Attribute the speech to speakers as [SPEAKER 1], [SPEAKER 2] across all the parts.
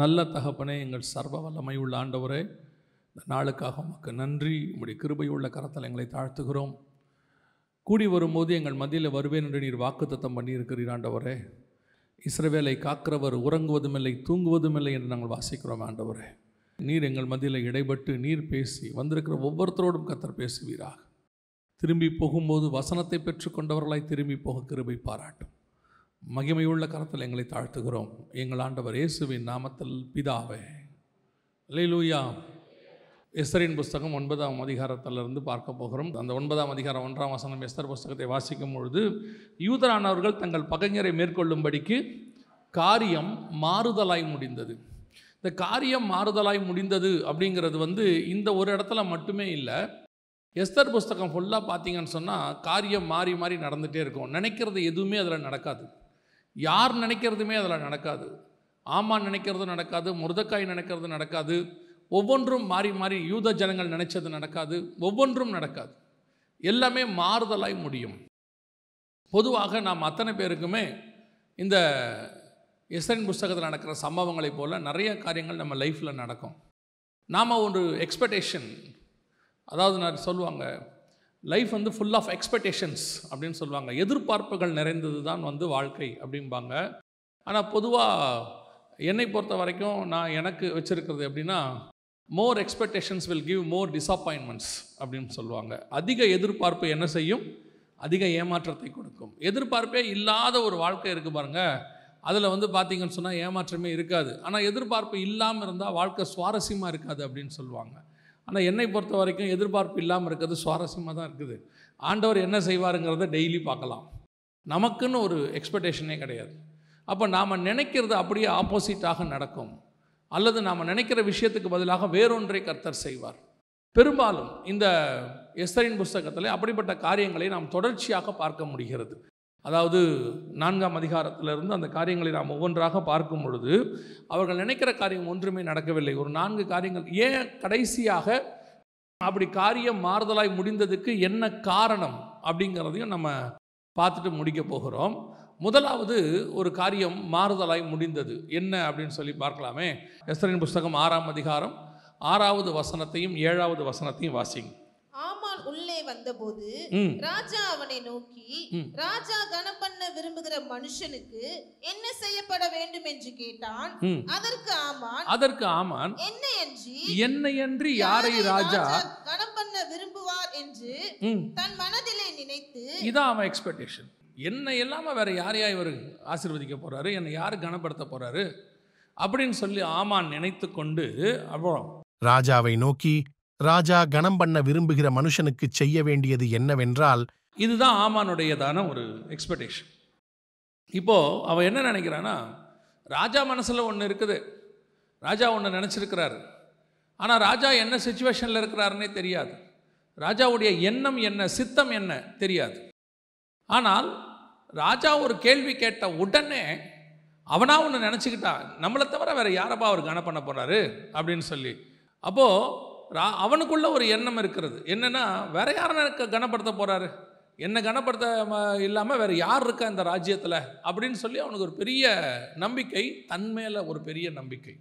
[SPEAKER 1] நல்ல தகப்பனே எங்கள் சர்வ வல்லமை உள்ள ஆண்டவரே இந்த நாளுக்காக உமக்கு நன்றி. உங்களுடைய கிருபையுள்ள கரத்தில் எங்களை தாழ்த்துகிறோம். கூடி வரும்போது எங்கள் மத்தியில் வருவேன் என்று நீர் வாக்குத்தத்தம் பண்ணியிருக்கிறீர் ஆண்டவரே. இஸ்ரவேலை காக்கிறவர் உறங்குவதும் இல்லை தூங்குவதும் இல்லை என்று நாங்கள் வாசிக்கிறோம் ஆண்டவரே. நீர் எங்கள் மத்தியில் இடைபட்டு நீர் பேசி வந்திருக்கிற ஒவ்வொருத்தரோடும் கத்தர் பேசுவீராக. திரும்பி போகும்போது வசனத்தை பெற்றுக்கொண்டவர்களாய் திரும்பி போக கிருபை பாராட்டும். மகிமையுள்ள கரத்தில் எங்களை தாழ்த்துகிறோம். எங்கள் ஆண்டவர் இயேசுவின் நாமத்தில் பிதாவே. லூயா எஸ்தரின் புஸ்தகம் ஒன்பதாம் அதிகாரத்திலிருந்து பார்க்க போகிறோம். அந்த ஒன்பதாம் அதிகாரம் ஒன்றாம் வசனம் எஸ்தர் புஸ்தகத்தை வாசிக்கும் பொழுது யூதரானவர்கள் தங்கள் பகைஞரை மேற்கொள்ளும்படிக்கு காரியம் மாறுதலாய் முடிந்தது. இந்த காரியம் மாறுதலாய் முடிந்தது அப்படிங்கிறது வந்து இந்த ஒரு இடத்துல மட்டுமே இல்லை. எஸ்தர் புஸ்தகம் ஃபுல்லாக பார்த்தீங்கன்னு சொன்னால் காரியம் மாறி மாறி நடந்துகிட்டே இருக்கும். நினைக்கிறது எதுவுமே அதில் நடக்காது. யார் நினைக்கிறதுமே அதில் நடக்காது. ஆமான் நினைக்கிறது நடக்காது முருதக்காய் நினைக்கிறது நடக்காது. ஒவ்வொன்றும் மாறி மாறி யூத ஜனங்கள் நினைச்சது நடக்காது ஒவ்வொன்றும் நடக்காது. எல்லாமே மாறுதலாய் முடியும். பொதுவாக நாம் அத்தனை பேருக்குமே இந்த எஸ்என் புஸ்தகத்தில் நடக்கிற சம்பவங்களைப் போல் நிறைய காரியங்கள் நம்ம லைஃப்பில் நடக்கும். நாம் ஒரு எக்ஸ்பெக்டேஷன் அதாவது நான் சொல்லுவாங்க லைஃப் வந்து ஃபுல் ஆஃப் எக்ஸ்பெக்டேஷன்ஸ் அப்படின்னு சொல்லுவாங்க. எதிர்பார்ப்புகள் நிறைந்தது தான் வந்து வாழ்க்கை அப்படிம்பாங்க. ஆனால் பொதுவாக என்னை பொறுத்த வரைக்கும் நான் எனக்கு வச்சுருக்கிறது எப்படின்னா more expectations will give more disappointments அப்படின்னு சொல்லுவாங்க. அதிக எதிர்பார்ப்பு என்ன செய்யும்? அதிக ஏமாற்றத்தை கொடுக்கும். எதிர்பார்ப்பே இல்லாத ஒரு வாழ்க்கை இருக்குது பாருங்கள் அதில் வந்து பார்த்தீங்கன்னு சொன்னால் ஏமாற்றமே இருக்காது. ஆனால் எதிர்பார்ப்பு இல்லாமல் இருந்தால் வாழ்க்கை சுவாரஸ்யமாக இருக்காது அப்படின்னு சொல்லுவாங்க. ஆனால் என்னை பொறுத்த வரைக்கும் எதிர்பார்ப்பு இல்லாமல் இருக்கிறது சுவாரஸ்யமாக தான் இருக்குது. ஆண்டவர் என்ன செய்வாருங்கிறத டெய்லி பார்க்கலாம். நமக்குன்னு ஒரு எக்ஸ்பெக்டேஷனே கிடையாது. அப்போ நாம் நினைக்கிறது அப்படியே ஆப்போசிட்டாக நடக்கும். அல்லது நாம் நினைக்கிற விஷயத்துக்கு பதிலாக வேறொன்றை கர்த்தர் செய்வார். பெரும்பாலும் இந்த எஸ்தரின் புஸ்தகத்தில் அப்படிப்பட்ட காரியங்களை நாம் தொடர்ச்சியாக பார்க்க முடிகிறது. அதாவது நான்காம் அதிகாரத்திலிருந்து அந்த காரியங்களை நாம் ஒவ்வொன்றாக பார்க்கும் பொழுது அவர்கள் நினைக்கிற காரியம் ஒன்றுமே நடக்கவில்லை. ஒரு நான்கு காரியங்கள் ஏன் கடைசியாக அப்படி காரியம் மாறுதலாய் முடிந்ததுக்கு என்ன காரணம் அப்படிங்கிறதையும் நம்ம பார்த்துட்டு முடிக்க போகிறோம். முதலாவது ஒரு காரியம் மாறுதலாய் முடிந்தது. என்ன அப்படின்னு சொல்லி பார்க்கலாமே. எஸ்தரின் புஸ்தகம் ஆறாம் அதிகாரம் ஆறாவது வசனத்தையும் ஏழாவது வசனத்தையும் வாசிங்க.
[SPEAKER 2] உள்ளே வந்தபோது ராஜா அவனை நோக்கி. ராஜா கனம் பண்ண விரும்புகிற மனுஷனுக்கு என்ன செய்யப்பட வேண்டும்? என்று கேட்டான். அதற்கு ஆமான்.
[SPEAKER 1] அதற்கு ஆமான்.
[SPEAKER 2] என்ன என்று
[SPEAKER 1] என்னையன்றி யாரை ராஜா
[SPEAKER 2] கனம் பண்ண விரும்புவார் என்று தன் மனதிலே நினைத்து
[SPEAKER 1] இதான் அவன் எக்ஸ்பெக்டேஷன் என்னை இல்லாமல் வேற யாரையா இவர் ஆசீர்வதிக்க போறாரு? என்னை யார் கனப்படுத்த போறாரு? அப்படின்னு சொல்லி ஆமான் நினைத்து கொண்டு அப்புறம்
[SPEAKER 3] ராஜாவை நோக்கி ராஜா கனம் பண்ண விரும்புகிற மனுஷனுக்கு செய்ய வேண்டியது என்னவென்றால்
[SPEAKER 1] இதுதான் ஆமானுடையதான ஒரு எக்ஸ்பெக்டேஷன் இப்போ அவன் என்ன நினைக்கிறான்னா ராஜா மனசில் ஒன்று இருக்குது. ராஜா ஒன்று நினச்சிருக்கிறாரு. ஆனால் ராஜா என்ன சுச்சுவேஷனில் இருக்கிறாருன்னே தெரியாது. ராஜாவுடைய எண்ணம் என்ன சித்தம் என்ன தெரியாது. ஆனால் ராஜா ஒரு கேள்வி கேட்ட உடனே அவனாக ஒன்று நினச்சிக்கிட்டான் நம்மளை தவிர வேறு யாரப்பா அவர் கன பண்ண போகிறாரு அப்படின்னு சொல்லி. அப்போது அவனுக்குள்ள ஒரு எண்ணம் இருக்கிறது. என்னென்னா வேற யாரை கனப்படுத்த போகிறாரு என்ன கனப்படுத்த இல்லாமல் வேற யார் இருக்கா இந்த ராஜ்யத்தில்? அப்படின்னு சொல்லி அவனுக்கு ஒரு பெரிய நம்பிக்கை தன்மையில் ஒரு பெரிய நம்பிக்கை.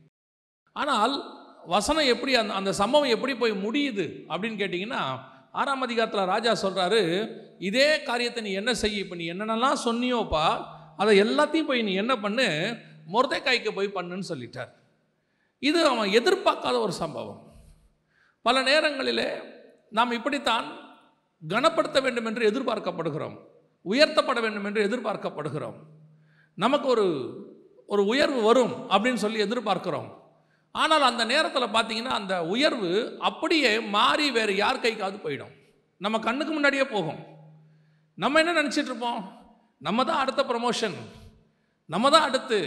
[SPEAKER 1] ஆனால் வசனம் எப்படி அந்த அந்த சம்பவம் எப்படி போய் முடியுது அப்படின்னு கேட்டிங்கன்னா ஆறாம் அதிகாரத்தில் ராஜா சொல்கிறாரு இதே காரியத்தை நீ என்ன செய்ய இப்போ நீ என்னென்னலாம் சொன்னியோப்பா அதை எல்லாத்தையும் போய் நீ என்ன பண்ணு? முருதைக்காய்க்கு போய் பண்ணுன்னு சொல்லிட்டார். இது அவன் எதிர்பார்க்காத ஒரு சம்பவம். பல நேரங்களிலே நாம் இப்படித்தான் கனப்படுத்த வேண்டும் என்று எதிர்பார்க்கப்படுகிறோம். உயர்த்தப்பட வேண்டும் என்று எதிர்பார்க்கப்படுகிறோம். நமக்கு ஒரு ஒரு உயர்வு வரும் அப்படின்னு சொல்லி எதிர்பார்க்கிறோம். ஆனால் அந்த நேரத்தில் பார்த்தீங்கன்னா அந்த உயர்வு அப்படியே மாறி வேறு யார் கைக்காவது போயிடும். நம்ம கண்ணுக்கு முன்னாடியே போகும். நம்ம என்ன நினச்சிட்டு இருப்போம்? நம்ம தான் அடுத்த ப்ரமோஷன் நம்ம தான் அடுத்து.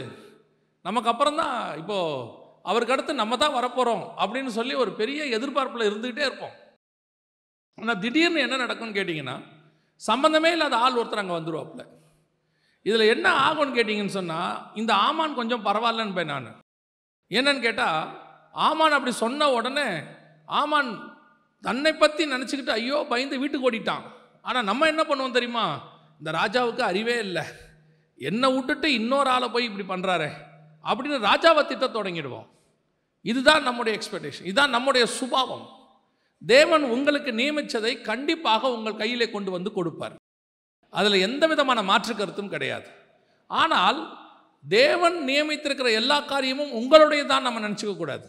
[SPEAKER 1] நமக்கு அப்புறம் தான் இப்போது அவருக்கு அடுத்து நம்ம தான் வரப்போகிறோம் அப்படின்னு சொல்லி ஒரு பெரிய எதிர்பார்ப்பில் இருந்துக்கிட்டே இருப்போம். ஆனால் திடீர்னு என்ன நடக்கும்னு கேட்டிங்கன்னா சம்மந்தமே இல்லாத ஆள் ஒருத்தர் அங்கே வந்துருவாப்புல. இதில் என்ன ஆகும்னு கேட்டிங்கன்னு சொன்னால் இந்த ஆமான் கொஞ்சம் பரவாயில்லன்னு போய் நான். என்னன்னு கேட்டால் ஆமான் அப்படி சொன்ன உடனே ஆமான் தன்னை பற்றி நினச்சிக்கிட்டு ஐயோ பயந்து வீட்டுக்கு ஓடிட்டான். ஆனால் நம்ம என்ன பண்ணுவோம் தெரியுமா? இந்த ராஜாவுக்கு அறிவே இல்லை. என்னை விட்டுட்டு இன்னொரு ஆளை போய் இப்படி பண்ணுறாரே அப்படின்னு ராஜாவை திட்ட தொடங்கிடுவோம். இதுதான் நம்முடைய எக்ஸ்பெக்டேஷன் இதுதான் நம்முடைய சுபாவம். தேவன் உங்களுக்கு நியமித்ததை கண்டிப்பாக உங்கள் கையிலே கொண்டு வந்து கொடுப்பார். அதில் எந்த விதமான மாற்று கருத்தும் கிடையாது. ஆனால் தேவன் நியமித்திருக்கிற எல்லா காரியமும் உங்களுடைய தான் நம்ம நினச்சிக்க கூடாது.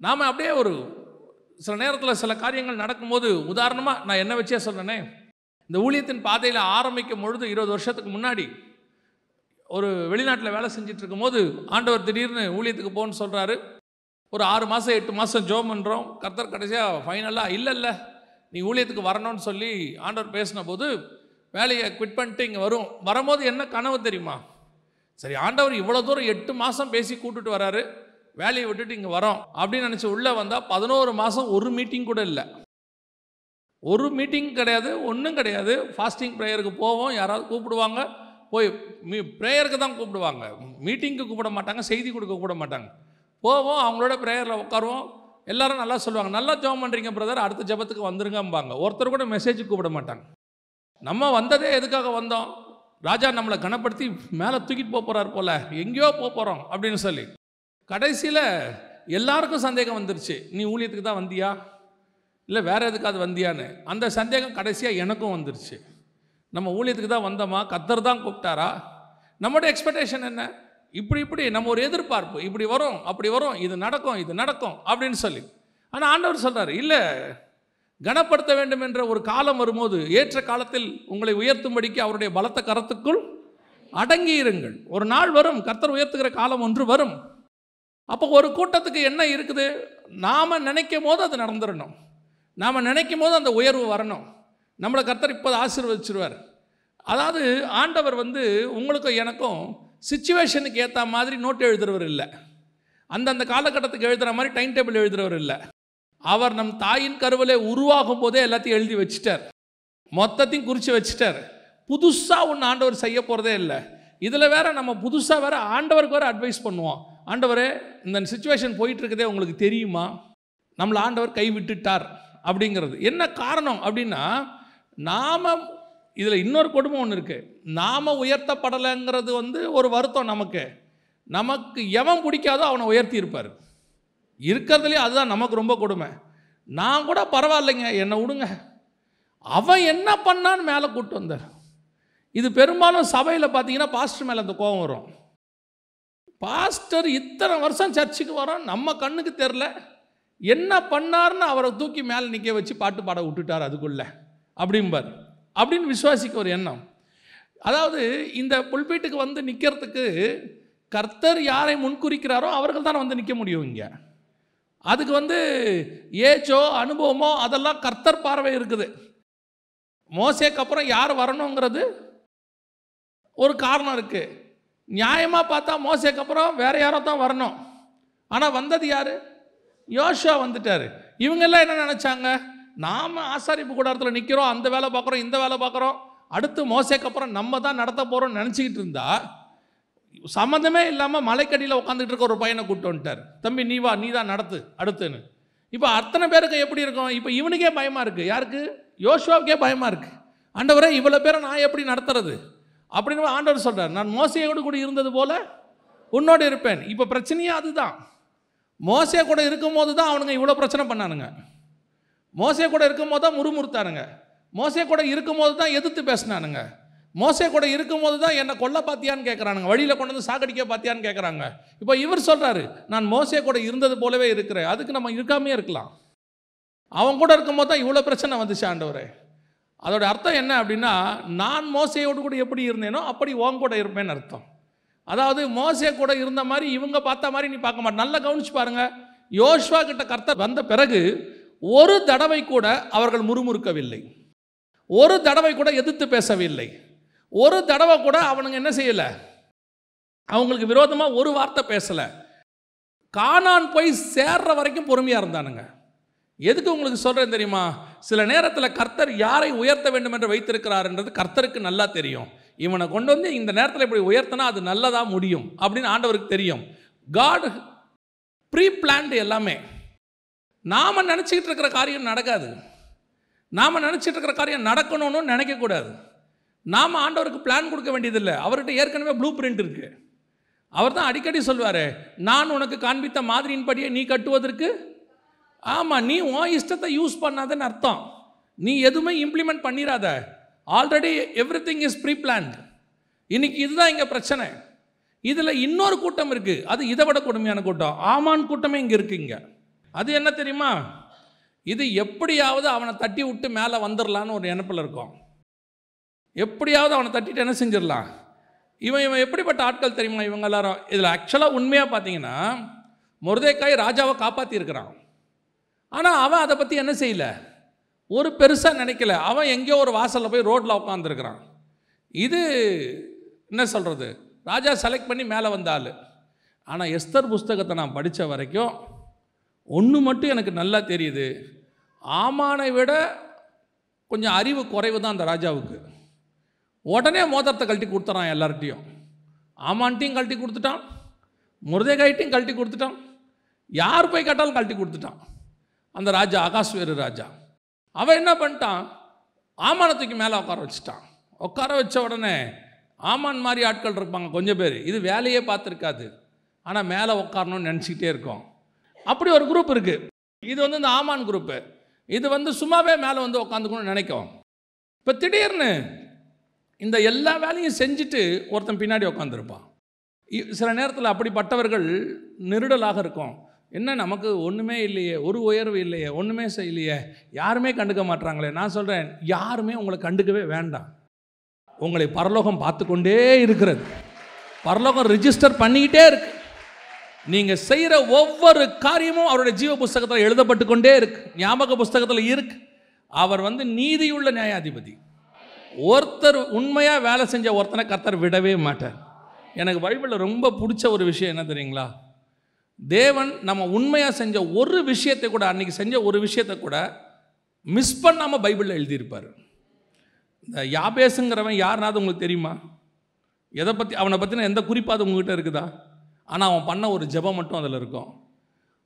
[SPEAKER 1] நாம் அப்படியே ஒரு சில நேரத்தில் சில காரியங்கள் நடக்கும்போது உதாரணமாக நான் என்ன வச்சே சொல்கிறேனே இந்த ஊழியத்தின் பாதையில் ஆரம்பிக்கும் பொழுது இருபது வருஷத்துக்கு முன்னாடி ஒரு வெளிநாட்டில் வேலை செஞ்சுட்டு இருக்கும்போது ஆண்டவர் திடீர்னு ஊழியத்துக்கு போகணுன்னு சொல்கிறாரு ஒரு ஆறு மாதம் எட்டு மாதம் ஜோம் பண்ணுறோம் கர்த்தர் கடைசியாக ஃபைனலாக இல்லை இல்லை நீ ஊழியத்துக்கு வரணும்னு சொல்லி ஆண்டவர் பேசின போது வேலையை குவிட் பண்ணிட்டு இங்கே வரும். வரும்போது என்ன கனவு தெரியுமா? சரி ஆண்டவர் இவ்வளோ தூரம் எட்டு மாதம் பேசி கூட்டுட்டு வராரு. வேலையை விட்டுட்டு இங்கே வரோம். அப்படின்னு நினச்சி உள்ளே வந்தால் பதினோரு மாதம் ஒரு மீட்டிங் கூட இல்லை. ஒரு மீட்டிங் கிடையாது ஒன்றும் கிடையாது. ஃபாஸ்டிங் ப்ரேயருக்கு போவோம். யாராவது கூப்பிடுவாங்க. போய் மீ ப்ரேயருக்கு தான் கூப்பிடுவாங்க. மீட்டிங்க்கு கூப்பிட மாட்டாங்க செய்தி கொடுக்க கூப்பிட மாட்டாங்க. போவோம் அவங்களோட ப்ரேயரில் உட்காருவோம். எல்லாரும் நல்லா சொல்லுவாங்க. நல்லா ஜெபம் பண்ணுறீங்க பிரதர் அடுத்த ஜெபத்துக்கு வந்துருங்கம்பாங்க. ஒருத்தர் கூட மெசேஜ் கூப்பிட மாட்டாங்க. நம்ம வந்ததே எதுக்காக வந்தோம்? ராஜா நம்மளை கனப்படுத்தி மேலே தூக்கிட்டு போக போகிறார் போல். எங்கேயோ போக போகிறோம் அப்படின்னு சொல்லி. கடைசியில் எல்லாருக்கும் சந்தேகம் வந்துருச்சு. நீ ஊழியத்துக்கு தான் வந்தியா? இல்லை வேறு எதுக்காவது வந்தியான்னு. அந்த சந்தேகம் கடைசியாக எனக்கும் வந்துருச்சு. நம்ம ஊழியத்துக்கு தான் வந்தோமா? கத்தர் தான் கூப்பிட்டாரா? நம்மளுடைய எக்ஸ்பெக்டேஷன் என்ன? இப்படி இப்படி நம்ம ஒரு எதிர்பார்ப்பு. இப்படி வரும் அப்படி வரும் இது நடக்கும் இது நடக்கும் அப்படின்னு சொல்லி. ஆனால் ஆண்டவர் சொல்கிறார் இல்லை கனப்படுத்த வேண்டும் என்ற ஒரு காலம் வரும்போது ஏற்ற காலத்தில் உங்களை உயர்த்தும்படிக்கு அவருடைய பலத்த கரத்துக்குள் அடங்கி இருங்கள் ஒரு நாள் வரும் கர்த்தர் உயர்த்துகிற காலம் ஒன்று வரும். அப்போ ஒரு கூட்டத்துக்கு என்ன இருக்குது? நாம் நினைக்கும் போது அது நடந்துடணும் நாம் நினைக்கும் போது அந்த உயர்வு வரணும். நம்மளை கர்த்தர் இப்போ ஆசீர்வதிச்சிருவார். அதாவது ஆண்டவர் வந்து உங்களுக்கும் எனக்கும் சுச்சுவேஷனுக்கு ஏற்ற மாதிரி நோட்டு எழுதுறவர் இல்லை. அந்தந்த காலகட்டத்துக்கு எழுதுகிற மாதிரி டைம் டேபிள் எழுதுறவர் இல்லை. அவர் நம் தாயின் கருவிலே உருவாகும் போதே எல்லாத்தையும் எழுதி வச்சிட்டார். மொத்தத்தையும் குறித்து வச்சுட்டார். புதுசாக ஒன்று ஆண்டவர் செய்ய போகிறதே இல்லை. இதில் வேற நம்ம புதுசாக வேற ஆண்டவருக்கு வேறு அட்வைஸ் பண்ணுவோம். ஆண்டவரே இந்த சுச்சுவேஷன் போயிட்டுருக்கதே உங்களுக்கு தெரியுமா? நம்மளை ஆண்டவர் கை விட்டுட்டார் அப்படிங்கிறது. என்ன காரணம் அப்படின்னா நாம் இதில் இன்னொரு கொடுமை ஒன்று இருக்குது நாம் உயர்த்தப்படலைங்கிறது வந்து ஒரு வருத்தம் நமக்கு. நமக்கு எவன் பிடிக்காதோ அவனை உயர்த்தி இருப்பார். இருக்கிறதுலே அதுதான் நமக்கு ரொம்ப கொடுமை. நான் கூட பரவாயில்லைங்க என்னை விடுங்க. அவன் என்ன பண்ணான்னு மேலே கூட்டு வந்தார். இது பெரும்பாலும் சபையில் பார்த்தீங்கன்னா பாஸ்டர் மேலே அந்த கோபம் வரும். பாஸ்டர் இத்தனை வருஷம் சர்ச்சுக்கு வரோம் நம்ம கண்ணுக்கு தெரில என்ன பண்ணார்னு அவரை தூக்கி மேலே நிற்க வச்சு பாட்டு பாட விட்டுட்டார் அதுக்குள்ளே. அப்படிம்பார். அப்படின்னு விசுவாசிக்க ஒரு எண்ணம். அதாவது இந்த புல்பீட்டுக்கு வந்து நிற்கிறதுக்கு கர்த்தர் யாரை முன்குறிக்கிறாரோ அவர்கள் தான் வந்து நிற்க முடியும் இங்கே. அதுக்கு வந்து ஏஜோ அனுபவமோ அதெல்லாம் கர்த்தர் பார்வை இருக்குது. மோசேக்கு அப்புறம் யார் வரணுங்கிறது ஒரு காரணம் இருக்குது நியாயமாக பார்த்தா மோசேக்கு அப்புறம் வேறு யாரோ தான் வரணும். ஆனால் வந்தது யார்? யோஷா வந்துட்டார். இவங்கெல்லாம் என்ன நினச்சாங்க? நாம் ஆசாரிப்பு கூடாரத்தில் நிற்கிறோம் அந்த வேலை பார்க்குறோம் இந்த வேலை பார்க்குறோம். அடுத்து மோசேக்கு அப்புறம் நம்ம தான் நடத்த போகிறோம்னு நினச்சிக்கிட்டு இருந்தா சம்மந்தமே இல்லாமல் மலைக்கடியில் உட்காந்துட்டு இருக்க ஒரு பையனை கூப்பிட்டு வந்துட்டார். தம்பி நீ வா நீ தான் நடத்து அடுத்துன்னு. இப்போ அத்தனை பேருக்கு எப்படி இருக்கும்? இப்போ இவனுக்கே பயமாக இருக்குது யாருக்கு? யோசுவாவுக்கே பயமாக இருக்குது ஆண்டவரே இவ்வளோ பேரை நான் எப்படி நடத்துறது? அப்படின்னு ஆண்டவர் சொல்கிறார் நான் மோசையோடு கூட இருந்தது போல் உன்னோடு இருப்பேன். இப்போ பிரச்சனையே அதுதான். மோசையை கூட இருக்கும்போது தான் அவனுங்க இவ்வளோ பிரச்சனை பண்ணானுங்க. மோசே கூட இருக்கும்போது தான் முறுமுறுத்தானுங்க. மோசே கூட இருக்கும்போது தான் எதிர்த்து பேசினானுங்க. மோசே கூட இருக்கும்போது தான் என்னை கொல்ல பார்த்தியான்னு கேட்குறானுங்க வழியில் கொண்டு வந்து சாகடிக்க பார்த்தியான்னு கேட்குறாங்க இப்போ இவர் சொல்கிறாரு நான் மோசே கூட இருந்தது போலவே இருக்கிறேன். அதுக்கு நம்ம இருக்காமே இருக்கலாம். அவன் கூட இருக்கும்போது தான் இவ்வளோ பிரச்சனை வந்துச்சு ஆண்டவரே. அதோட அர்த்தம் என்ன அப்படின்னா நான் மோசையோடு கூட எப்படி இருந்தேனோ அப்படி உன் கூட இருப்பேன்னு அர்த்தம். அதாவது மோசே கூட இருந்த மாதிரி இவங்க பார்த்த மாதிரி நீ பார்க்க மாட்டேன் நல்லா கவனிச்சு பாருங்கள் யோஷ்வா கிட்ட கர்த்தர் வந்த பிறகு ஒரு தடவை கூட அவர்கள் முறுமுறுக்கவில்லை. ஒரு தடவை கூட எதிர்த்து பேசவில்லை. ஒரு தடவை கூட அவனுங்க என்ன செய்யலை? அவங்களுக்கு விரோதமாக ஒரு வார்த்தை பேசலை. காணான் போய் சேர்ற வரைக்கும் பொறுமையாக இருந்தானுங்க. எதுக்கு உங்களுக்கு சொல்கிறேன் தெரியுமா? சில நேரத்தில் கர்த்தர் யாரை உயர்த்த வேண்டும் என்று வைத்திருக்கிறாருன்றது கர்த்தருக்கு நல்லா தெரியும். இவனை கொண்டு வந்து இந்த நேரத்தில் இப்படி உயர்த்தினா அது நல்லதாக முடியும் அப்படின்னு ஆண்டவருக்கு தெரியும். காட் ப்ரீ பிளான்டு எல்லாமே. நாம் நினச்சிக்கிட்டு இருக்கிற காரியம் நடக்காது. நாம் நினச்சிட்டு இருக்கிற காரியம் நடக்கணும்னு நினைக்கக்கூடாது. நாம் ஆண்டவருக்கு பிளான் கொடுக்க வேண்டியதில்லை. அவர்கிட்ட ஏற்கனவே ப்ளூ பிரிண்ட் இருக்குது அவர் தான் அடிக்கடி சொல்லுவார் நான் உனக்கு காண்பித்த மாதிரியின்படியே நீ கட்டுவதற்கு ஆமாம் நீ உன் இஷ்டத்தை யூஸ் பண்ணாதன்னு அர்த்தம். நீ எதுவுமே இம்ப்ளிமெண்ட் பண்ணிடாத already everything is pre planned இன்னைக்கு இதுதான் இங்கே பிரச்சனை. இதில் இன்னொரு கூட்டம் இருக்குது அது இதை விட கொடுமையான கூட்டம். ஆமான் கூட்டமே இங்கே இருக்குது இங்கே. அது என்ன தெரியுமா? இது எப்படியாவது அவனை தட்டி விட்டு மேலே வந்துடலான்னு ஒரு நினப்பில் இருக்கும். எப்படியாவது அவனை தட்டிட்டு என்ன செஞ்சிடலாம்? இவன் இவன் எப்படிப்பட்ட ஆட்கள் தெரியுமா இவங்க எல்லாரும்? இதில் ஆக்சுவலாக உண்மையாக பார்த்தீங்கன்னா முருதேக்காய் ராஜாவை காப்பாற்றியிருக்கிறான் ஆனால் அவன் அதை பற்றி என்ன செய்யல? ஒரு பெருசாக நினைக்கல. அவன் எங்கேயோ ஒரு வாசலில் போய் ரோட்டில் உட்காந்துருக்கிறான் இது என்ன சொல்கிறது ராஜா செலக்ட் பண்ணி மேலே வந்தாள் ஆனால் எஸ்தர் புஸ்தகத்தை நான் படித்த வரைக்கும் ஒன்று மட்டும் எனக்கு நல்லா தெரியுது. ஆமானை விட கொஞ்சம் அறிவு குறைவு தான் அந்த ராஜாவுக்கு. உடனே மோதிரத்தை கழட்டி கொடுத்துறான் எல்லார்ட்டையும் ஆமான்ட்டையும் கழட்டி கொடுத்துட்டான். முருதேகாய்ட்டையும் கழட்டி கொடுத்துட்டான். யார் போய் கேட்டாலும் கழட்டி கொடுத்துட்டான். அந்த ராஜா ஆகாஸ்வேரு ராஜா. அவன் என்ன பண்ணிட்டான்? ஆமானத்துக்கு மேலே உட்கார வச்சுட்டான். உட்கார வச்ச உடனே ஆமான் மாதிரி ஆட்கள் இருப்பாங்க கொஞ்சம் பேர். இது வேலையே பார்த்துருக்காது. ஆனால் மேலே உட்காரணும்னு நினச்சிக்கிட்டே இருக்கோம். அப்படி ஒரு குரூப் இருக்குது இது வந்து இந்த ஆமான் குரூப்பு இது வந்து சும்மாவே மேலே வந்து உட்காந்துக்கணும்னு நினைக்கும். இப்போ திடீர்னு இந்த எல்லா வேலையும் செஞ்சுட்டு ஒருத்தன் பின்னாடி உட்காந்துருப்பான் சில நேரத்தில் அப்படிப்பட்டவர்கள் நெருடலாக இருக்கும். என்ன நமக்கு ஒன்றுமே இல்லையே ஒரு உயர்வு இல்லையே ஒன்றுமே செய்யலையே யாருமே கண்டுக்க மாட்றாங்களே நான் சொல்கிறேன் யாருமே உங்களை கண்டுக்கவே வேண்டாம். உங்களை பரலோகம் பார்த்து கொண்டே இருக்கிறது. பரலோகம் ரிஜிஸ்டர் பண்ணிக்கிட்டே இருக்கு. நீங்கள் செய்கிற ஒவ்வொரு காரியமும் அவருடைய ஜீவ புஸ்தகத்தில் எழுதப்பட்டு கொண்டே இருக்கு. ஞாபக புஸ்தகத்தில் இருக்கு. அவர் வந்து நீதியுள்ள நியாயாதிபதி. ஒருத்தர் உண்மையாக வேலை செஞ்ச ஒருத்தனை கர்த்தர் விடவே மாட்டார். எனக்கு பைபிளில் ரொம்ப பிடிச்ச ஒரு விஷயம் என்ன தெரியுங்களா? தேவன் நம்ம உண்மையாக செஞ்ச ஒரு விஷயத்தை கூட அன்னைக்கு செஞ்ச ஒரு விஷயத்தை கூட மிஸ் பண்ணாமல் பைபிளில் எழுதியிருப்பார். இந்த யாபேசுங்கிறவன் யாருனாவது உங்களுக்கு தெரியுமா? எதை பற்றி அவனை பற்றின எந்த குறிப்பாக உங்ககிட்ட இருக்குதா? ஆனால் அவன் பண்ண ஒரு ஜெபம் மட்டும் அதில் இருக்கும்.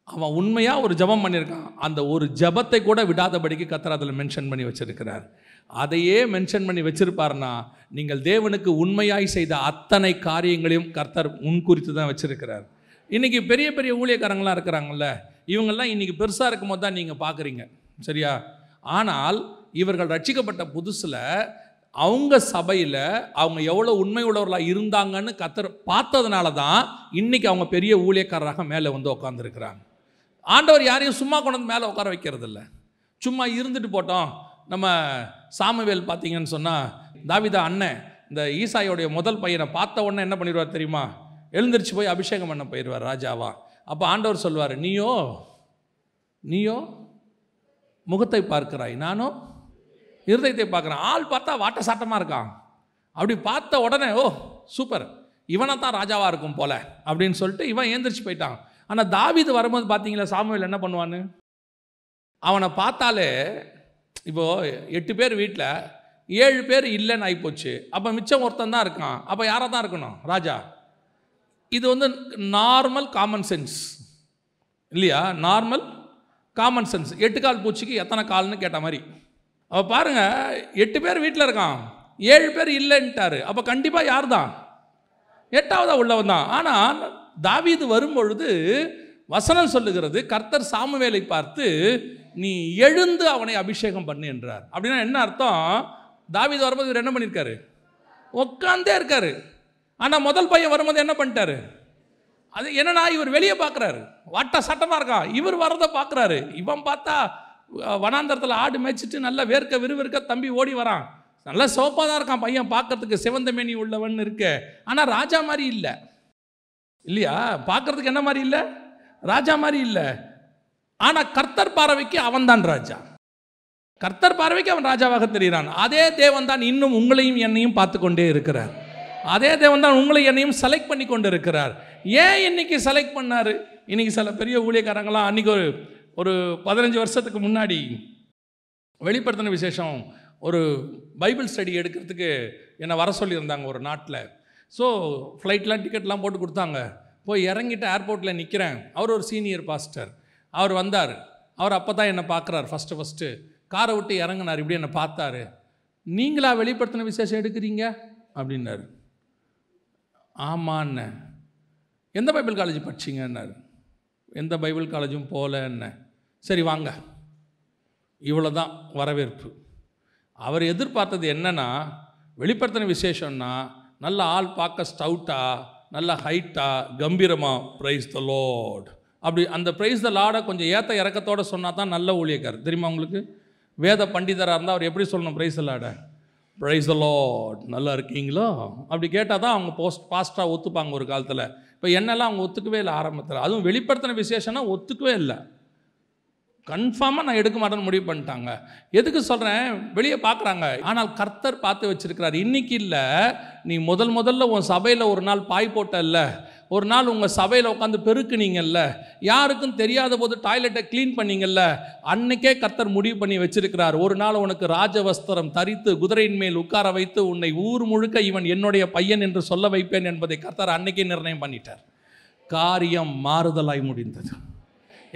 [SPEAKER 1] அவன் உண்மையாக ஒரு ஜெபம் பண்ணியிருக்கான். அந்த ஒரு ஜெபத்தை கூட விடாதபடிக்கு கத்தர் அதில் மென்ஷன் பண்ணி வச்சிருக்கிறார். அதையே மென்ஷன் பண்ணி வச்சிருப்பாருன்னா நீங்கள் தேவனுக்கு உண்மையாய் செய்த அத்தனை காரியங்களையும் கர்த்தர் முன்குறித்து தான் வச்சிருக்கிறார். இன்றைக்கி பெரிய பெரிய ஊழியக்காரங்களாம் இருக்கிறாங்கல்ல இவங்கெல்லாம் இன்றைக்கி பெருசாக இருக்கும் போது தான் நீங்கள் பார்க்குறீங்க சரியா? ஆனால் இவர்கள் ரட்சிக்கப்பட்ட புதுசில் அவங்க சபையில் அவங்க எவ்வளோ உண்மை உள்ளவர்களாக இருந்தாங்கன்னு கத்தர் பார்த்ததுனால தான் இன்றைக்கி அவங்க பெரிய ஊழியக்காரராக மேலே வந்து உட்காந்துருக்கிறாங்க ஆண்டவர் யாரையும் சும்மா கொண்டு வந்து மேலே உட்கார வைக்கிறது இல்லை சும்மா இருந்துட்டு போட்டோம். நம்ம சாமுவேல் பார்த்தீங்கன்னு சொன்னால் தாவிதா அண்ணன் இந்த ஈசாயோடைய முதல் பையனை பார்த்த உடனே என்ன பண்ணிடுவார் தெரியுமா? எழுந்திரிச்சு போய் அபிஷேகம் பண்ண போயிடுவார் ராஜாவா. அப்போ ஆண்டவர் சொல்வார் நீயோ நீயோ முகத்தை பார்க்கிறாய். நானும் இருதயத்தை பார்க்குறான். ஆள் பார்த்தா வாட்ட சாட்டமாக இருக்கான். அப்படி பார்த்த உடனே ஓ சூப்பர். இவனை தான் ராஜாவாக இருக்கும் போல அப்படின்னு சொல்லிட்டு இவன் ஏந்திரிச்சு போயிட்டான். ஆனால் தாவிது வரும்போது பார்த்தீங்களா சாமுவேல் என்ன பண்ணுவான்னு? அவனை பார்த்தாலே இப்போது எட்டு பேர் வீட்டில் ஏழு பேர் இல்லைன்னு ஆகிப்போச்சு அப்போ மிச்சம் ஒருத்தன் தான் இருக்கான். அப்போ யாராக தான் இருக்கணும்? ராஜா. இது வந்து நார்மல் காமன் சென்ஸ் இல்லையா? நார்மல் காமன் சென்ஸ் எட்டு கால் பூச்சிக்கு எத்தனை கால்னு கேட்ட மாதிரி. அப்போ பாருங்கள் எட்டு பேர் வீட்டில் இருக்கான். ஏழு பேர் இல்லைன்ட்டாரு. அப்போ கண்டிப்பாக யார் தான் எட்டாவதாக உள்ளவன் தான். ஆனால் தாவீது வரும்பொழுது வசனம் சொல்லுகிறது கர்த்தர் சாமுவேலை பார்த்து நீ எழுந்து அவனை அபிஷேகம் பண்ணு என்றார். அப்படின்னா என்ன அர்த்தம்? தாவீது வரும்போது இவர் என்ன பண்ணியிருக்காரு உட்காந்தே இருக்காரு. ஆனால் முதல் பையன் வரும்போது என்ன பண்ணிட்டாரு? அது என்னன்னா இவர் வெளியே பார்க்குறாரு வாட்ட சட்டமாக இருக்கான். இவர் வரதை பார்க்குறாரு இவன் பார்த்தா வனாந்தரத்தில் ஆடு மேய்ச்சிட்டு நல்லா வேர்க்க விறுவிற்க தம்பி ஓடி வரான். நல்லா சோப்பாக தான் இருக்கான் பையன் பார்க்கறதுக்கு சிவந்த மேனி உள்ளவன் இருக்கு. ஆனால் ராஜா மாதிரி இல்லை. இல்லையா? பார்க்கறதுக்கு என்ன மாதிரி இல்லை? ராஜா மாதிரி இல்லை. ஆனால் கர்த்தர் பார்வைக்கு அவன்தான் ராஜா. கர்த்தர் பார்வைக்கு அவன் ராஜாவாக தெரிகிறான். அதே தேவன் தான் இன்னும் உங்களையும் என்னையும் பார்த்து கொண்டே இருக்கிறார். அதே தேவன் தான் உங்களை என்னையும் செலக்ட் பண்ணி கொண்டு இருக்கிறார். ஏன் இன்னைக்கு செலக்ட் பண்ணாரு? இன்னைக்கு சில பெரிய ஊழியக்காரங்களாம் அன்னைக்கு ஒரு ஒரு பதினஞ்சு வருஷத்துக்கு முன்னாடி வெளிப்படுத்தின விசேஷம் ஒரு பைபிள் ஸ்டடி எடுக்கிறதுக்கு என்னை வர சொல்லியிருந்தாங்க ஒரு நாட்டில். ஸோ ஃப்ளைட்லாம் டிக்கெட்லாம் போட்டு கொடுத்தாங்க. போய் இறங்கிட்டு ஏர்போர்ட்டில் நிற்கிறேன் அவர் ஒரு சீனியர் பாஸ்டர் அவர் வந்தார். அவர் அப்போ தான் என்னை பார்க்குறாரு ஃபஸ்ட்டு ஃபஸ்ட்டு காரை விட்டு இறங்குனார் இப்படி என்னை பார்த்தாரு. நீங்களா வெளிப்படுத்தின விசேஷம் எடுக்கிறீங்க? அப்படின்னாரு. ஆமான்னு எந்த பைபிள் காலேஜ் படிச்சீங்கன்னாரு எந்த பைபிள் காலேஜும் போகல என்ன சரி வாங்க. இவ்வளோ தான் வரவேற்பு. அவர் எதிர்பார்த்தது என்னென்னா வெளிப்படுத்தின விசேஷம்னா நல்ல ஆள் பார்க்க ஸ்டவுட்டாக நல்ல ஹைட்டாக கம்பீரமாக ப்ரைஸ் த லோட் அப்படி அந்த ப்ரைஸ் த லாடை கொஞ்சம் ஏற்ற இறக்கத்தோடு சொன்னால் தான் நல்ல ஊழியக்கார் தெரியுமா உங்களுக்கு? வேத பண்டிதராக இருந்தால் அவர் எப்படி சொல்லணும் ப்ரைஸ் லாடை ப்ரைஸ் த லோட் நல்லா இருக்கீங்களோ? அப்படி கேட்டால் தான் அவங்க போஸ்ட் ஃபாஸ்ட்டாக ஒத்துப்பாங்க ஒரு காலத்தில். இப்போ என்னெல்லாம் அவங்க ஒத்துக்கவே இல்லை ஆரம்பத்தில். அதுவும் வெளிப்படுத்தின விசேஷம்னா ஒத்துக்கவே இல்லை. கன்ஃபார்மாக நான் எடுக்க மாட்டேன்னு முடிவு பண்ணிட்டாங்க. எதுக்கு சொல்கிறேன் வெளியே பார்க்குறாங்க. ஆனால் கர்த்தர் பார்த்து வச்சுருக்கிறார் இன்னைக்கு இல்லை. நீ முதல் முதல்ல உன் சபையில் ஒரு நாள் பாய் போட்டல்ல. ஒரு நாள் உங்கள் சபையில் உட்காந்து பெருக்குனீங்கல்ல. யாருக்கும் தெரியாத போது டாய்லெட்டை க்ளீன் பண்ணீங்கல்ல. அன்னைக்கே கர்த்தர் முடிவு பண்ணி வச்சிருக்கிறார். ஒரு நாள் உனக்கு ராஜவஸ்திரம் தரித்து குதிரையின் மேல் உட்கார வைத்து உன்னை ஊர் முழுக்க இவன் என்னுடைய பையன் என்று சொல்ல வைப்பேன் என்பதை கர்த்தர் அன்னைக்கே நிர்ணயம் பண்ணிட்டார். காரியம் மாறுதலாய் முடிந்தது.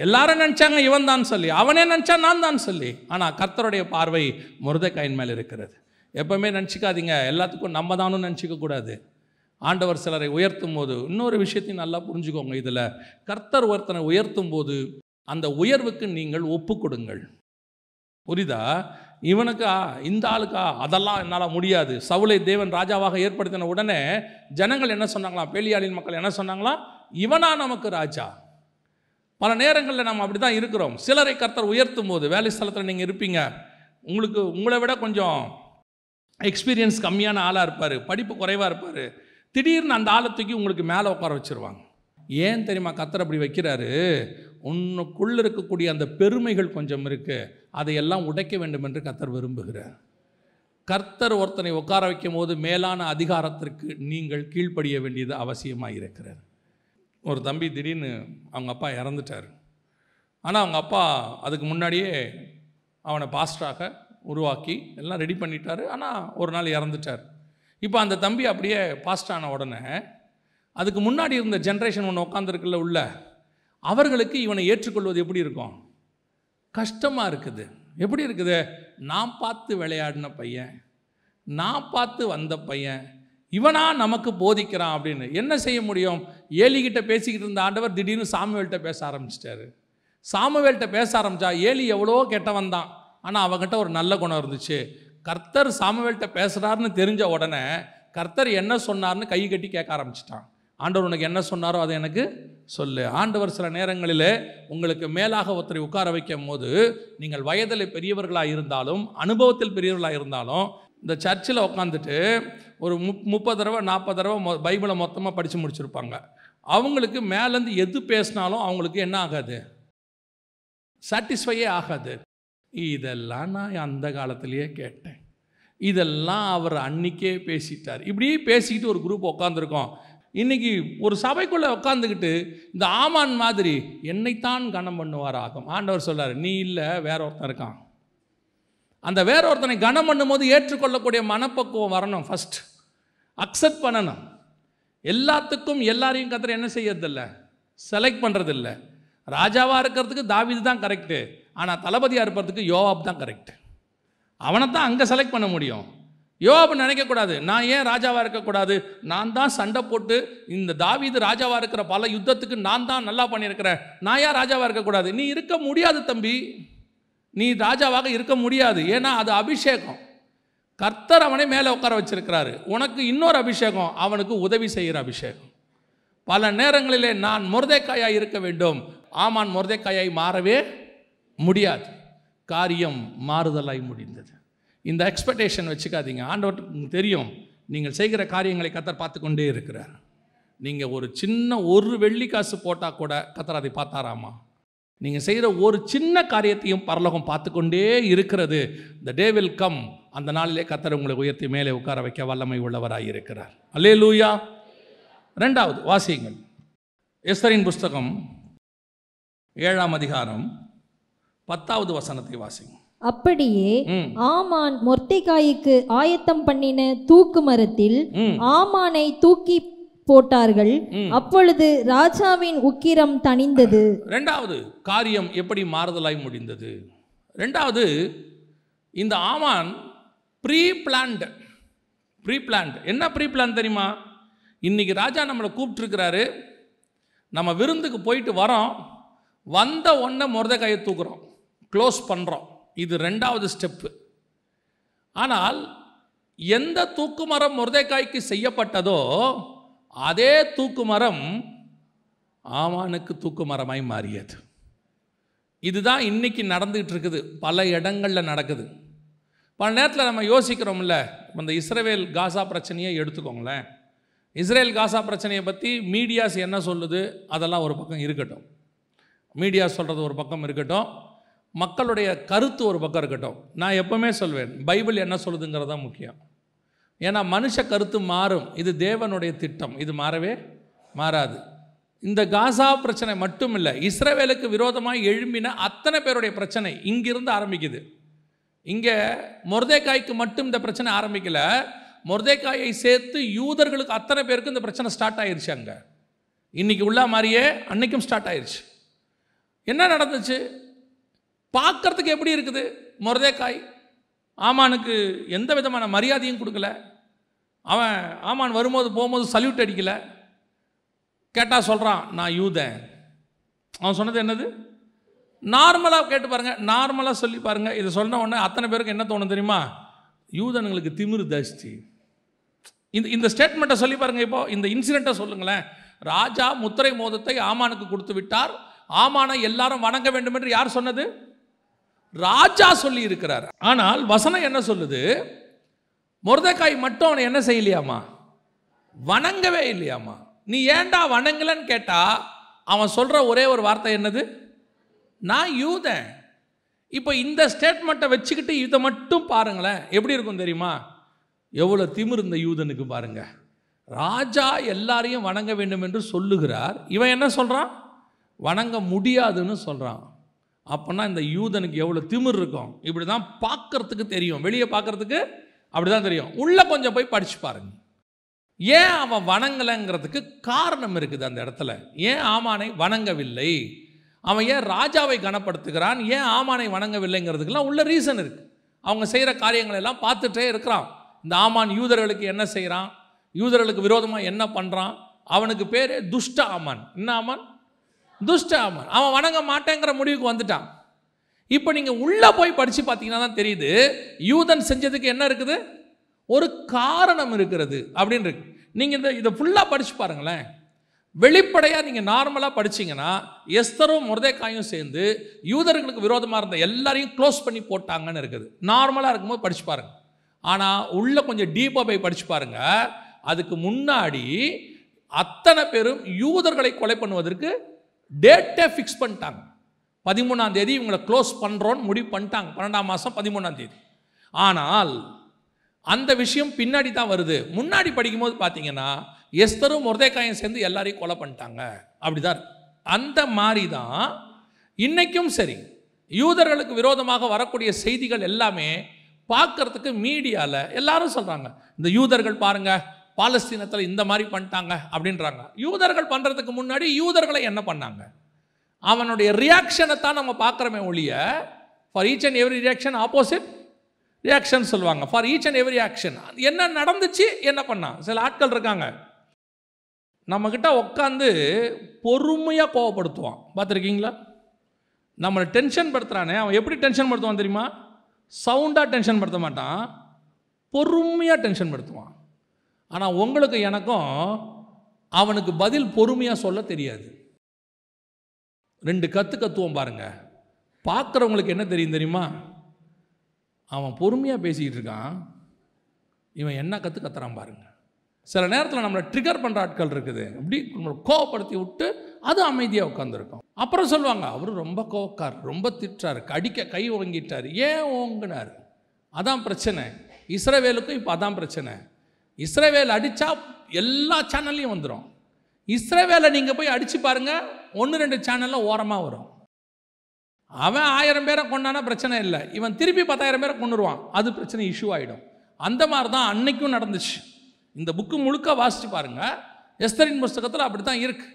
[SPEAKER 1] எல்லாரும் நினச்சாங்க இவன் தான் சொல்லி. அவனே நினச்சா நான் தான் சொல்லி. ஆனால் கர்த்தருடைய பார்வை முருதக்காயின் மேலே இருக்கிறது. எப்பவுமே நினச்சிக்காதீங்க. எல்லாத்துக்கும் நம்ம தானும் நினச்சிக்கக்கூடாது ஆண்டவர் சிலரை உயர்த்தும் போது இன்னொரு விஷயத்தையும் நல்லா புரிஞ்சுக்கோங்க இதில். கர்த்தர் ஒருத்தனை உயர்த்தும் போது அந்த உயர்வுக்கு நீங்கள் ஒப்பு கொடுங்கள். புரிதா இவனுக்கா இந்த ஆளுக்கா? அதெல்லாம் என்னால் முடியாது. சவுளை தேவன் ராஜாவாக ஏற்படுத்தின உடனே ஜனங்கள் என்ன சொன்னாங்களாம்? பேலியாளின் மக்கள் என்ன சொன்னாங்களாம்? இவனா நமக்கு ராஜா. பல நேரங்களில் நம்ம அப்படி தான் இருக்கிறோம். சிலரை கர்த்தர் உயர்த்தும் போது வேலை ஸ்தலத்தில் நீங்கள் இருப்பீங்க. உங்களுக்கு உங்களை விட கொஞ்சம் எக்ஸ்பீரியன்ஸ் கம்மியான ஆளாக இருப்பார் படிப்பு குறைவாக இருப்பார். திடீர்னு அந்த ஆளை தூக்கி உங்களுக்கு மேலே உட்கார வச்சிருவாங்க. ஏன் தெரியுமா? கத்தர் அப்படி வைக்கிறாரு. உன்னுக்குள்ளே இருக்கக்கூடிய அந்த பெருமைகள் கொஞ்சம் இருக்குது அதையெல்லாம் உடைக்க வேண்டும் என்று கத்தர் விரும்புகிறார். கர்த்தர் ஒருத்தனை உட்கார வைக்கும் போது மேலான அதிகாரத்திற்கு நீங்கள் கீழ்ப்படிய வேண்டியது அவசியமாக இருக்கிறது ஒரு தம்பி திடீர்னு அவங்க அப்பா இறந்துட்டார். ஆனால் அவங்க அப்பா அதுக்கு முன்னாடியே அவனை பாஸ்டராக உருவாக்கி எல்லாம் ரெடி பண்ணிட்டாரு. ஆனால் ஒரு நாள் இறந்துட்டார். இப்போ அந்த தம்பி அப்படியே பாஸ்ட் ஆன உடனே அதுக்கு முன்னாடி இருந்த ஜென்ரேஷன் ஒன்று உட்காந்துருக்குல்ல உள்ள அவர்களுக்கு இவனை ஏற்றுக்கொள்வது எப்படி இருக்கும்? கஷ்டமாக இருக்குது. எப்படி இருக்குது? நான் பார்த்து விளையாடின பையன் நான் பார்த்து வந்த பையன் இவனா நமக்கு போதிக்கிறான் அப்படின்னு. என்ன செய்ய முடியும்? ஏலிகிட்ட பேசிக்கிட்டு இருந்த ஆண்டவர் திடீர்னு சாமுவேல்கிட்ட பேச ஆரம்பிச்சிட்டாரு. சாமுவேல்கிட்ட பேச ஆரம்பிச்சா ஏலி எவ்வளோ கெட்டவன் தான். ஆனால் அவகிட்ட ஒரு நல்ல குணம் இருந்துச்சு. கர்த்தர் சாமுவேல்கிட்ட பேசுகிறாருன்னு தெரிஞ்ச உடனே கர்த்தர் என்ன சொன்னார்னு கை கட்டி கேட்க ஆரம்பிச்சிட்டான். ஆண்டவர் உனக்கு என்ன சொன்னாரோ அதை எனக்கு சொல்லு. ஆண்டவர் சில நேரங்களில் உங்களுக்கு மேலாக ஒருத்தரை உட்கார வைக்கும் போது நீங்கள் வயதில் பெரியவர்களாக இருந்தாலும் அனுபவத்தில் பெரியவர்களாக இருந்தாலும் இந்த சர்ச்சில் உட்காந்துட்டு ஒரு முப் முப்பது தடவை நாற்பது தடவை மொ பைபிளை மொத்தமாக படித்து முடிச்சிருப்பாங்க. அவங்களுக்கு மேலேருந்து எது பேசினாலும் அவங்களுக்கு என்ன ஆகாது? சாட்டிஸ்ஃபையே ஆகாது. இதெல்லாம் நான் அந்த காலத்திலேயே கேட்டேன். இதெல்லாம் அவர் அன்னைக்கே பேசிட்டார். இப்படியே பேசிக்கிட்டு ஒரு குரூப் உட்காந்துருக்கோம் இன்னைக்கு ஒரு சபைக்குள்ளே உட்காந்துக்கிட்டு இந்த ஆமான் மாதிரி என்னைத்தான் கனம் பண்ணுவார் ஆகும் ஆண்டவர் சொல்கிறார் நீ இல்லை வேற ஒருத்தன் இருக்கான். அந்த வேற ஒருத்தனை கனம் பண்ணும்போது ஏற்றுக்கொள்ளக்கூடிய மனப்பக்குவம் வரணும் ஃபஸ்ட் அக்செப்ட் பண்ணணும். எல்லாத்துக்கும் எல்லாரையும் கத்துற என்ன செய்யறதில்ல? செலக்ட் பண்ணுறதில்ல ராஜாவாக இருக்கிறதுக்கு தாவீது தான் கரெக்டு ஆனால் தளபதியாக இருப்பதுக்கு யோவாப் தான் கரெக்ட் அவனை தான் அங்கே செலக்ட் பண்ண முடியும். யோவாப் நினைக்கக்கூடாது. நான் ஏன் ராஜாவாக இருக்கக்கூடாது? நான் தான் சண்டை போட்டு இந்த தாவீது ராஜாவாக இருக்கிற பல யுத்தத்துக்கு நான் தான் நல்லா பண்ணியிருக்கிறேன். நான் ஏன் ராஜாவாக இருக்கக்கூடாது? நீ இருக்க முடியாது தம்பி. நீ ராஜாவாக இருக்க முடியாது. ஏன்னா அது அபிஷேகம். கர்த்தர் அவனை மேலே உட்கார வச்சிருக்கிறாரு. உனக்கு இன்னொரு அபிஷேகம். அவனுக்கு உதவி செய்கிற அபிஷேகம். பல நேரங்களிலே நான் முருதைக்காயாய் இருக்க வேண்டும். ஆமான் முருதைக்காயாய் மாறவே முடியாது. காரியம் மாறுதலாய் முடிந்தது. இந்த எக்ஸ்பெக்டேஷன் வச்சுக்காதீங்க. ஆண்டவருக்கு தெரியும். நீங்கள் செய்கிற காரியங்களை கத்தர் பார்த்து கொண்டே இருக்கிறார். நீங்கள் ஒரு சின்ன ஒரு வெள்ளி காசு போட்டால் கூட கத்தர் அதை பார்த்தாராமா? நீங்கள் செய்கிற ஒரு சின்ன காரியத்தையும் பரலோகம் பார்த்து கொண்டே இருக்கிறது. த டே வில் கம் அந்த நாளிலே கத்தர் உங்களை உயர்த்தி மேலே உட்கார வைக்க வல்லமை உள்ளவராய் இருக்கிறார். அல்லே லூயா ரெண்டாவது வாசியுங்கள். எஸ்தரின் புஸ்தகம் ஏழாம் அதிகாரம் பத்தாவது வசனத்தை வாசிங்க
[SPEAKER 4] அப்படியே ஆமான் மொர்தெகாய்க்கு ஆயத்தம் பண்ணின தூக்கு மரத்தில் ஆமானை தூக்கி போட்டார்கள். அப்பொழுது ராஜாவின் உக்கிரம் தணிந்தது.
[SPEAKER 1] ரெண்டாவது காரியம் எப்படி மாறுதலாய் முடிந்தது? ரெண்டாவது இந்த ஆமான் ப்ரீ பிளான்டு ப்ரீ பிளான்ட் என்ன ப்ரீ பிளான் தெரியுமா? இன்னைக்கு ராஜா நம்மளை கூப்பிட்டுருக்கிறாரு. நம்ம விருந்துக்கு போயிட்டு வரோம். வந்த உடனே முருதைக்காயை தூக்குறோம். க்ளோஸ் பண்ணுறோம் இது ரெண்டாவது ஸ்டெப்பு ஆனால் எந்த தூக்குமரம் முருதைக்காய்க்கு செய்யப்பட்டதோ அதே தூக்குமரம் ஆமானுக்கு தூக்குமரமாய் மாறியது. இதுதான் இன்றைக்கி நடந்துகிட்டு இருக்குது. பல இடங்களில் நடக்குது. பல நேரத்தில் நம்ம யோசிக்கிறோம்ல இந்த இஸ்ரேல் காசா பிரச்சனையை எடுத்துக்கோங்களேன். இஸ்ரேல் காசா பிரச்சனையை பற்றி மீடியாஸ் என்ன சொல்லுது? அதெல்லாம் ஒரு பக்கம் இருக்கட்டும். மீடியா சொல்கிறது ஒரு பக்கம் இருக்கட்டும். மக்களுடைய கருத்து ஒரு பக்கம் இருக்கட்டும். நான் எப்பவுமே சொல்வேன் பைபிள் என்ன சொல்லுதுங்கிறது தான் முக்கியம். ஏன்னா மனுஷ கருத்து மாறும். இது தேவனுடைய திட்டம். இது மாறவே மாறாது. இந்த காசா பிரச்சனை மட்டும் இல்லை இஸ்ரவேலுக்கு விரோதமாக எழும்பின அத்தனை பேருடைய பிரச்சனை இங்கிருந்து ஆரம்பிக்குது. இங்கே மொர்தேக்காய்க்கு மட்டும் இந்த பிரச்சனை ஆரம்பிக்கலை. மொர்தேக்காயை சேர்த்து யூதர்களுக்கு அத்தனை பேருக்கு இந்த பிரச்சனை ஸ்டார்ட் ஆயிருச்சு அங்கே. இன்னைக்கு உள்ள மாதிரியே அன்னைக்கும் ஸ்டார்ட் ஆயிருச்சு. என்ன நடந்துச்சு? பார்க்கறதுக்கு எப்படி இருக்குது? மொர்தேக்காய் ஆமானுக்கு எந்த விதமான மரியாதையும் கொடுக்கல. அவன் ஆமான் வரும்போது போகும்போது சல்யூட் அடிக்கல. கேட்டால் சொல்கிறான் நான் யூதன். அவன் சொன்னது என்னது? நார்மலாக கேட்டு பாருங்கள் நார்மலாக சொல்லி பாருங்கள் இதை சொன்ன உடனே அத்தனை பேருக்கு என்ன தோணும் தெரியுமா? யூதனுங்களுக்கு திமிரு தாஸ்தி இந்த இந்த ஸ்டேட்மெண்ட்டை சொல்லி பாருங்கள் இப்போ இந்த இன்சிடெண்ட்டை சொல்லுங்களேன். ராஜா முத்திரை மோதத்தை ஆமானுக்கு கொடுத்து விட்டார். ஆமானை எல்லாரும் வணங்க வேண்டும் என்று யார் சொன்னது? ராஜா சொல்லி இருக்கிறார் ஆனால் வசனம் என்ன சொல்லுது? முருதைக்காய் மட்டும் அவனை என்ன செய்யலையாமா? வணங்கவே இல்லையாமா? நீ ஏன்டா வணங்கலன்னு கேட்டா அவன் சொல்ற ஒரே ஒரு வார்த்தை என்னது? நான் யூதன். இப்போ இந்த ஸ்டேட்மெண்ட்டை வச்சுக்கிட்டு இதை மட்டும் பாருங்களேன். எப்படி இருக்கும் தெரியுமா? எவ்வளோ திமிர் இந்த யூதனுக்கு பாருங்க. ராஜா எல்லாரையும் வணங்க வேண்டும் என்று சொல்லுகிறார். இவன் என்ன சொல்கிறான் வணங்க முடியாதுன்னு சொல்கிறான் அப்போனா இந்த யூதனுக்கு எவ்வளோ திமிர் இருக்கும்? இப்படி தான் பார்க்கறதுக்கு தெரியும். வெளியே பார்க்கறதுக்கு அப்படி தான் தெரியும். உள்ளே கொஞ்சம் போய் படிச்சு பாருங்க. ஏன் அவன் வணங்கலைங்கிறதுக்கு காரணம் இருக்குது அந்த இடத்துல. ஏன் ஆமானை வணங்கவில்லை? அவன் ஏன் ராஜாவை கனப்படுத்துகிறான்? ஏன் ஆமானை வணங்கவில்லைங்கிறதுக்கெல்லாம் உள்ள ரீசன் இருக்குது அவங்க செய்கிற காரியங்கள் எல்லாம் பார்த்துட்டே இருக்கிறான். இந்த ஆமான் யூதர்களுக்கு என்ன செய்கிறான் யூதர்களுக்கு விரோதமாக என்ன பண்ணுறான் அவனுக்கு பேர் துஷ்ட ஆமான். என்ன ஆமான்? துஷ்டாமன் அவன் வணங்க மாட்டேங்கிற முடிவுக்கு வந்துட்டான். இப்போ நீங்கள் உள்ளே போய் படித்து பார்த்தீங்கன்னா தான் தெரியுது யூதன் செஞ்சதுக்கு என்ன இருக்குது? ஒரு காரணம் இருக்கிறது அப்படின்னு இருக்கு. நீங்கள் இந்த இதை ஃபுல்லாக படித்து பாருங்களேன். வெளிப்படையாக நீங்கள் நார்மலாக படிச்சீங்கன்னா எஸ்தரும் முருதேக்காயும் சேர்ந்து யூதர்களுக்கு விரோதமாக இருந்த எல்லாரையும் க்ளோஸ் பண்ணி போட்டாங்கன்னு இருக்குது. நார்மலாக இருக்கும்போது படிச்சு பாருங்க. ஆனால் உள்ள கொஞ்சம் டீப்பாக போய் படிச்சு பாருங்க. அதுக்கு முன்னாடி அத்தனை பேரும் யூதர்களை கொலை பண்ணுவதற்கு டேட்டை ஃபிக்ஸ் பண்ணிட்டாங்க. பதிமூணாம் தேதி இவங்களை க்ளோஸ் பண்ணுறோன்னு முடிவு பண்ணிட்டாங்க. பன்னெண்டாம் மாதம் பதிமூணாம் தேதி. ஆனால் அந்த விஷயம் பின்னாடி தான் வருது. முன்னாடி படிக்கும்போது பார்த்தீங்கன்னா எஸ்தரும் முருதேக்காயும் சேர்ந்து எல்லாரையும் கொலை பண்ணிட்டாங்க. அப்படிதான் அந்த மாதிரி தான் இன்றைக்கும் சரி. யூதர்களுக்கு விரோதமாக வரக்கூடிய செய்திகள் எல்லாமே பார்க்கறதுக்கு மீடியாவில் எல்லாரும் சொல்கிறாங்க இந்த யூதர்கள் பாருங்கள் பாலஸ்தீனத்தில் இந்த மாதிரி பண்ணிட்டாங்க அப்படின்றாங்க. யூதர்கள் பண்ணுறதுக்கு முன்னாடி யூதர்களை என்ன பண்ணாங்க? அவனுடைய ரியாக்ஷனை தான் நம்ம பார்க்குறோமே ஒழிய for each and every reaction opposite reaction சொல்லுவாங்க. For each and every action என்ன நடந்துச்சு? என்ன பண்ணான்? சில ஆட்கள் இருக்காங்க. நம்மக்கிட்ட உட்காந்து பொறுமையாக கோவப்படுத்துவான். பார்த்துருக்கீங்களா? நம்மளை டென்ஷன் படுத்துகிறானே அவன் எப்படி டென்ஷன் படுத்துவான் தெரியுமா? சவுண்டாக டென்ஷன் படுத்த மாட்டான். பொறுமையாக டென்ஷன் படுத்துவான். ஆனால் உங்களுக்கு எனக்கும் அவனுக்கு பதில் பொறுமையாக சொல்ல தெரியாது. ரெண்டு கத்து கத்துவோம் பாருங்க. பார்க்குறவங்களுக்கு என்ன தெரியும் தெரியுமா? அவன் பொறுமையாக பேசிக்கிட்டு இருக்கான். இவன் என்ன கற்று கத்துறான் பாருங்க. சில நேரத்தில் நம்மளை ட்ரிகர் பண்ணுற ஆட்கள் இருக்குது. அப்படி நம்மளை கோவப்படுத்தி விட்டு அது அமைதியாக உட்காந்துருக்கும் அப்புறம் சொல்லுவாங்க அவர் ரொம்ப கோவக்கார் ரொம்ப திட்டார் கடிக்க கை ஓங்கிட்டார். ஏன் ஓங்கினார்? அதான் பிரச்சனை. இஸ்ரவேலுக்கும் இப்போ அதான் பிரச்சனை. இஸ்ரேவேல் அடித்தா எல்லா சேனல்லையும் வந்துடும் இஸ்ரேவேலை நீங்கள் போய் அடித்து பாருங்கள் ஒன்று ரெண்டு சேனலில் ஓரமாக வரும். அவன் ஆயிரம் பேரை கொண்டானா பிரச்சனை இல்லை. இவன் திருப்பி பத்தாயிரம் பேரை கொண்டுருவான் அது பிரச்சனை இஷ்யூ ஆகிடும் அந்த மாதிரி தான் அன்னைக்கும் நடந்துச்சு. இந்த புக்கு முழுக்க வாசித்து பாருங்க. எஸ்தரின் புஸ்தகத்தில் அப்படி தான் இருக்குது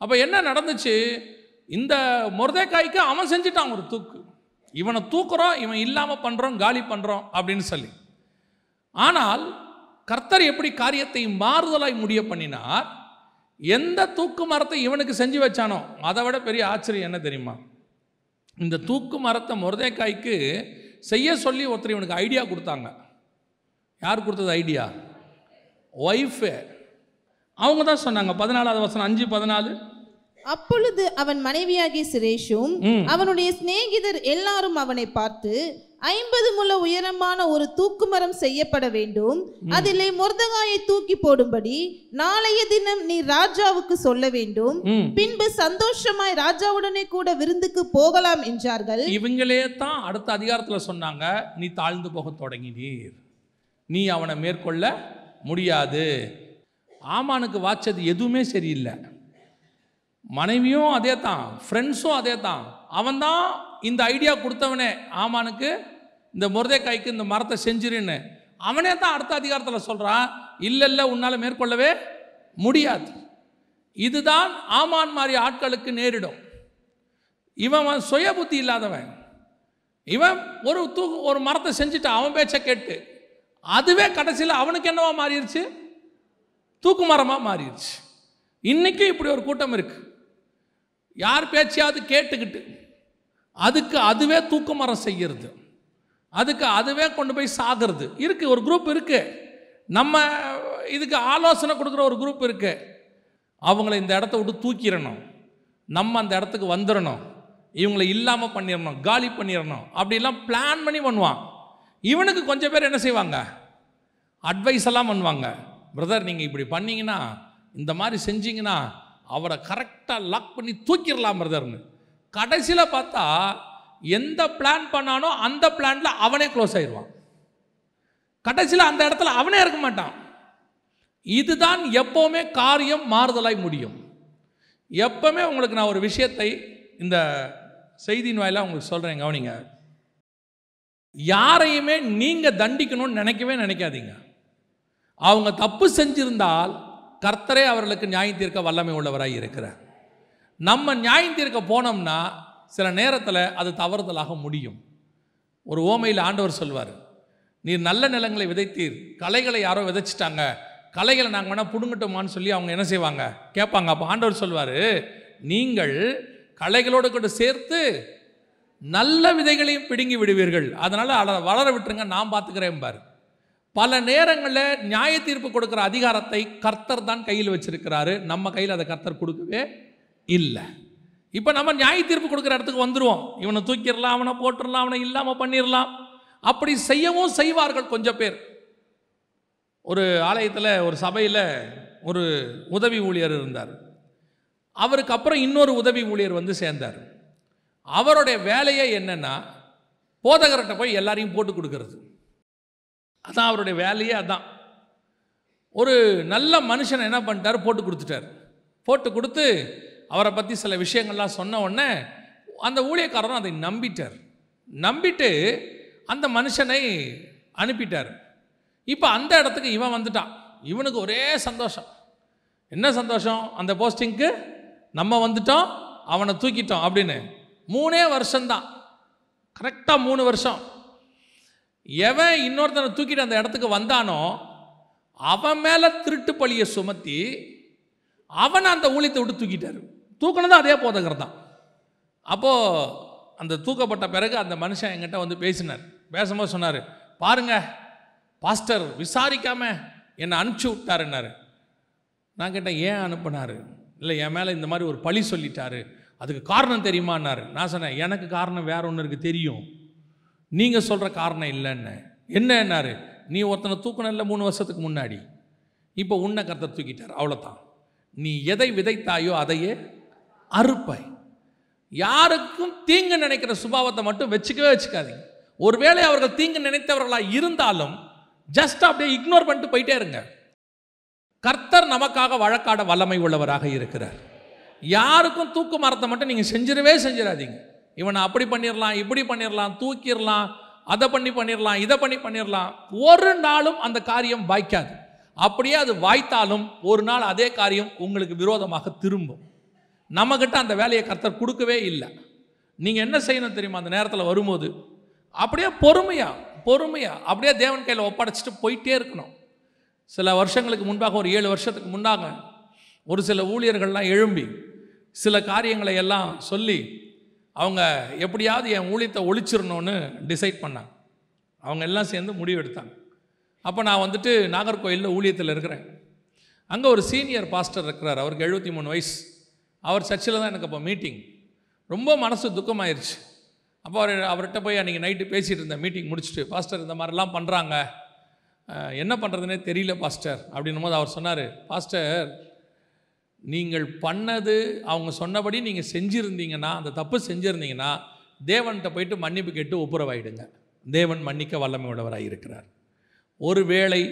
[SPEAKER 1] அப்போ என்ன நடந்துச்சு? இந்த முருதைக்காய்க்கு அவன் செஞ்சுட்டான் ஒரு தூக்கு. இவனை தூக்குறோம் இவன் இல்லாமல் பண்ணுறோம் காலி பண்ணுறோம் அப்படின்னு சொல்லி. ஆனால் கர்த்தர் எப்படி காரியத்தை மாறுதலாய் முடிய பண்ணினார் எந்த தூக்கு மரத்தை இவனுக்கு செஞ்சு வச்சானோ அதை விட பெரிய ஆச்சரியம் என்ன தெரியுமா? இந்த தூக்கு மரத்தை முருதைக்காய்க்கு செய்ய சொல்லி ஒருத்தர் இவனுக்கு ஐடியா கொடுத்தாங்க. யார் கொடுத்தது ஐடியா ஒய்ஃபு அவங்க தான் சொன்னாங்க பதினாலாவது வசனம் அஞ்சு பதினாலு.
[SPEAKER 2] அப்பொழுது அவன் மனைவியாகிய சிரேஷும் அவனுடைய சிநேகிதர் எல்லாரும் அவனை பார்த்து ஐம்பது முழ உயரமான ஒரு தூக்குமரம் செய்யப்பட வேண்டும். அதிலே முர்தகாயை தூக்கி போடும்படி நாளைய தினம் நீ ராஜாவுக்கு சொல்ல வேண்டும். பின்பு சந்தோஷமாய் ராஜாவுடனே கூட விருந்துக்கு போகலாம் என்றார்கள்.
[SPEAKER 1] இவங்களே தான் அடுத்த அதிகாரத்தில் சொன்னாங்க நீ தாழ்ந்து போக தொடங்கினீர். நீ அவனை மேற்கொள்ள முடியாது. ஆமானுக்கு வாச்சது எதுவுமே சரியில்லை. மனைவியும் அதே தான் ஃப்ரெண்ட்ஸும் அதே தான் அவன்தான் இந்த ஐடியா கொடுத்தவனே ஆமானுக்கு இந்த முருதைக்காய்க்கு இந்த மரத்தை செஞ்சிருன்னு. அவனே தான் அடுத்த அதிகாரத்தில் சொல்கிறான் இல்லை இல்லை உன்னால் மேற்கொள்ளவே முடியாது. இதுதான் ஆமான் மாதிரி ஆட்களுக்கு நேரிடும். இவன் சுய புத்தி இல்லாதவன். இவன் ஒரு தூக்கு ஒரு மரத்தை செஞ்சுட்டான் அவன் பேச்சை கேட்டு அதுவே கடைசியில் அவனுக்கு என்னவா மாறிடுச்சு தூக்கு மரமாக மாறிடுச்சு இன்றைக்கும் இப்படி ஒரு கூட்டம் இருக்குது யார் பேச்சையாவது கேட்டுக்கிட்டு அதுக்கு அதுவே தூக்க மரம் செய்கிறது அதுக்கு அதுவே கொண்டு போய் சாகிறது. இருக்குது ஒரு குரூப் இருக்குது நம்ம இதுக்கு ஆலோசனை கொடுக்குற ஒரு குரூப் இருக்குது அவங்கள இந்த இடத்த விட்டு தூக்கிடணும். நம்ம அந்த இடத்துக்கு வந்துடணும். இவங்களை இல்லாமல் பண்ணிடணும் காலி பண்ணிடணும். அப்படிலாம் பிளான் பண்ணி பண்ணுவான். இவனுக்கு கொஞ்சம் பேர் என்ன செய்வாங்க? அட்வைஸ் எல்லாம் பண்ணுவாங்க. பிரதர் நீங்கள் இப்படி பண்ணிங்கன்னா இந்த மாதிரி செஞ்சீங்கன்னா அவரை கரெக்டாக லாக் பண்ணி தூக்கிடலாம் பிரதர்னு கடைசியில் பார்த்தா எந்த பிளான் பண்ணானோ அந்த பிளானில் அவனே க்ளோஸ் ஆயிடுவான். கடைசியில் அந்த இடத்துல அவனே இருக்க மாட்டான். இதுதான் எப்போவுமே காரியம் மாறுதலாய் முடியும். எப்பவுமே உங்களுக்கு நான் ஒரு விஷயத்தை இந்த செய்தியின் வாயிலாக உங்களுக்கு சொல்கிறேன் கவனிங்க. யாரையுமே நீங்கள் தண்டிக்கணும்னு நினைக்கவே நினைக்காதீங்க. அவங்க தப்பு செஞ்சிருந்தால் கர்த்தரே அவர்களுக்கு நியாயம் தீர்க்க வல்லமை உள்ளவராக இருக்கிறார். நம்ம நியாயந்தீர்க்க போனோம்னா சில நேரத்தில் அது தவறுதலாக முடியும். ஒரு ஓமையில் ஆண்டவர் சொல்வார் நீர் நல்ல நிலங்களை விதைத்தீர். கலைகளை யாரோ விதைச்சிட்டாங்க. கலைகளை நாங்கள் வேணால் பிடுங்கட்டோமான்னு சொல்லி அவங்க என்ன செய்வாங்க? கேட்பாங்க. அப்போ ஆண்டவர் சொல்வார் நீங்கள் கலைகளோடு கூட சேர்த்து நல்ல விதைகளையும் பிடுங்கி விடுவீர்கள். அதனால் அதை வளர விட்டுருங்க நான் பார்த்துக்கிறேன் பார். பல நேரங்களில் நியாய தீர்ப்பு கொடுக்குற அதிகாரத்தை கர்த்தர் தான் கையில் வச்சிருக்கிறாரு. நம்ம கையில் அதை கர்த்தர் கொடுக்கவே இல்லை. இப்போ நம்ம நியாய தீர்ப்பு கொடுக்குற இடத்துக்கு வந்துடுவோம் இவனை தூக்கிடலாம் அவனை போட்டுடலாம் அவனை இல்லாமல் பண்ணிடலாம். அப்படி செய்யவும் செய்வார்கள் கொஞ்சம் பேர். ஒரு ஆலயத்தில் ஒரு சபையில் ஒரு உதவி ஊழியர் இருந்தார். அவருக்கு அப்புறம் இன்னொரு உதவி ஊழியர் வந்து சேர்ந்தார். அவருடைய வேலையே என்னென்னா போதகர்கிட்ட போய் எல்லாரையும் போட்டு கொடுக்கறது. அதான் அவருடைய வேலையே அதான். ஒரு நல்ல மனுஷனை என்ன பண்ணிட்டார்? போட்டு கொடுத்துட்டார். போட்டு கொடுத்து அவரை பற்றி சில விஷயங்கள்லாம் சொன்ன உடனே அந்த ஊழியக்காரரும் அதை நம்பிட்டார். நம்பிட்டு அந்த மனுஷனை அனுப்பிட்டார். இப்போ அந்த இடத்துக்கு இவன் வந்துட்டான். இவனுக்கு ஒரே சந்தோஷம். என்ன சந்தோஷம்? அந்த போஸ்டிங்க்கு நம்ம வந்துட்டோம் அவனை தூக்கிட்டோம் அப்படின்னு. மூணே வருஷம்தான். கரெக்டாக மூணு வருஷம். எவன் இன்னொருத்தனை தூக்கிட்டு அந்த இடத்துக்கு வந்தானோ அவன் மேலே திருட்டு பழியை சுமத்தி அவனை அந்த ஊழியத்தை விட்டு தூக்கிட்டாரு. தூக்கினதும் அதே போதகர் தான். அப்போது அந்த தூக்கப்பட்ட பிறகு அந்த மனுஷன் என்கிட்ட வந்து பேசினார். பேசும்போது சொன்னார் பாருங்க பாஸ்டர் விசாரிக்காமல் என்னை அனுப்பிச்சி விட்டாருன்னாரு. நான் கேட்டேன் ஏன் அனுப்புனார்? இல்லை என் மேலே இந்த மாதிரி ஒரு பழி சொல்லிட்டாரு. அதுக்கு காரணம் தெரியுமான்னாரு. நான் சொன்னேன் எனக்கு காரணம் வேற ஒன்று இருக்குது தெரியும். நீங்கள் சொல்கிற காரணம் இல்லைன்னு. என்னன்னாரு? நீ ஒருத்தனை தூக்கணும்ல மூணு வருஷத்துக்கு முன்னாடி. இப்போ உன்னை கருத்தை தூக்கிட்டார் அவ்வளோதான் நீ எதை விதைத்தாயோ அதையே அறுப்பை. யாருக்கும் தீங்கு நினைக்கிற சுபாவத்தை மட்டும் வச்சுக்கவே வச்சுக்காதீங்க. ஒருவேளை அவர்கள் தீங்கு நினைத்தவர்களாக இருந்தாலும் ஜஸ்ட் அப்படியே இக்னோர் பண்ணிட்டு போயிட்டே இருங்க. கர்த்தர் நமக்காக வழக்காட வல்லமை உள்ளவராக இருக்கிறார். யாருக்கும் தூக்கு மரத்தை மட்டும் நீங்கள் செஞ்சிடவே செஞ்சிடாதீங்க. இவனை அப்படி பண்ணிடலாம் இப்படி பண்ணிடலாம் தூக்கிடலாம் அதை பண்ணி பண்ணிடலாம் இதை பண்ணி பண்ணிடலாம். ஒரு நாளும் அந்த காரியம் வாய்க்காது. அப்படியே அது வாய்த்தாலும் ஒரு நாள் அதே காரியம் உங்களுக்கு விரோதமாக திரும்பும். நம்மக்கிட்ட அந்த வேலையை கர்த்தர் கொடுக்கவே இல்லை. நீங்கள் என்ன செய்யணும் தெரியுமா? அந்த நேரத்தில் வரும்போது அப்படியே பொறுமையாக பொறுமையாக அப்படியே தேவன் கையில் ஒப்படைச்சிட்டு போயிட்டே இருக்கணும். சில வருஷங்களுக்கு முன்பாக ஒரு ஏழு வருஷத்துக்கு முன்னாக ஒரு சில ஊழியர்கள்லாம் எழும்பி சில காரியங்களை எல்லாம் சொல்லி அவங்க எப்படியாவது என் ஊழியத்தை ஒழிச்சிடணும்னு டிசைட் பண்ணாங்க. அவங்க எல்லாம் சேர்ந்து முடிவு எடுத்தாங்க. அப்போ நான் வந்துட்டு நாகர்கோயிலில் ஊழியத்தில் இருக்கிறேன். அங்கே ஒரு சீனியர் பாஸ்டர் இருக்கிறார். அவருக்கு எழுபத்தி மூணு வயசு. அவர் சர்ச்சில் தான் எனக்கு அப்போ மீட்டிங் ரொம்ப மனசு துக்கமாயிருச்சு. அப்போ அவர் அவர்கிட்ட போய் அன்றைக்கி நைட்டு பேசிகிட்டு இருந்தேன். மீட்டிங் முடிச்சுட்டு பாஸ்டர் இந்த மாதிரிலாம் பண்ணுறாங்க என்ன பண்ணுறதுனே தெரியல பாஸ்டர் அப்படின்னும் போது அவர் சொன்னார் பாஸ்டர் நீங்கள் பண்ணது அவங்க சொன்னபடி நீங்கள் செஞ்சுருந்தீங்கன்னா அந்த தப்பு செஞ்சுருந்தீங்கன்னா தேவன்கிட்ட போயிட்டு மன்னிப்பு கேட்டு ஒப்புரவாயிடுங்க. தேவன் மன்னிக்க வல்லமை உள்ளவராக இருக்கிறார். ஒருவேளை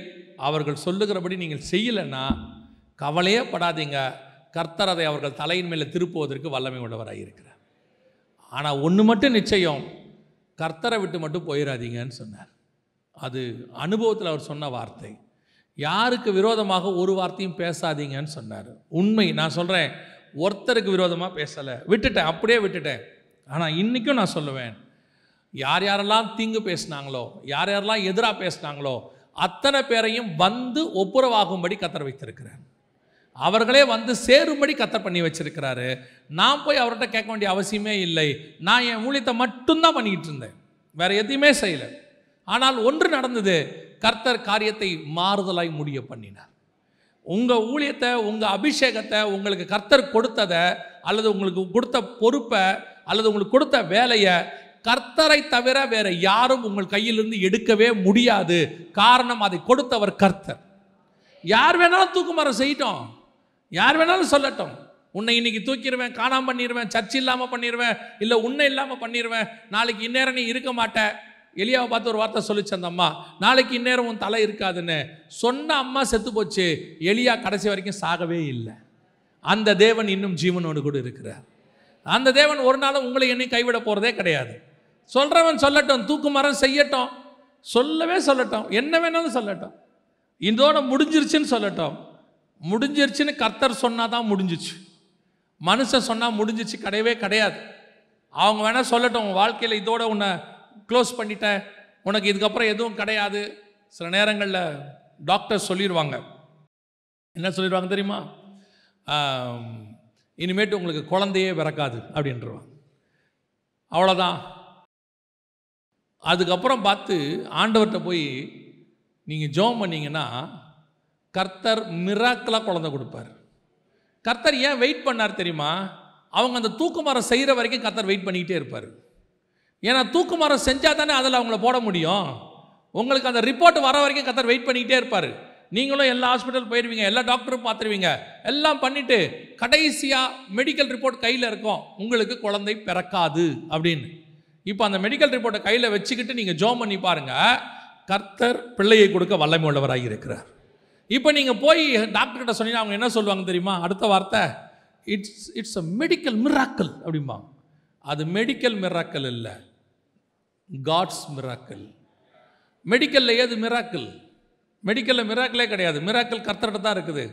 [SPEAKER 1] அவர்கள் சொல்லுகிறபடி நீங்கள் செய்யலைன்னா கவலையே படாதீங்க. கர்த்தர் அதை அவர்கள் தலையின் மேலே திருப்புவதற்கு வல்லமை உள்ளவராக இருக்கிறார். ஆனால் ஒன்று மட்டும் நிச்சயம் கர்த்தரை விட்டு மட்டும் போயிடாதீங்கன்னு சொன்னார். அது அனுபவத்தில் அவர் சொன்ன வார்த்தை. யாருக்கு விரோதமாக ஒரு வார்த்தையும் பேசாதீங்கன்னு சொன்னார். உண்மை நான் சொல்கிறேன் ஒருத்தருக்கு விரோதமாக பேசலை. விட்டுட்டேன் அப்படியே விட்டுட்டேன். ஆனால் இன்றைக்கும் நான் சொல்லுவேன் யார் யாரெல்லாம் தீங்கு பேசினாங்களோ யார் யாரெல்லாம் எதிராக பேசினாங்களோ அத்தனை பேரையும் வந்து ஒப்புரவாகும்படி கத்தர் வைத்திருக்கிறேன் அவர்களே வந்து சேரும்படி கத்தர் பண்ணி வச்சிருக்கிறாரு. நான் போய் அவர்கிட்ட கேட்க வேண்டிய அவசியமே இல்லை. நான் என் ஊழியத்தை மட்டும்தான் பண்ணிக்கிட்டு இருந்தேன். வேற எதையுமே செய்யலை. ஆனால் ஒன்று நடந்தது. கர்த்தர் காரியத்தை மாறுதலாய் முடிய பண்ணினார். உங்கள் ஊழியத்தை உங்கள் அபிஷேகத்தை உங்களுக்கு கர்த்தர் கொடுத்ததை அல்லது உங்களுக்கு கொடுத்த பொறுப்பை அல்லது உங்களுக்கு கொடுத்த வேலையை கர்த்தரை தவிர வேற யாரும் உங்கள் கையிலிருந்து எடுக்கவே முடியாது. காரணம் அதை கொடுத்தவர் கர்த்தர். யார் வேணாலும் தூக்குமரம் செய்யட்டும். யார் வேணாலும் சொல்லட்டும். உன்னை இன்னைக்கு தூக்கிடுவேன் காணாம பண்ணிடுவேன் சர்ச் இல்லாமல் பண்ணிடுவேன் இல்லை உன்னை இல்லாமல் பண்ணிடுவேன். நாளைக்கு இந்நேரம் நீ இருக்க மாட்டேன் எலியாவை பார்த்து ஒரு வார்த்தை சொல்லிச்சு அந்த அம்மா. நாளைக்கு இந்நேரம் உன் தலை இருக்காதுன்னு சொன்ன அம்மா செத்து போச்சு. எலியா கடைசி வரைக்கும் சாகவே இல்லை. அந்த தேவன் இன்னும் ஜீவனோடு கூட இருக்கிறார். அந்த தேவன் ஒரு நாளும் உங்களை என்னையும் கைவிட போகிறதே கிடையாது. சொல்கிறவன் சொல்லட்டும் தூக்கு மரம் செய்யட்டும். சொல்லவே சொல்லட்டும். என்ன வேணாலும் சொல்லட்டும். இதோட முடிஞ்சிருச்சுன்னு சொல்லட்டும். முடிஞ்சிருச்சுன்னு கர்த்தர் சொன்னால் தான் முடிஞ்சிச்சு. மனுஷன் சொன்னால் முடிஞ்சிச்சு கிடையவே கிடையாது. அவங்க வேணால் சொல்லட்டும் உங்கள் வாழ்க்கையில் இதோட உன்னை க்ளோஸ் பண்ணிட்டேன். உனக்கு இதுக்கப்புறம் எதுவும் கிடையாது. சில நேரங்களில் டாக்டர் சொல்லிடுவாங்க என்ன சொல்லிடுவாங்க தெரியுமா? இனிமேட்டு உங்களுக்கு குழந்தையே பிறக்காது அப்படின்றவாங்க அவ்வளோதான் அதுக்கப்புறம் பார்த்து ஆண்டவர்கிட்ட போய் நீங்கள் ஜெபம் பண்ணிங்கன்னா கர்த்தர் மிராக்கலாக குழந்தை கொடுப்பார். கர்த்தர் ஏன் வெயிட் பண்ணார் தெரியுமா? அவங்க அந்த தூக்குமரம் செய்கிற வரைக்கும் கர்த்தர் வெயிட் பண்ணிக்கிட்டே இருப்பார். ஏன்னா தூக்குமரம் செஞ்சால் தானே அதில் அவங்கள போட முடியும். உங்களுக்கு அந்த ரிப்போர்ட் வர வரைக்கும் கர்த்தர் வெயிட் பண்ணிக்கிட்டே இருப்பார். நீங்களும் எல்லா ஹாஸ்பிட்டல் போயிடுவீங்க எல்லா டாக்டரும் பார்த்துருவீங்க எல்லாம் பண்ணிவிட்டு கடைசியாக மெடிக்கல் ரிப்போர்ட் கையில் இருக்கும். உங்களுக்கு குழந்தை பிறக்காது அப்படின்னு. இப்போ அந்த மெடிக்கல் ரிப்போர்ட்டை கையில் வச்சுக்கிட்டு நீங்கள் ஜோம் பண்ணி பாருங்கள் கர்த்தர் பிள்ளையை கொடுக்க வல்லமை உள்ளவராக இருக்கிறார். இப்போ நீங்கள் போய் டாக்டர்கிட்ட சொன்னீங்கன்னா அவங்க என்ன சொல்லுவாங்க தெரியுமா? அடுத்த வார்த்தை it's it's a medical miracle அப்படிம்பா அது மெடிக்கல் மிராக்கல் இல்லை. காட்ஸ் மிராக்கல் மெடிக்கலில் ஏது மிராக்கல் மெடிக்கலில் மிராக்கலே கிடையாது. மிராக்கல் கர்த்தர்கிட்ட தான் இருக்குது.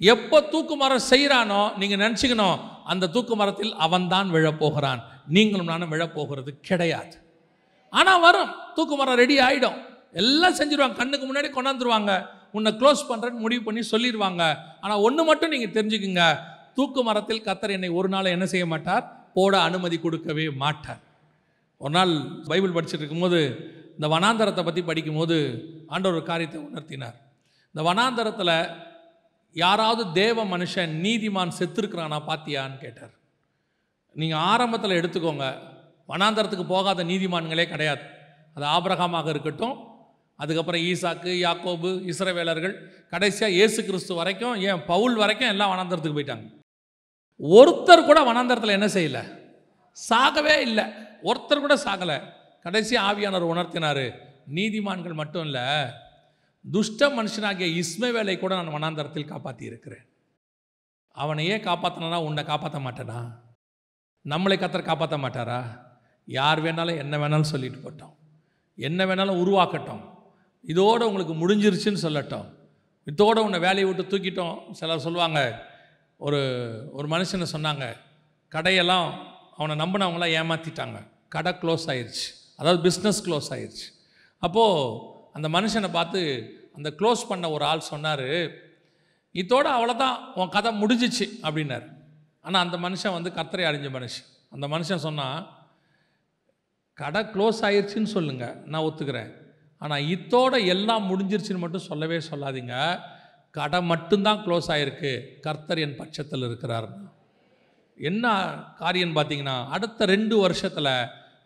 [SPEAKER 1] எப்போ தூக்கு மரம் செய்கிறானோ நீங்கள் நினச்சிக்கணும் அந்த தூக்கு மரத்தில் அவன்தான் விழப்போகிறான். நீங்களும் நானும் விழப்போகிறது கிடையாது. ஆனால் வரும். தூக்கு மரம் ரெடி ஆகிடும் எல்லாம் செஞ்சிருவாங்க. கண்ணுக்கு முன்னாடி கொண்டாந்துருவாங்க. உன்னை க்ளோஸ் பண்ணுறேன்னு முடிவு பண்ணி சொல்லிடுவாங்க ஆனால் ஒன்று மட்டும் நீங்கள் தெரிஞ்சுக்குங்க. தூக்கு மரத்தில் கத்தர் என்னை ஒரு நாள் என்ன செய்ய மாட்டார்? போட அனுமதி கொடுக்கவே மாட்டார். ஒரு நாள் பைபிள் படிச்சுட்டு இருக்கும்போது இந்த வனாந்தரத்தை பற்றி படிக்கும்போது ஆண்டவர் ஒரு காரியத்தை உணர்த்தினார். இந்த வனாந்தரத்தில் யாராவது தேவ மனுஷன் நீதிமான் செத்துருக்குறானா பாத்தியான்னு கேட்டார். நீங்கள் ஆரம்பத்தில் எடுத்துக்கோங்க. வனாந்தரத்துக்கு போகாத நீதிமான்களே கிடையாது. அது ஆபரகமாக இருக்கட்டும் அதுக்கப்புறம் ஈசாக்கு யாக்கோபு இஸ்ரவேலர்கள் கடைசியாக இயேசு கிறிஸ்து வரைக்கும் ஏன் பவுல் வரைக்கும் எல்லாம் வனாந்தரத்துக்கு போயிட்டாங்க. ஒருத்தர் கூட வனாந்தரத்தில் என்ன செய்யலை? சாகவே இல்லை. ஒருத்தர் கூட சாகலை. கடைசி ஆவியானவர் உணர்த்தினார் நீதிமான்கள் மட்டும் இல்லை துஷ்ட மனுஷனாகிய இஸ்மவேலை கூட நான் வனாந்தரத்தில் காப்பாற்றி இருக்கிறேன் அவனையே காப்பாற்றினா உன்னை காப்பாற்ற மாட்டேனா? நம்மளை கத்தர் காப்பாற்ற மாட்டாரா? யார் வேணாலும் என்ன வேணாலும் சொல்லிட்டு போட்டோம். என்ன வேணாலும் உருவாக்கட்டும். இதோட உங்களுக்கு முடிஞ்சிருச்சுன்னு சொல்லட்டும். இதோட உன்னை வேலையை விட்டு தூக்கிட்டோம். சிலர் சொல்லுவாங்க ஒரு ஒரு மனுஷனை சொன்னாங்க கடையெல்லாம் அவனை நம்பினவங்களாம் ஏமாற்றிட்டாங்க கடை க்ளோஸ் ஆயிடுச்சு அதாவது பிஸ்னஸ் க்ளோஸ் ஆயிடுச்சு அப்போது அந்த மனுஷனை பார்த்து அந்த க்ளோஸ் பண்ண ஒரு ஆள் சொன்னார் இதோட அவ்வளோதான் உன் கதை முடிஞ்சிச்சு அப்படின்னார். ஆனால் அந்த மனுஷன் வந்து கத்தரை அழிஞ்ச மனுஷன். அந்த மனுஷன் சொன்னான் கடை க்ளோஸ் ஆயிருச்சுன்னு சொல்லுங்கள் நான் ஒத்துக்கிறேன். ஆனால் இத்தோட எல்லாம் முடிஞ்சிருச்சுன்னு மட்டும் சொல்லவே சொல்லாதீங்க. கடை மட்டும்தான் க்ளோஸ் ஆகிருக்கு கர்த்தர் என் பட்சத்தில் இருக்கிறாருன்னா என்ன காரியம் பார்த்தீங்கன்னா அடுத்த ரெண்டு வருஷத்தில்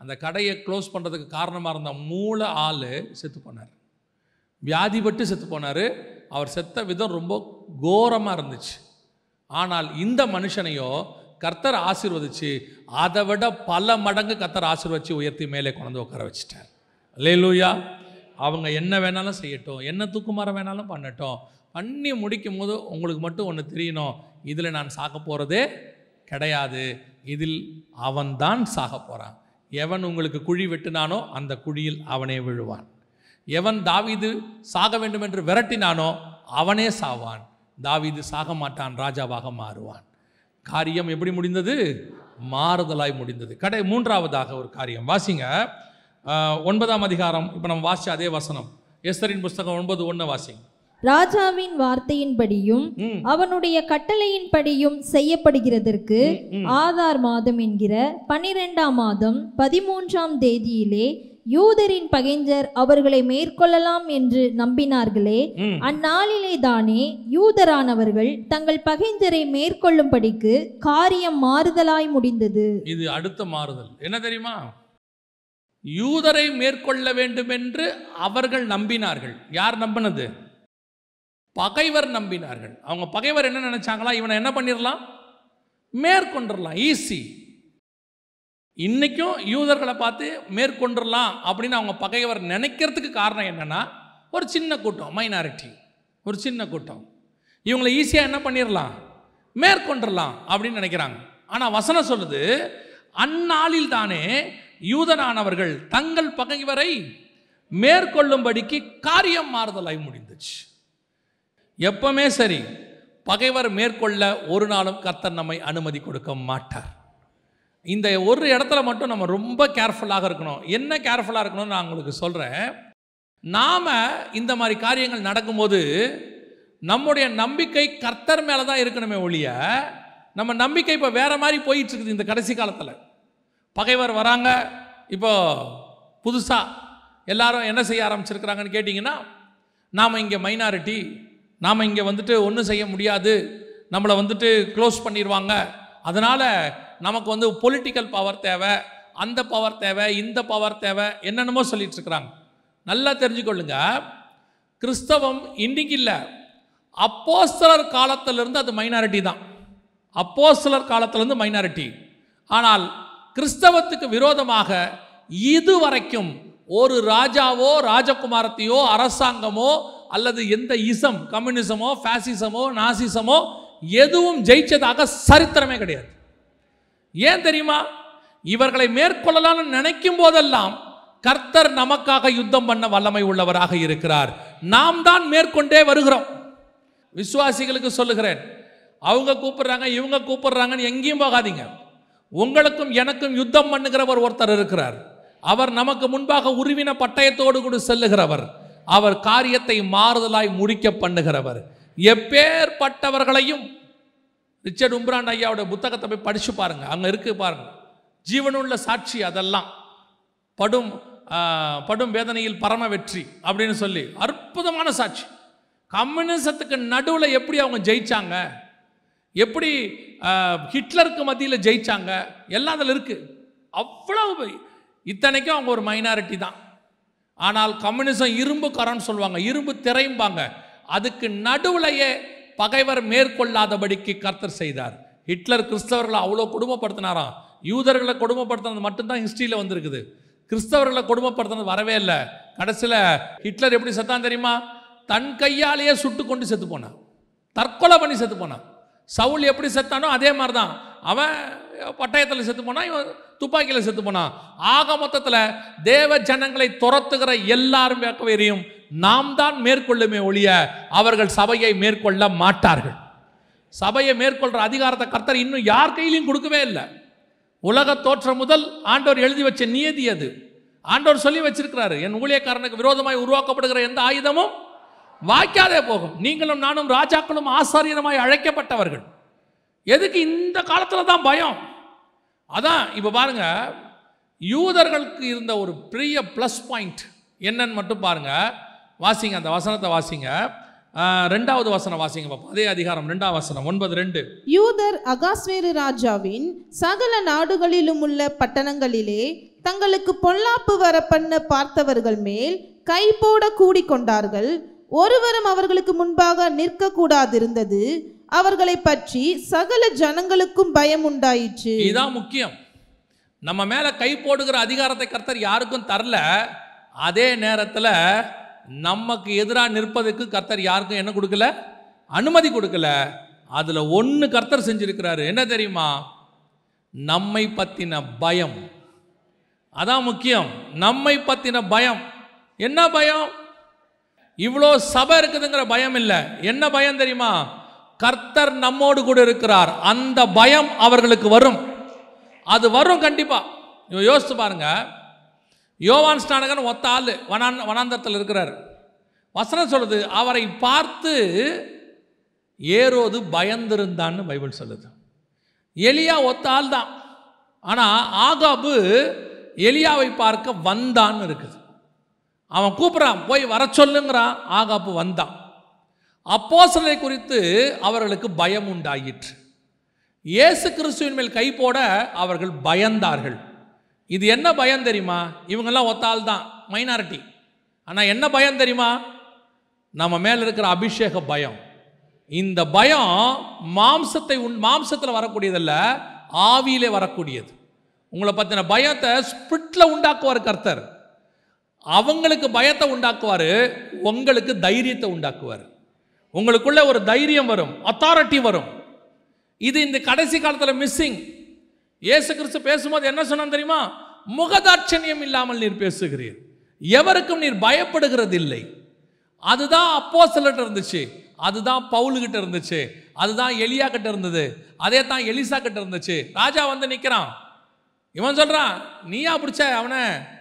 [SPEAKER 1] அந்த கடையை க்ளோஸ் பண்ணுறதுக்கு காரணமாக இருந்த மூல ஆள் செத்து போனார். வியாதிப்பட்டு செத்து போனார். அவர் செத்த விதம் ரொம்ப கோரமாக இருந்துச்சு. ஆனால் இந்த மனுஷனையோ கர்த்தர் ஆசீர்வதிச்சு அதை விட பல மடங்கு கர்த்தர் ஆசீர்வதிச்சு உயர்த்தி மேலே கொண்டு வந்து உட்கார வச்சுட்டார். லேலூயா அவங்க என்ன வேணாலும் செய்யட்டும் என்ன தூக்குமாற வேணாலும் பண்ணட்டும். பண்ணி முடிக்கும் போது உங்களுக்கு மட்டும் ஒன்று தெரியணும் இதில் நான் சாக போகிறதே கிடையாது. இதில் அவன்தான் சாக போகிறான் எவன் உங்களுக்கு குழி வெட்டினானோ அந்த குழியில் அவனே விழுவான். எவன் தாவீது சாக வேண்டும் என்று விரட்டினானோ அவனே சாவான். தாவீது சாக மாட்டான் ராஜாவாக மாறுவான். காரியம் எப்படி முடிந்தது? மாறுதலாய் முடிந்தது. கடை மூன்றாவதாக ஒரு காரியம். வாசிங்க. ஒன்பதாம் அதிகாரம். இப்போ நம்ம வாசிச்ச அதே வசனம். எஸ்தரின் புஸ்தகம் ஒன்பது ஒன்று வாசிங்க.
[SPEAKER 4] ராஜாவின் வார்த்தையின்படியும் அவனுடைய கட்டளையின்படியும் செய்யப்படுகிறதற்கு ஆதார் மாதம் என்கிற பனிரெண்டாம் மாதம் பதிமூன்றாம் தேதியிலே யூதரின் பகைஞர் அவர்களை மேற்கொள்ளலாம் என்று நம்பினார்களே. அந்நாளிலே தானே யூதரானவர்கள் தங்கள் பகைஞரை மேற்கொள்ளும்படிக்கு காரியம் மாறுதலாய் முடிந்தது.
[SPEAKER 1] இது அடுத்த மாறுதல். என்ன தெரியுமா? யூதரை மேற்கொள்ள வேண்டும் என்று அவர்கள் நம்பினார்கள். யார் நம்பினது? பகைவர் நம்பினார்கள். அவங்க பகைவர் என்ன நினைச்சாங்களா? இவனை என்ன பண்ணிடலாம் மேற்கொண்டுடலாம் ஈஸி இன்னைக்கும் யூதர்களை பார்த்து மேற்கொண்டுடலாம் அப்படின்னு அவங்க பகைவர் நினைக்கிறதுக்கு காரணம் என்னன்னா ஒரு சின்ன கூட்டம் மைனாரிட்டி ஒரு சின்ன கூட்டம். இவங்களை ஈஸியாக என்ன பண்ணிடலாம் மேற்கொண்டுடலாம் அப்படின்னு நினைக்கிறாங்க. ஆனால் வசனம் சொல்லுது அந்நாளில் தானே யூதனானவர்கள் தங்கள் பகைவரை மேற்கொள்ளும்படிக்கு காரியம் மாறுதலாய் முடிந்துச்சு. எப்பவுமே சரி பகைவர் மேற்கொள்ள ஒரு நாளும் கர்த்தர் நம்மை அனுமதி கொடுக்க மாட்டார். இந்த ஒரு இடத்துல மட்டும் நம்ம ரொம்ப கேர்ஃபுல்லாக இருக்கணும். என்ன கேர்ஃபுல்லாக இருக்கணும்னு நான் உங்களுக்கு சொல்கிறேன் நாம் இந்த மாதிரி காரியங்கள் நடக்கும்போது நம்முடைய நம்பிக்கை கர்த்தர் மேலே தான் இருக்கணுமே ஒழிய நம்ம நம்பிக்கை இப்போ வேறு மாதிரி போயிட்டுருக்குது இந்த கடைசி காலத்தில். பகைவர் வராங்க. இப்போ புதுசாக எல்லாரும் என்ன செய்ய ஆரம்பிச்சிருக்கிறாங்கன்னு கேட்டிங்கன்னா நாம் இங்கே மைனாரிட்டி நாம் இங்கே வந்துட்டு ஒன்றும் செய்ய முடியாது. நம்மளை வந்துட்டு க்ளோஸ் பண்ணிடுவாங்க அதனால் நமக்கு வந்து பொலிட்டிக்கல் பவர் தேவை அந்த பவர் தேவை இந்த பவர் தேவை என்னென்னமோ சொல்லிட்டு இருக்கிறாங்க. நல்லா தெரிஞ்சுக்கொள்ளுங்க. கிறிஸ்தவம் இன்றைக்கு இல்லை. அப்போஸ்தலர் காலத்திலிருந்து அது மைனாரிட்டி தான். அப்போஸ்தலர் காலத்திலேருந்து மைனாரிட்டி ஆனால் கிறிஸ்தவத்துக்கு விரோதமாக இதுவரைக்கும் ஒரு ராஜாவோ ராஜகுமாரத்தையோ அரசாங்கமோ அல்லது எந்த இசம் கம்யூனிசமோ ஃபேசிசமோ நாசிசமோ எதுவும் ஜெயிச்சதாக சரித்திரமே கிடையாது. ஏன் தெரியுமா? இவர்களை மேற்கொள்ளலாம்னு நினைக்கும் போதெல்லாம் கர்த்தர் நமக்காக யுத்தம் பண்ண வல்லமை உள்ளவராக இருக்கிறார். நாம் தான் மேற்கொண்டே வருகிறோம். விசுவாசிகளுக்கு சொல்லுகிறேன். அவங்க கூப்பிடுறாங்க இவங்க கூப்பிடுறாங்கன்னு எங்கேயும் போகாதீங்க. உங்களுக்கும் எனக்கும் யுத்தம் பண்ணுகிறவர் ஒருத்தர் இருக்கிறார். அவர் நமக்கு முன்பாக உருவின பட்டயத்தோடு கூட செல்லுகிறவர். அவர் காரியத்தை மாறுதலாய் முடிக்க பண்ணுகிறவர். எப்பேற்பட்டவர்களையும் ரிச்சர்ட் உம்ரான் ஐயாவோட புத்தகத்தை போய் படிச்சு பாருங்க. அங்க இருக்கு பாருங்க. ஜீவனுள்ள சாட்சி அதெல்லாம். படும் படும் வேதனையில் பரம வெற்றி அப்படின்னு சொல்லி அற்புதமான சாட்சி. கம்யூனிசத்துக்கு நடுவில் எப்படி அவங்க ஜெயிச்சாங்க? எப்படி ஹிட்லருக்கு மத்தியில் ஜெயிச்சாங்க? எல்லாம் அதில் இருக்குது அவ்வளவு இத்தனைக்கும் அவங்க ஒரு மைனாரிட்டி தான். ஆனால் கம்யூனிசம் இரும்பு கரம்னு சொல்லுவாங்க. இரும்பு திரையும்பாங்க அதுக்கு நடுவுலையே பகைவர் மேற்கொள்ளாதபடிக்கு கர்த்தர் செய்தார். ஹிட்லர் கிறிஸ்தவர்களை அவ்வளோ கொடுமைப்படுத்தினாராம் யூதர்களை கொடுமைப்படுத்தினது மட்டும்தான் ஹிஸ்ட்ரியில் வந்திருக்குது. கிறிஸ்தவர்களை கொடுமைப்படுத்தினது வரவே இல்லை. கடைசியில் ஹிட்லர் எப்படி செத்தான் தெரியுமா? தன் கையாலேயே சுட்டு கொண்டு செத்து போனான் தற்கொலை பண்ணி செத்து போனான் சவுல் எப்படி செத்தானோ அதே மாதிரி தான் அவன் பட்டயத்தில் செத்து போனான் இவன் துப்பாக்கியில் செத்து போனான். ஆக மொத்தத்தில் தேவ ஜனங்களை துரத்துகிற எல்லாரும் வேக்கவேறியும் நாம் தான் மேற்கொள்ளுமே ஒழிய அவர்கள் சபையை மேற்கொள்ள மாட்டார்கள். சபையை மேற்கொள்கிற அதிகாரத்தை கர்த்தர் இன்னும் யார் கையிலையும் கொடுக்கவே இல்லை. உலக தோற்றம் முதல் ஆண்டவர் எழுதி வச்ச நியதி அது. ஆண்டவர் சொல்லி வச்சிருக்கிறாரு என் ஊழியக்காரனுக்கு விரோதமாய் உருவாக்கப்படுகிற எந்த ஆயுதமும் வாய்க்காதே போகும். நீங்களும் நானும் ராஜாக்களும் ஆசாரியருமாய் அழைக்கப்பட்டவர்கள். எதுக்கு இந்த காலத்தில் தான் பயம்? அதான் இப்போ பாருங்க யூதர்களுக்கு இருந்த ஒரு பெரிய ப்ளஸ் பாயிண்ட் என்னன்னு மட்டும் பாருங்க. வாசிங்க அந்த வசனத்தை வாசிங்க. ரெண்டாவது வசனம் வாசிங்க பாப்போம். அதே அதிகாரம் ரெண்டாவது வசனம் ஒன்பது ரெண்டு.
[SPEAKER 2] யூதர் அகாஸ்வேரு ராஜாவின் சகல நாடுகளிலும் உள்ள பட்டணங்களிலே தங்களுக்கு பொல்லாப்பு வர பண்ண பார்த்தவர்கள் மேல் கை போட கூடிக்கொண்டார்கள். ஒருவரும் அவர்களுக்கு முன்பாக நிற்கக்கூடாதிருந்தது. அவர்களை பற்றி சகல ஜனங்களுக்கும் பயம் உண்டாயிற்று.
[SPEAKER 1] இதுதான் முக்கியம். நம்ம மேல கை போடுகிற அதிகாரத்தை கர்த்தர் யாருக்கும் தரல. அதே நேரத்தில் நமக்கு எதிராக நிற்பதற்கு கர்த்தர் யாருக்கும் என்ன கொடுக்கல? அனுமதி கொடுக்கல. அதில் ஒன்று கர்த்தர் செஞ்சிருக்கிறாரு. என்ன தெரியுமா? நம்மை பற்றின பயம். அதான் முக்கியம். நம்மை பற்றின பயம். என்ன பயம்? இவ்வளோ சபை இருக்குதுங்கிற பயம் இல்லை. என்ன பயம் தெரியுமா? கர்த்தர் நம்மோடு கூட இருக்கிறார். அந்த பயம் அவர்களுக்கு வரும். அது வரும் கண்டிப்பாக இவன் யோசித்து பாருங்க. யோவான் ஸ்நானகன் ஒத்த ஆள். வனான் வனாந்தரத்தில் இருக்கிறார். வசனம் சொல்லுது அவரை பார்த்து ஏரோது பயந்திருந்தான்னு பைபிள் சொல்லுது. எலியா ஒத்த ஆள் தான் ஆனால் ஆகாபு எலியாவை பார்க்க வந்தான்னு இருக்குது. அவன் கூப்பிட்றான் போய் வர சொல்லுங்கிறான் ஆகாப்பு வந்தான். அப்போஸ்தலரை குறித்து அவர்களுக்கு பயம் உண்டாயிற்று. இயேசு கிறிஸ்துவின் மேல் கை போட அவர்கள் பயந்தார்கள். இது என்ன பயம் தெரியுமா? இவங்கெல்லாம் ஒத்தால் தான் மைனாரிட்டி ஆனால் என்ன பயம் தெரியுமா? நம்ம மேலே இருக்கிற அபிஷேக பயம். இந்த பயம் மாம்சத்தை உண் மாம்சத்தில் வரக்கூடியதல்ல ஆவியிலே வரக்கூடியது. உங்களை பற்றின பயத்தை ஸ்பிரிட்டில் உண்டாக்குவார் கர்த்தர். அவங்களுக்கு பயத்தை உண்டாக்குவார் உங்களுக்கு தைரியத்தை உண்டாக்குவார். உங்களுக்குள்ள ஒரு தைரியம் வரும் அத்தாரிட்டி வரும். இது இந்த கடைசி காலத்தில் மிஸ்ஸிங் இயேசு கிறிஸ்து பேசும்போது என்ன சொன்னான் தெரியுமா? முகதாட்சணியம் இல்லாமல் நீர் பேசுகிறீர். எவருக்கும் நீர் பயப்படுகிறது இல்லை அதுதான் அப்போ இருந்துச்சு அதுதான் பவுலுகிட்ட இருந்துச்சு அதுதான் எலியா கிட்ட இருந்தது அதே தான் எலிசா கிட்ட இருந்துச்சு. ராஜா வந்து நிற்கிறான் இவன் சொல்கிறான் நீயா பிடிச்ச அவனை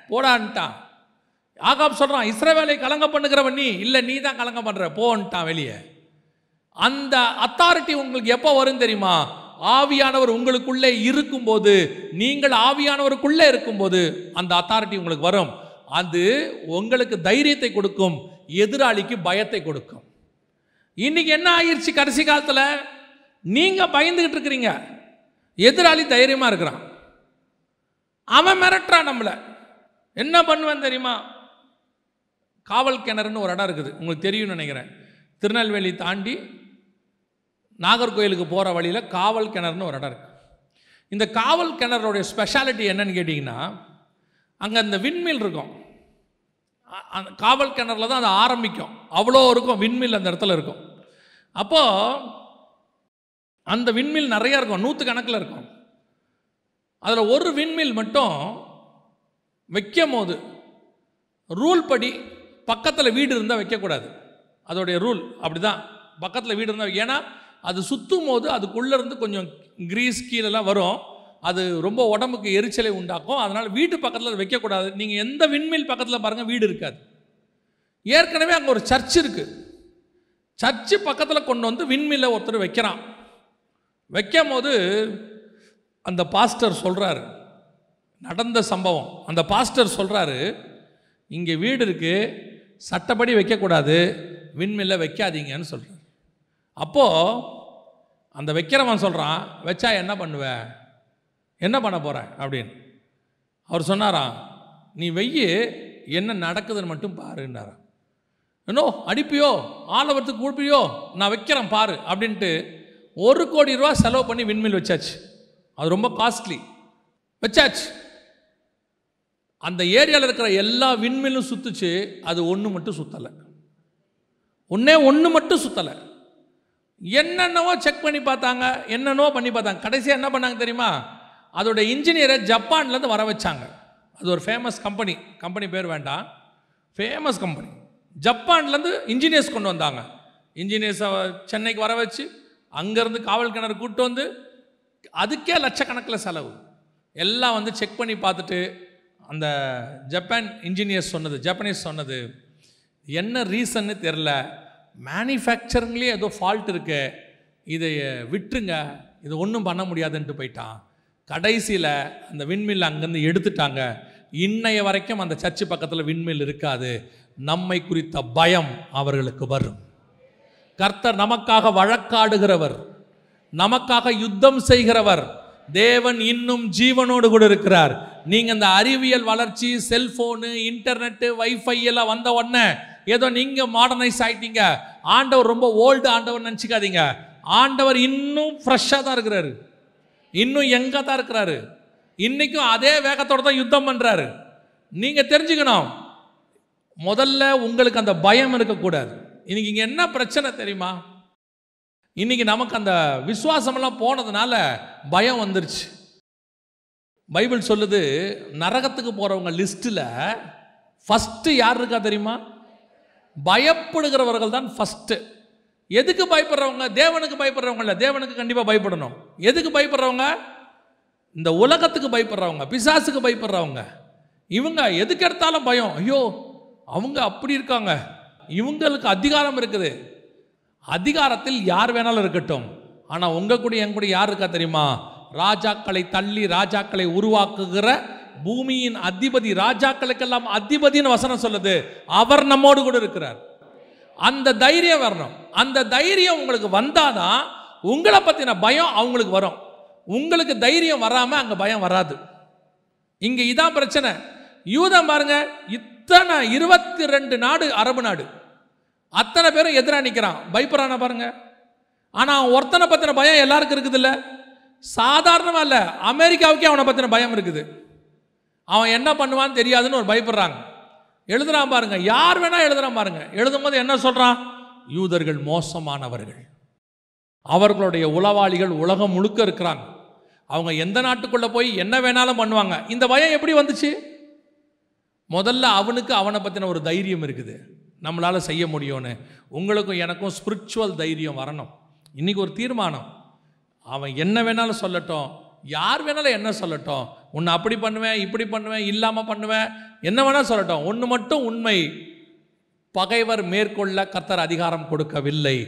[SPEAKER 1] போடான்ட்டான். ஆகாப் சொல்கிறான் இஸ்ரவேலை கலங்க பண்ணுகிறவன் நீ. இல்லை நீ தான் கலங்க பண்ணுற போன்ட்டான் வெளியே. அந்த அத்தாரிட்டி உங்களுக்கு எப்போ வரும் தெரியுமா? ஆவியானவர் உங்களுக்குள்ளே இருக்கும்போது நீங்கள் ஆவியானவருக்குள்ளே இருக்கும்போது அந்த அத்தாரிட்டி உங்களுக்கு வரும். அது உங்களுக்கு தைரியத்தை கொடுக்கும் எதிராளிக்கு பயத்தை கொடுக்கும். இன்னைக்கு என்ன ஆயிடுச்சு கடைசி காலத்தில்? நீங்கள் பயந்துகிட்டு இருக்கிறீங்க. எதிராளி தைரியமாக இருக்கிறான். அவன் மிரட்டுறான் நம்மளை. என்ன பண்ணுவேன் தெரியுமா? காவல் கிணறுன்னு ஒரு இடம் இருக்குது. உங்களுக்கு தெரியும்னு நினைக்கிறேன். திருநெல்வேலி தாண்டி நாகர்கோயிலுக்கு போகிற வழியில் காவல் கிணறுன்னு ஒரு இடம் இருக்குது இந்த காவல் கிணறுடைய ஸ்பெஷாலிட்டி என்னன்னு கேட்டிங்கன்னா அங்கே அந்த விண்மில் இருக்கும். அந்த காவல் கிணறுல தான் அது ஆரம்பிக்கும். அவ்வளோ இருக்கும் விண்மில் அந்த இடத்துல இருக்கும். அப்போது அந்த விண்மில் நிறையா இருக்கும் நூற்று கணக்கில் இருக்கும். அதில் ஒரு விண்மில் மட்டும் வைக்கும் போது ரூல் படி பக்கத்தில் வீடு இருந்தால் வைக்கக்கூடாது. அதோடைய ரூல் அப்படி தான் பக்கத்தில் வீடு இருந்தால் ஏன்னா அது சுற்றும் போது அதுக்குள்ளேருந்து கொஞ்சம் கிரீஸ் கீழெல்லாம் வரும். அது ரொம்ப உடம்புக்கு எரிச்சலை உண்டாக்கும். அதனால் வீட்டு பக்கத்தில் வைக்கக்கூடாது. நீங்கள் எந்த விண்மில் பக்கத்தில் பாருங்கள் வீடு இருக்காது. ஏற்கனவே அங்கே ஒரு சர்ச் இருக்குது சர்ச்சு பக்கத்தில் கொண்டு வந்து விண்மில்ல ஒருத்தர் வைக்கிறான். வைக்கும் போது அந்த பாஸ்டர் சொல்கிறாரு நடந்த சம்பவம். அந்த பாஸ்டர் சொல்கிறாரு இங்கே வீடு இருக்குது சட்டப்படி வைக்கக்கூடாது விண்மில்ல வைக்காதீங்கன்னு சொல்கிறார் அப்போது அந்த வைக்கிறவன் சொல்கிறான் வச்சா என்ன பண்ணுவ? என்ன பண்ண போகிறேன் அப்படின்னு. அவர் சொன்னாராம் நீ வெய்யி என்ன நடக்குதுன்னு மட்டும் பாருன்னாராம். என்னோ அடிப்பியோ ஆலவரத்துக்கு கூப்பியோ நான் வைக்கிறேன் பாரு அப்படின்ட்டு ஒரு கோடி ரூபா செலவு பண்ணி விண்மில் வச்சாச்சு. அது ரொம்ப காஸ்ட்லி. வச்சாச்சு. அந்த ஏரியாவில் இருக்கிற எல்லா விண்மீனும் சுத்துச்சு அது ஒன்று மட்டும் சுத்தலை. ஒன்றே ஒன்று மட்டும் சுத்தலை. என்னென்னவோ செக் பண்ணி பார்த்தாங்க என்னென்னவோ பண்ணி பார்த்தாங்க. கடைசியாக என்ன பண்ணாங்க தெரியுமா? அதோட இன்ஜினியரை ஜப்பான்லேருந்து வர வச்சாங்க. அது ஒரு ஃபேமஸ் கம்பெனி கம்பெனி பேர் வேண்டாம். ஃபேமஸ் கம்பெனி ஜப்பான்லேருந்து இன்ஜினியர்ஸ் கொண்டு வந்தாங்க. இன்ஜினியர்ஸை சென்னைக்கு வர வச்சு அங்கேருந்து காவல் கிணறு கூட்டு வந்து அதுக்கே லட்சக்கணக்கில் செலவு. எல்லாம் வந்து செக் பண்ணி பார்த்துட்டு அந்த ஜப்பான் இன்ஜினியர்ஸ் சொன்னது ஜப்பனீஸ் சொன்னது என்ன ரீசன்னு தெரில மேனுஃபேக்சரிங்லேயே ஏதோ ஃபால்ட் இருக்கு. இதை விட்டுருங்க. இது ஒன்றும் பண்ண முடியாதுன்ட்டு போயிட்டான். கடைசியில் அந்த விண்மில் அங்கேருந்து எடுத்துட்டாங்க. இன்னைய வரைக்கும் அந்த சர்ச்சு பக்கத்தில் விண்மில் இருக்காது. நம்மை குறித்த பயம் அவர்களுக்கு வரும். கர்த்தர் நமக்காக வழக்காடுகிறவர். நமக்காக யுத்தம் செய்கிறவர். தேவன் இன்னும் ஜீவனோடு கூட இருக்கிறார். நீங்க இந்த அறிவியல் வளர்ச்சி செல்போனு இன்டர்நெட்டு வைஃபை எல்லாம் வந்த உடனே ஏதோ நீங்க மாடர்னைஸ் ஆயிட்டீங்க. ஆண்டவர் ரொம்ப ஓல்டு ஆண்டவர் நினச்சிக்காதீங்க. ஆண்டவர் இன்னும் ஃப்ரெஷ்ஷாக தான் இருக்கிறாரு. இன்னும் எங்க தான் இருக்கிறாரு. இன்னைக்கும் அதே வேகத்தோடு தான் யுத்தம் பண்ணுறாரு நீங்க தெரிஞ்சுக்கணும். முதல்ல உங்களுக்கு அந்த பயம் இருக்கக்கூடாது. இன்னைக்கு இங்கே என்ன பிரச்சனை தெரியுமா? இன்னைக்கு நமக்கு அந்த விசுவாசமெல்லாம் போனதுனால பயம் வந்துருச்சு. பைபிள் சொல்லுது நரகத்துக்கு போகிறவங்க லிஸ்ட்டில் ஃபஸ்ட்டு யார் இருக்கா தெரியுமா? பயப்படுகிறவர்கள் தான் ஃபஸ்ட்டு எதுக்கு பயப்படுறவங்க? தேவனுக்கு பயப்படுறவங்க இல்லை தேவனுக்கு கண்டிப்பாக பயப்படணும். எதுக்கு பயப்படுறவங்க? இந்த உலகத்துக்கு பயப்படுறவங்க பிசாசுக்கு பயப்படுறவங்க. இவங்க எதுக்கு எடுத்தாலும் பயம். ஐயோ அவங்க அப்படி இருக்காங்க. இவங்களுக்கு அதிகாரம் இருக்குது. அதிகாரத்தில் யார் வேணாலும் இருக்கட்டும். ஆனால் உங்கள் கூட என் கூட யார் இருக்கா தெரியுமா? ராஜாக்களை தள்ளி ராஜாக்களை உருவாக்குகிற பூமியின் அதிபதி ராஜாக்களுக்கெல்லாம் அதிபதின்னு வசனம் சொல்லுது. அவர் நம்மோடு கூட இருக்கிறார். அந்த தைரியம் வரணும். அந்த தைரியம் உங்களுக்கு வந்தாதான் உங்களை பற்றின பயம் அவங்களுக்கு வரும். உங்களுக்கு தைரியம் வராமல் அங்கே பயம் வராது. இங்கே இதான் பிரச்சனை. யூதம் பாருங்க இத்தனை இருபத்தி ரெண்டு நாடு அரபு நாடு. அத்தனை பேரும் எதிராக நிற்கிறான் பயப்படுறான பாருங்க. ஆனால் ஒருத்தனை பற்றின பயம் எல்லாருக்கும் இருக்குது இல்லை சாதாரணமாக இல்லை அமெரிக்காவுக்கே அவனை பற்றின பயம் இருக்குது. அவன் என்ன பண்ணுவான்னு தெரியாதுன்னு ஒரு பயப்படுறாங்க. எழுதுறான் பாருங்க. யார் வேணா எழுதுறான் பாருங்க. எழுதும் போது என்ன சொல்றான்? யூதர்கள் மோசமானவர்கள். அவர்களுடைய உளவாளிகள் உலகம் முழுக்க இருக்கிறாங்க. அவங்க எந்த நாட்டுக்குள்ள போய் என்ன வேணாலும் பண்ணுவாங்க. இந்த பயம் எப்படி வந்துச்சு? முதல்ல அவனுக்கு அவனை பற்றின ஒரு தைரியம் இருக்குது. நம்மளால் செய்ய முடியும்னு. உங்களுக்கும் எனக்கும் ஸ்பிரிச்சுவல் தைரியம் வரணும். இன்றைக்கி ஒரு தீர்மானம். அவன் என்ன வேணாலும் சொல்லட்டும். யார் வேணாலும் என்ன சொல்லட்டும். உன்னை அப்படி பண்ணுவேன் இப்படி பண்ணுவேன் இல்லாமல் பண்ணுவேன். என்ன வேணால் சொல்லட்டும். ஒன்று மட்டும் உண்மை. பகைவர் மேற்கொள்ள கத்தர் அதிகாரம் கொடுக்கவில்லை.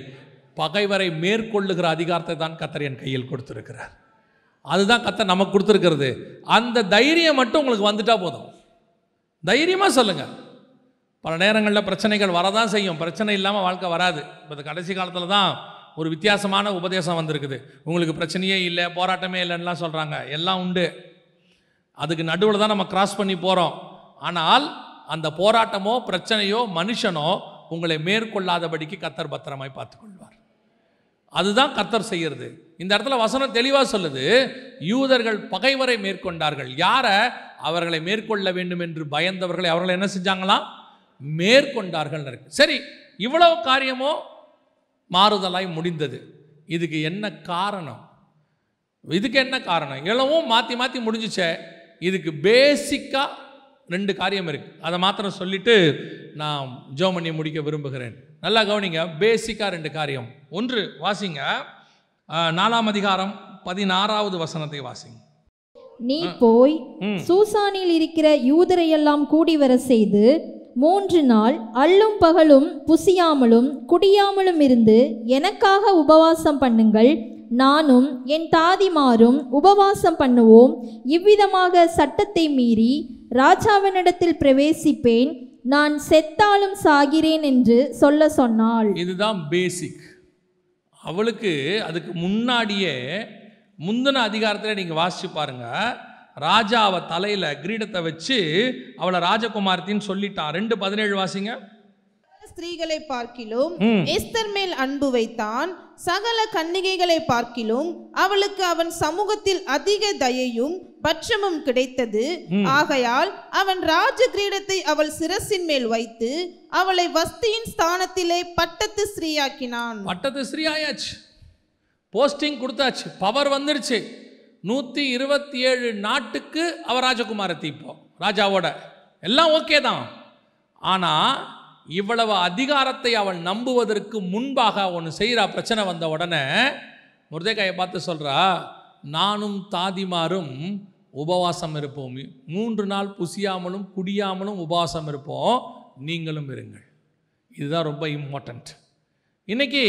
[SPEAKER 1] பகைவரை மேற்கொள்ளுகிற அதிகாரத்தை தான் கத்தர் என் கையில் கொடுத்துருக்கிறார். அதுதான் கத்தர் நமக்கு கொடுத்துருக்கிறது. அந்த தைரியம் மட்டும் உங்களுக்கு வந்துட்டா போதும். தைரியமாக சொல்லுங்கள் பல நேரங்களில் பிரச்சனைகள் வரதான் செய்யும். பிரச்சனை இல்லாமல் வாழ்க்கை வராது. இப்போ இந்த கடைசி காலத்தில் தான் ஒரு வித்தியாசமான உபதேசம் வந்திருக்குது. உங்களுக்கு பிரச்சனையே இல்லை போராட்டமே இல்லைன்னுலாம் சொல்கிறாங்க எல்லாம் உண்டு. அதுக்கு நடுவில் தான் நம்ம கிராஸ் பண்ணி போகிறோம் ஆனால் அந்த போராட்டமோ பிரச்சனையோ மனுஷனோ உங்களை மேற்கொள்ளாதபடிக்கு கத்தர் பத்திரமாய் பார்த்துக்கொள்வார். அதுதான் கத்தர் செய்கிறது இந்த இடத்துல வசனம் தெளிவாக சொல்லுது. யூதர்கள் பகைவரை மேற்கொண்டார்கள். யாரை? அவர்களை மேற்கொள்ள வேண்டும் என்று பயந்தவர்களை அவர்களை என்ன செஞ்சாங்களாம்? மேற்கொண்டார்கள் இருக்கு. சரி இவ்வளவு காரியமோ மாறுதலாய் முடிந்தது. இதுக்கு என்ன காரணம்? இதுக்கு என்ன காரணம்? இளவும் மாற்றி மாற்றி முடிஞ்சிச்சே. இதுக்கு பேசிக்காக ரெண்டு காரியம் இருக்குது அதை மாத்திரம் சொல்லிட்டு நான் ஜோமணி முடிக்க விரும்புகிறேன். நல்லா கவனிங்க பேசிக்காக ரெண்டு காரியம். ஒன்று வாசிங்க. நாலாம் அதிகாரம் பதினாறாவது வசனத்தை வாசிங்க.
[SPEAKER 4] நீ போய். சூசானில் இருக்கிற யூதரையெல்லாம் கூடி வர செய்து மூன்று நாள் அல்லும் பகலும் புசியாமலும் குடியாமலும் இருந்து எனக்காக உபவாசம் பண்ணுங்கள். நானும் என் தாதிமாரும் உபவாசம் பண்ணுவோம். இவ்விதமாக சட்டத்தை மீறி ராஜாவினிடத்தில் பிரவேசிப்பேன். நான் செத்தாலும் சாகிறேன் என்று சொல்ல சொன்னாள்.
[SPEAKER 1] இதுதான் பேசிக் அவளுக்கு அதுக்கு முன்னாடியே முந்தின அதிகாரத்தில் நீங்கள் வாசிச்சு பாருங்கள் ராஜாவை தலையில் கிரீடத்தை வச்சு அவளை ராஜகுமாரத்தின்னு சொல்லிட்டான். ரெண்டு பதினேழு வாசிங்க.
[SPEAKER 2] ஸ்திரீகளை பார்க்கிலும். எஸ்தர் மேல் அன்பு வைத்தான். சகல கன்னிகைகளை பார்க்கிலும் அவளுக்கு அவன் சமூகத்தில் அதிக தயையும் பட்சமும் கிடைத்தது. ஆகையால் அவன் ராஜ கிரீடத்தை அவள் சிரசின் மேல் வைத்து அவளை வஸ்தியின் ஸ்தானத்திலே பட்டத்து ஸ்ரீயாக்கினான்
[SPEAKER 1] பட்டத்து ஸ்ரீ ஆயாச்சு போஸ்டிங் கொடுத்தாச்சு. பவர் வந்துருச்சு. நூற்றி இருபத்தி ஏழு நாட்டுக்கு அவர் ராஜகுமார இப்போ ராஜாவோட. எல்லாம் ஓகே தான். ஆனால் இவ்வளவு அதிகாரத்தை அவள் நம்புவதற்கு முன்பாக ஒன்று செய்கிறா பிரச்சனை வந்த உடனே முருதேகாயை பார்த்து சொல்கிறா நானும் தாதிமாரும் உபவாசம் இருப்போம். மூன்று நாள் புசியாமலும் குடியாமலும் உபவாசம் இருப்போம். நீங்களும் இருங்கள். இதுதான் ரொம்ப இம்பார்ட்டண்ட் இன்னைக்கு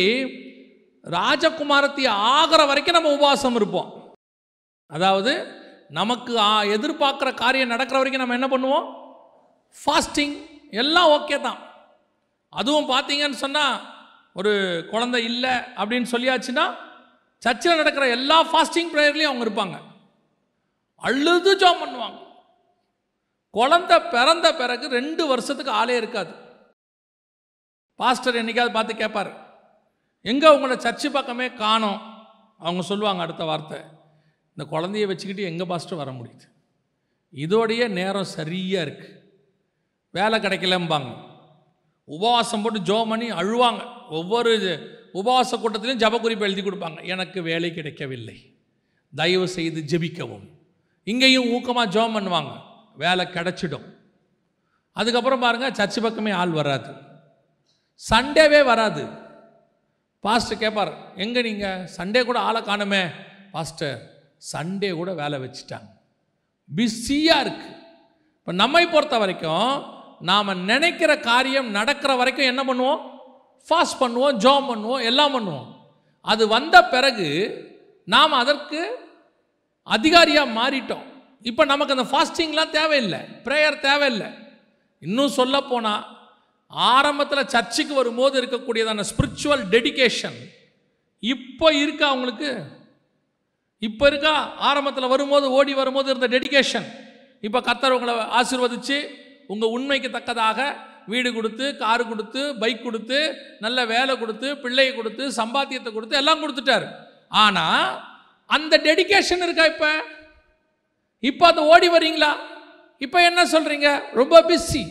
[SPEAKER 1] ராஜகுமாரத்தி ஆகிற வரைக்கும் நம்ம உபவாசம் இருப்போம். அதாவது நமக்கு எதிர்பார்க்குற காரியம் நடக்கிற வரைக்கும் நம்ம என்ன பண்ணுவோம்? ஃபாஸ்டிங் எல்லாம் ஓகே தான். அதுவும் பார்த்தீங்கன்னு சொன்னால் ஒரு குழந்தை இல்லை அப்படின்னு சொல்லியாச்சுன்னா சர்ச்சில் நடக்கிற எல்லா ஃபாஸ்டிங் ப்ரேயர்லேயும் அவங்க இருப்பாங்க. அழுது ஜோம் பண்ணுவாங்க. குழந்தை பிறந்த பிறகு ரெண்டு வருஷத்துக்கு ஆளே இருக்காது. பாஸ்டர் என்னைக்காவது பார்த்து கேட்பார் எங்கே உங்களை சர்ச்சு பக்கமே காணோம்? அவங்க சொல்லுவாங்க அடுத்த வார்த்தை. இந்த குழந்தைய வச்சுக்கிட்டு எங்கே பாஸ்டர் வர முடியுது? இதோடைய நேரம் சரியாக இருக்குது வேலை கிடைக்கலம்பாங்க. உபவாசம் போட்டு ஜோ பண்ணி அழுவாங்க. ஒவ்வொரு இது- உபவாச கூட்டத்திலையும் ஜப குறிப்பு எழுதி கொடுப்பாங்க. எனக்கு வேலை கிடைக்கவில்லை. தயவு செய்து ஜெபிக்கவும். இங்கேயும் ஊக்கமாக ஜோம் பண்ணுவாங்க. வேலை கிடச்சிடும். அதுக்கப்புறம் பாருங்கள் சர்ச்சு பக்கமே ஆள் வராது. சண்டேவே வராது. பாஸ்டர் கேட்பார் எங்கே நீங்கள் சண்டே கூட ஆளை காணுமே பாஸ்டர் சண்டே கூட வேலை வச்சுட்டாங்க. பிஸியாக இருக்குது இப்போ நம்மை பொறுத்த வரைக்கும் நாம் நினைக்கிற காரியம் நடக்கிற வரைக்கும் என்ன பண்ணுவோம்? ஃபாஸ்ட் பண்ணுவோம் ஜோம் பண்ணுவோம் எல்லாம் பண்ணுவோம். அது வந்த பிறகு நாம் அதற்கு அதிகாரியாக மாறிட்டோம். இப்போ நமக்கு அந்த ஃபாஸ்டிங்லாம் தேவையில்லை ப்ரேயர் தேவையில்லை. இன்னும் சொல்ல போனால் ஆரம்பத்தில் சர்ச்சுக்கு வரும்போது இருக்கக்கூடியதான ஸ்பிரிச்சுவல் டெடிகேஷன் இப்போ இருக்கா அவங்களுக்கு. இப்போ இருக்கா? ஆரம்பத்தில் வரும்போது ஓடி வரும்போது இருந்த டெடிகேஷன் இப்போ கத்தர் உங்களை ஆசீர்வதிச்சு உங்கள் உண்மைக்கு தக்கதாக வீடு கொடுத்து காரு கொடுத்து பைக் கொடுத்து நல்ல வேலை கொடுத்து பிள்ளையை கொடுத்து சம்பாத்தியத்தை கொடுத்து எல்லாம் கொடுத்துட்டாரு. ஆனால் அந்த டெடிகேஷன் இருக்கா இப்போ? இப்போ அது ஓடி வரீங்களா? இப்போ என்ன சொல்கிறீங்க ரொம்ப பிஸி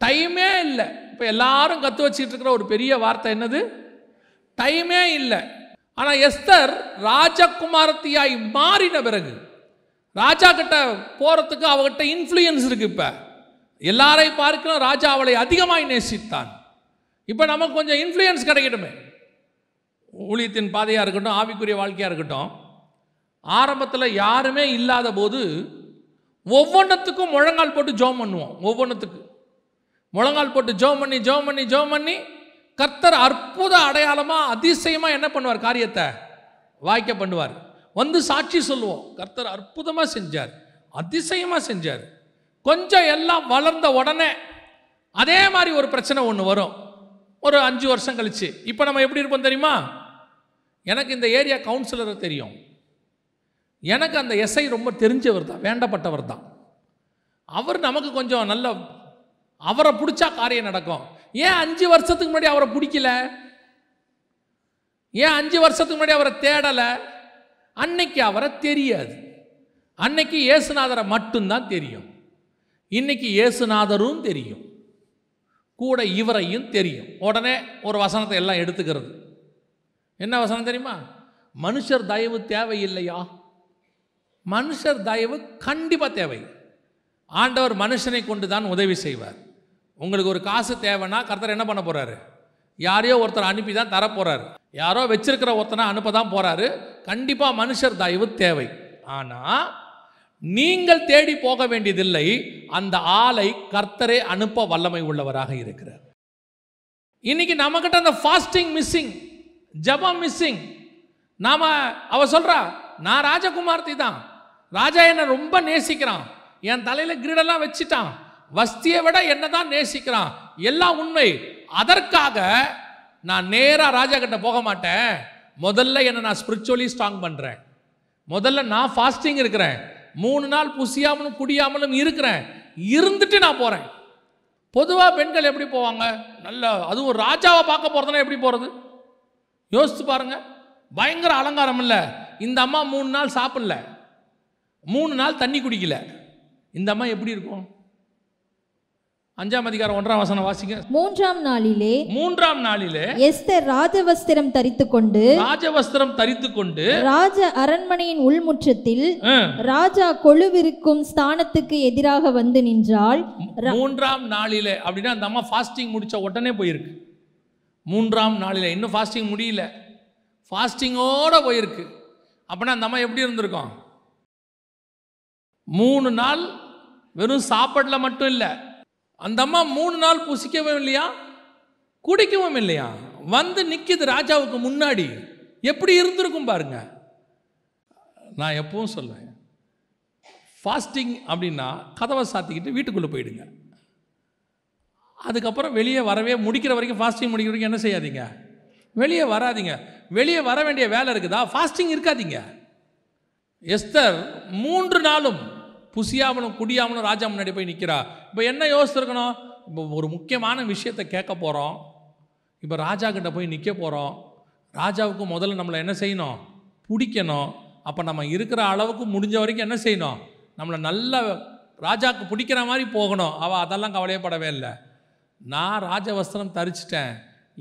[SPEAKER 1] டைமே இல்லை. இப்போ எல்லாரும் கற்று வச்சுட்டு இருக்கிற ஒரு பெரிய வார்த்தை என்னது? டைமே இல்லை. ஆனால் எஸ்தர் ராஜகுமாரத்தியாய் மாறின பிறகு ராஜா கிட்ட போகிறதுக்கு அவகிட்ட இன்ஃப்ளூயன்ஸ் இருக்கு இப்போ. எல்லாரையும் பார்க்கலாம் ராஜா அவளை அதிகமாய் நேசித்தான். இப்போ நமக்கு கொஞ்சம் இன்ஃப்ளூயன்ஸ் கிடைக்கட்டுமே. ஊழியத்தின் பாதையாக இருக்கட்டும் ஆவிக்குரிய வாழ்க்கையாக இருக்கட்டும் ஆரம்பத்தில் யாருமே இல்லாத போது ஒவ்வொன்றத்துக்கும் முழங்கால் போட்டு ஜோம் பண்ணுவோம் ஒவ்வொன்றுத்துக்கு முழங்கால் போட்டு ஜோம் பண்ணி ஜோம் பண்ணி ஜோம் பண்ணி கர்த்தர் அற்புத அடையாளமாக அதிசயமாக என்ன பண்ணுவார்? காரியத்தை வாய்க்க பண்ணுவார். வந்து சாட்சி சொல்லுவோம். கர்த்தர் அற்புதமாக செஞ்சார். அதிசயமாக செஞ்சார். கொஞ்சம் எல்லாம் வளர்ந்த உடனே அதே மாதிரி ஒரு பிரச்சனை ஒன்று வரும். ஒரு அஞ்சு வருஷம் கழிச்சு. இப்போ நம்ம எப்படி இருப்போம் தெரியுமா? எனக்கு இந்த ஏரியா கவுன்சிலரை தெரியும். எனக்கு அந்த எஸ்ஐ ரொம்ப தெரிஞ்சவர் தான் வேண்டப்பட்டவர் தான். அவர் நமக்கு கொஞ்சம் நல்ல அவரை பிடிச்சா காரியம் நடக்கும். ஏன் அஞ்சு வருஷத்துக்கு முன்னாடி அவரை பிடிக்கல? ஏன் அஞ்சு வருஷத்துக்கு முன்னாடி அவரை தேடலை? அன்னைக்கு அவரை தெரியாது. அன்னைக்கு இயேசுநாதரை மட்டும்தான் தெரியும். இன்னைக்கு இயேசுநாதரும் தெரியும். கூட இவரையும் தெரியும். உடனே ஒரு வசனத்தை எல்லாம் எடுத்துக்கிறது. என்ன வசனம் தெரியுமா? மனுஷர் தயவு தேவையில்லையா? மனுஷர் தயவு கண்டிப்பாக தேவை. ஆண்டவர் மனுஷனை கொண்டு தான் உதவி செய்வார். உங்களுக்கு ஒரு காசு தேவைன்னா கர்த்தர் என்ன பண்ண போகிறாரு யாரையோ ஒருத்தர் அனுப்பி தான் தரப்போறாரு. யாரோ வச்சிருக்கிற ஒருத்தனை அனுப்ப தான் போகிறாரு கண்டிப்பாக மனுஷர் தயவு தேவை. ஆனால் நீங்கள் தேடி போக வேண்டியதில்லை. அந்த ஆளை கர்த்தரே அனுப்ப வல்லமை உள்ளவராக இருக்கிறார். இன்னைக்கு நம்மக்கிட்ட அந்த ஃபாஸ்டிங் மிஸ்ஸிங் ஜபம் மிஸ்ஸிங் நாம் அவ சொல்கிறா நான் ராஜகுமார்த்தி தான் ராஜா என்னை ரொம்ப நேசிக்கிறான். என் தலையில் கிரீடெல்லாம் வச்சுட்டான். வஸ்தியை விட என்ன தான் நேசிக்கிறான்? எல்லாம் உண்மை. அதற்காக நான் நேராக ராஜா கிட்ட போக மாட்டேன். முதல்ல என்னை நான் ஸ்பிரிச்சுவலி ஸ்ட்ராங் பண்ணுறேன் முதல்ல நான் ஃபாஸ்டிங் இருக்கிறேன். மூணு நாள் புசியாமலும் குடியாமலும் இருக்கிறேன். இருந்துட்டு நான் போகிறேன் பொதுவாக பெண்கள் எப்படி போவாங்க? நல்ல அதுவும் ராஜாவை பார்க்க போகிறதுனா எப்படி போகிறது யோசித்து பாருங்கள் பயங்கர அலங்காரம் இல்லை. இந்த அம்மா மூணு நாள் சாப்பிடல. மூணு நாள் தண்ணி குடிக்கல. இந்த அம்மா எப்படி இருக்கும்? அஞ்சாம் அதிகாரம் ஒன்றாம் வசனம் வாசிங்க.
[SPEAKER 4] மூன்றாம் நாளிலே
[SPEAKER 1] மூன்றாம் நாளிலே
[SPEAKER 4] எஸ்தர் ராஜவஸ்திரம் தரித்து கொண்டு
[SPEAKER 1] ராஜவஸ்திரம் தரித்து கொண்டு
[SPEAKER 4] ராஜ அரண்மனையின் உள்முற்றத்தில் ராஜா கொலுவிருக்கும் ஸ்தானத்துக்கு எதிராக வந்து நின்றாள்
[SPEAKER 1] மூன்றாம் நாளிலே அப்படின்னா அந்த அம்மா ஃபாஸ்டிங் முடிச்ச உடனே போயிருக்கு. மூன்றாம் நாளிலே. இன்னும் ஃபாஸ்டிங் முடியல. ஃபாஸ்டிங்கோட போயிருக்கு. அப்படின்னா அந்த அம்மா எப்படி இருந்திருக்கும்? மூணு நாள் வெறும் சாப்பாட்டில் மட்டும் இல்லை. அந்த அம்மா மூணு நாள் புசிக்கவும் இல்லையா? குடிக்கவும் இல்லையா? வந்து நிற்கிது ராஜாவுக்கு முன்னாடி. எப்படி இருந்திருக்கும் பாருங்க. நான் எப்பவும் சொல்லுவேன். ஃபாஸ்டிங் அப்படின்னா கதவை சாத்திக்கிட்டு வீட்டுக்குள்ளே போயிடுங்க. அதுக்கப்புறம் வெளியே வரவே முடிக்கிற வரைக்கும் ஃபாஸ்டிங் முடிக்கிற வரைக்கும் என்ன செய்யாதீங்க. வெளியே வராதீங்க. வெளியே வர வேண்டிய வேலை இருக்குதா? ஃபாஸ்டிங் இருக்காதீங்க. எஸ்தர் மூன்று நாளும் புசியாமலும் குடியாமலும் ராஜா முன்னாடி போய் நிற்கிறா இப்போ என்ன யோசிச்சிருக்கணும்? இப்போ ஒரு முக்கியமான விஷயத்தை கேட்க போகிறோம் இப்போ ராஜா கிட்ட போய் நிற்க போகிறோம் ராஜாவுக்கு முதல்ல நம்மளை என்ன செய்யணும்? பிடிக்கணும். அப்போ நம்ம இருக்கிற அளவுக்கு முடிஞ்ச வரைக்கும் என்ன செய்யணும்? நம்மளை நல்ல ராஜாவுக்கு பிடிக்கிற மாதிரி போகணும். அவள் அதெல்லாம் கவலையப்படவே இல்லை. நான் ராஜ வஸ்திரம் தரிச்சிட்டேன்.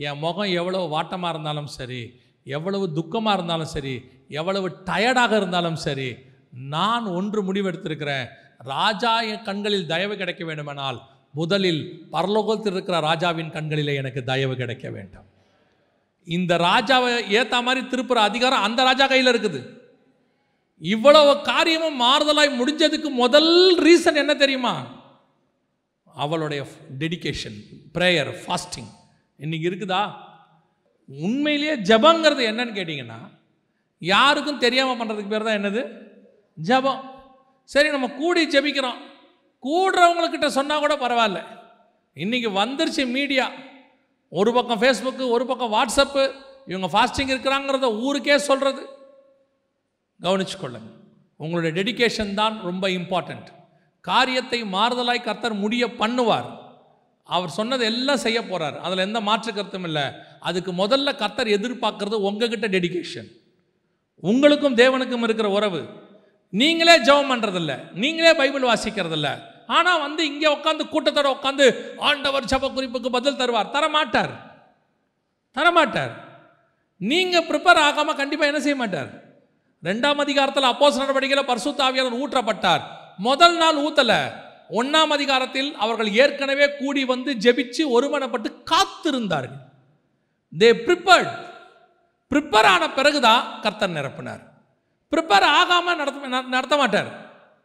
[SPEAKER 1] என் முகம் எவ்வளவு வாட்டமாக இருந்தாலும் சரி எவ்வளவு துக்கமாக இருந்தாலும் சரி எவ்வளவு டயர்டாக இருந்தாலும் சரி நான் ஒன்று முடிவெடுத்திருக்கிறேன். ராஜா என் கண்களில் தயவு கிடைக்க வேண்டுமானால் முதலில் பரலோகத்தில் இருக்கிற ராஜாவின் கண்களிலே எனக்கு தயவு கிடைக்க வேண்டும். இந்த ராஜாவை ஏற்ற மாதிரி திருப்புற அதிகாரம் அந்த ராஜா கையில் இருக்குது. இவ்வளவு காரியமும் மாறுதலாய் முடிஞ்சதுக்கு முதல் ரீசன் என்ன தெரியுமா? அவளுடைய டெடிகேஷன் ப்ரேயர் ஃபாஸ்டிங் இன்னைக்கு இருக்குதா? உண்மையிலேயே ஜபங்கிறது என்னன்னு கேட்டிங்கன்னா யாருக்கும் தெரியாமல் பண்ணுறதுக்கு பேர் தான் என்னது? ஜபம். சரி நம்ம கூடி ஜெபிக்கிறோம். கூடுறவங்கக்கிட்ட சொன்னால் கூட பரவாயில்ல. இன்றைக்கி வந்துருச்சு மீடியா. ஒரு பக்கம் ஃபேஸ்புக்கு ஒரு பக்கம் வாட்ஸ்அப்பு இவங்க ஃபாஸ்டிங் இருக்கிறாங்கிறத ஊருக்கே சொல்கிறது கவனிச்சுக்கொள்ளுங்க. உங்களுடைய டெடிகேஷன் தான் ரொம்ப இம்பார்ட்டண்ட் காரியத்தை மாறுதலாய் கர்த்தர் முடிய பண்ணுவார். அவர் சொன்னது எல்லாம் செய்ய போகிறார் அதில் எந்த மாற்று கருத்தும் இல்லை. அதுக்கு முதல்ல கர்த்தர் எதிர்பார்க்கறது உங்ககிட்ட டெடிகேஷன் உங்களுக்கும் தேவனுக்கும் இருக்கிற உறவு. நீங்களே ஜெபம் பண்ணுறதில்ல நீங்களே பைபிள் வாசிக்கிறதில்ல. ஆனால் வந்து இங்கே உட்காந்து கூட்டத்தோட உட்காந்து ஆண்டவர் ஜப குறிப்புக்கு பதில் தருவார். தரமாட்டார். தரமாட்டார். நீங்கள் ப்ரிப்பேர் ஆகாமல் கண்டிப்பாக என்ன செய்ய மாட்டார். ரெண்டாம் அதிகாரத்தில் அப்போஸ் நடவடிக்கையில் பர்சுத்தாவியாளர் ஊற்றப்பட்டார். முதல் நாள் ஊத்தல. ஒன்றாம் அதிகாரத்தில் அவர்கள் ஏற்கனவே கூடி வந்து ஜெபிச்சு ஒருமனப்பட்டு காத்திருந்தார்கள். தே ப்ரிப்பேர்ட் ப்ரிப்பேர் ஆன பிறகுதான் கர்த்தர் நிரப்பினார். ப்ரிப்பேர் ஆகாமல் நடத்த நடத்த மாட்டார்.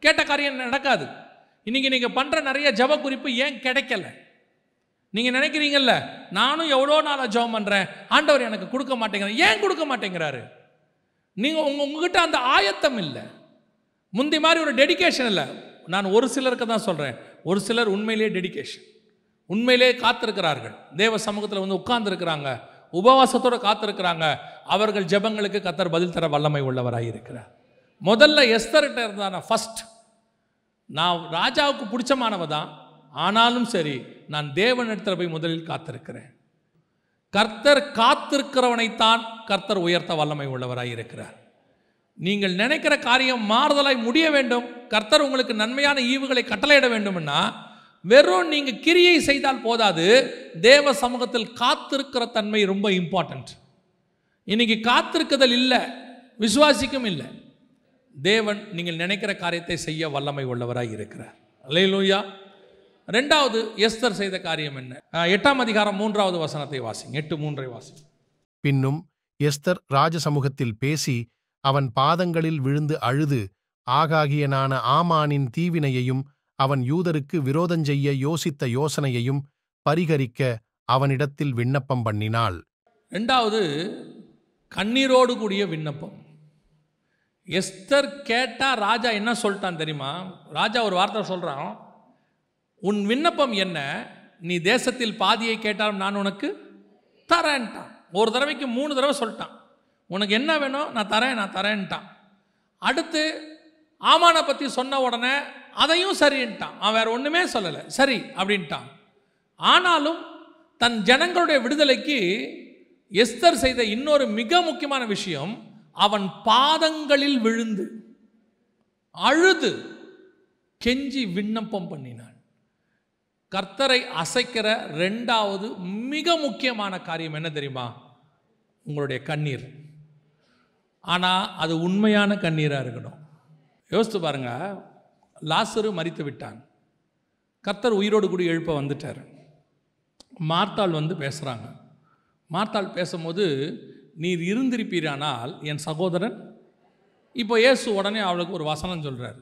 [SPEAKER 1] கேட்ட காரியம் நடக்காது. இன்றைக்கி நீங்கள் பண்ணுற நிறைய ஜப குறிப்பு ஏன் கிடைக்கல? நீங்கள் நினைக்கிறீங்கல்ல நானும் எவ்வளோ நாளாக ஜெபம் பண்ணுறேன் ஆண்டவர் எனக்கு கொடுக்க மாட்டேங்கிறார். ஏன் கொடுக்க மாட்டேங்கிறாரு? நீங்கள் உங்கள் உங்ககிட்ட அந்த ஆயத்தம் இல்லை. முந்தி மாதிரி ஒரு டெடிகேஷன் இல்லை. நான் ஒரு சிலருக்கு தான் சொல்கிறேன் ஒரு சிலர் உண்மையிலேயே டெடிகேஷன் உண்மையிலேயே காத்திருக்கிறார்கள். தேவ சமூகத்தில் வந்து உட்கார்ந்துருக்கிறாங்க. உபவாசத்தோட காத்திருக்கிறாங்க. அவர்கள் ஜெபங்களுக்கு கத்தர் பதில் தர வல்லமை உள்ளவராக இருக்கிறார் முதல்ல எஸ்தர்கிட்ட இருந்தான ஃபர்ஸ்ட் நான் ராஜாவுக்கு பிடிச்சமானவ தான். ஆனாலும் சரி நான் தேவனிடத்தில் போய் முதலில் காத்திருக்கிறேன். கர்த்தர் காத்திருக்கிறவனைத்தான் கர்த்தர் உயர்த்த வல்லமை உள்ளவராக இருக்கிறார் நீங்கள் நினைக்கிற காரியம் மாறுதலாய் முடிய வேண்டும். கர்த்தர் உங்களுக்கு நன்மையான ஈவுகளை கட்டளையிட வேண்டும்னா வெறும் நீங்கள் கிரியை செய்தால் போதாது தேவ சமூகத்தில் காத்திருக்கிற தன்மை ரொம்ப இம்பார்ட்டன்ட் இன்னைக்கு காத்திருக்குதல் இல்லை விசுவாசிக்கும் இல்லை. தேவன் நீங்கள் நினைக்கிற காரியத்தை செய்ய வல்லமை உள்ளவராக இருக்கிறார். அல்லையிலூயா ரெண்டாவது எஸ்தர் செய்த காரியம் என்ன? எட்டாம் அதிகாரம் மூன்றாவது வசனத்தை வாசிங்க. எட்டு மூன்றை வாசிங்க.
[SPEAKER 3] பின்னும் எஸ்தர் ராஜசமுகத்தில் பேசி அவன் பாதங்களில் விழுந்து அழுது ஆகாகியனான ஆமானின் தீவினையையும் அவன் யூதருக்கு விரோதஞ்செய்ய யோசித்த யோசனையையும் பரிகரிக்க அவனிடத்தில் விண்ணப்பம் பண்ணினாள்.
[SPEAKER 1] ரெண்டாவது கண்ணீரோடு கூடிய விண்ணப்பம். எஸ்தர் கேட்டா ராஜா என்ன சொல்லிட்டான் தெரியுமா? ராஜா ஒரு வார்த்தை சொல்றான். உன் விண்ணப்பம் என்ன? நீ தேசத்தில் பாதியை கேட்டாலும் நான் உனக்கு தரேன்ட்டான். ஒரு தடவைக்கு மூணு தடவை சொல்லிட்டான். உனக்கு என்ன வேணும்? நான் தரேன் நான் தரேன்ட்டான். அடுத்து ஆமானை பற்றி சொன்ன உடனே அதையும் சரின்ட்டான். அவன் வேற ஒன்றுமே சொல்லலை. சரி அப்படின்ட்டான். ஆனாலும் தன் ஜனங்களுடைய விடுதலைக்கு எஸ்தர் செய்த இன்னொரு மிக முக்கியமான விஷயம் அவன் பாதங்களில் விழுந்து அழுது கெஞ்சி விண்ணப்பம் பண்ணினான். கர்த்தரை அசைக்கிற ரெண்டாவது மிக முக்கியமான காரியம் என்ன தெரியுமா? உங்களுடைய கண்ணீர். ஆனால் அது உண்மையான கண்ணீராக இருக்கணும். யோசித்து பாருங்க. லாசரு மறித்து விட்டான். கர்த்தர் உயிரோடு கூடி எழுப்ப வந்துட்டார். மார்த்தாள் வந்து பேசுகிறாங்க மார்த்தாள் பேசும்போது நீர் இருந்திருப்பீரானால் என் சகோதரன் இப்போ இயேசு உடனே அவளுக்கு ஒரு வசனம் சொல்கிறார்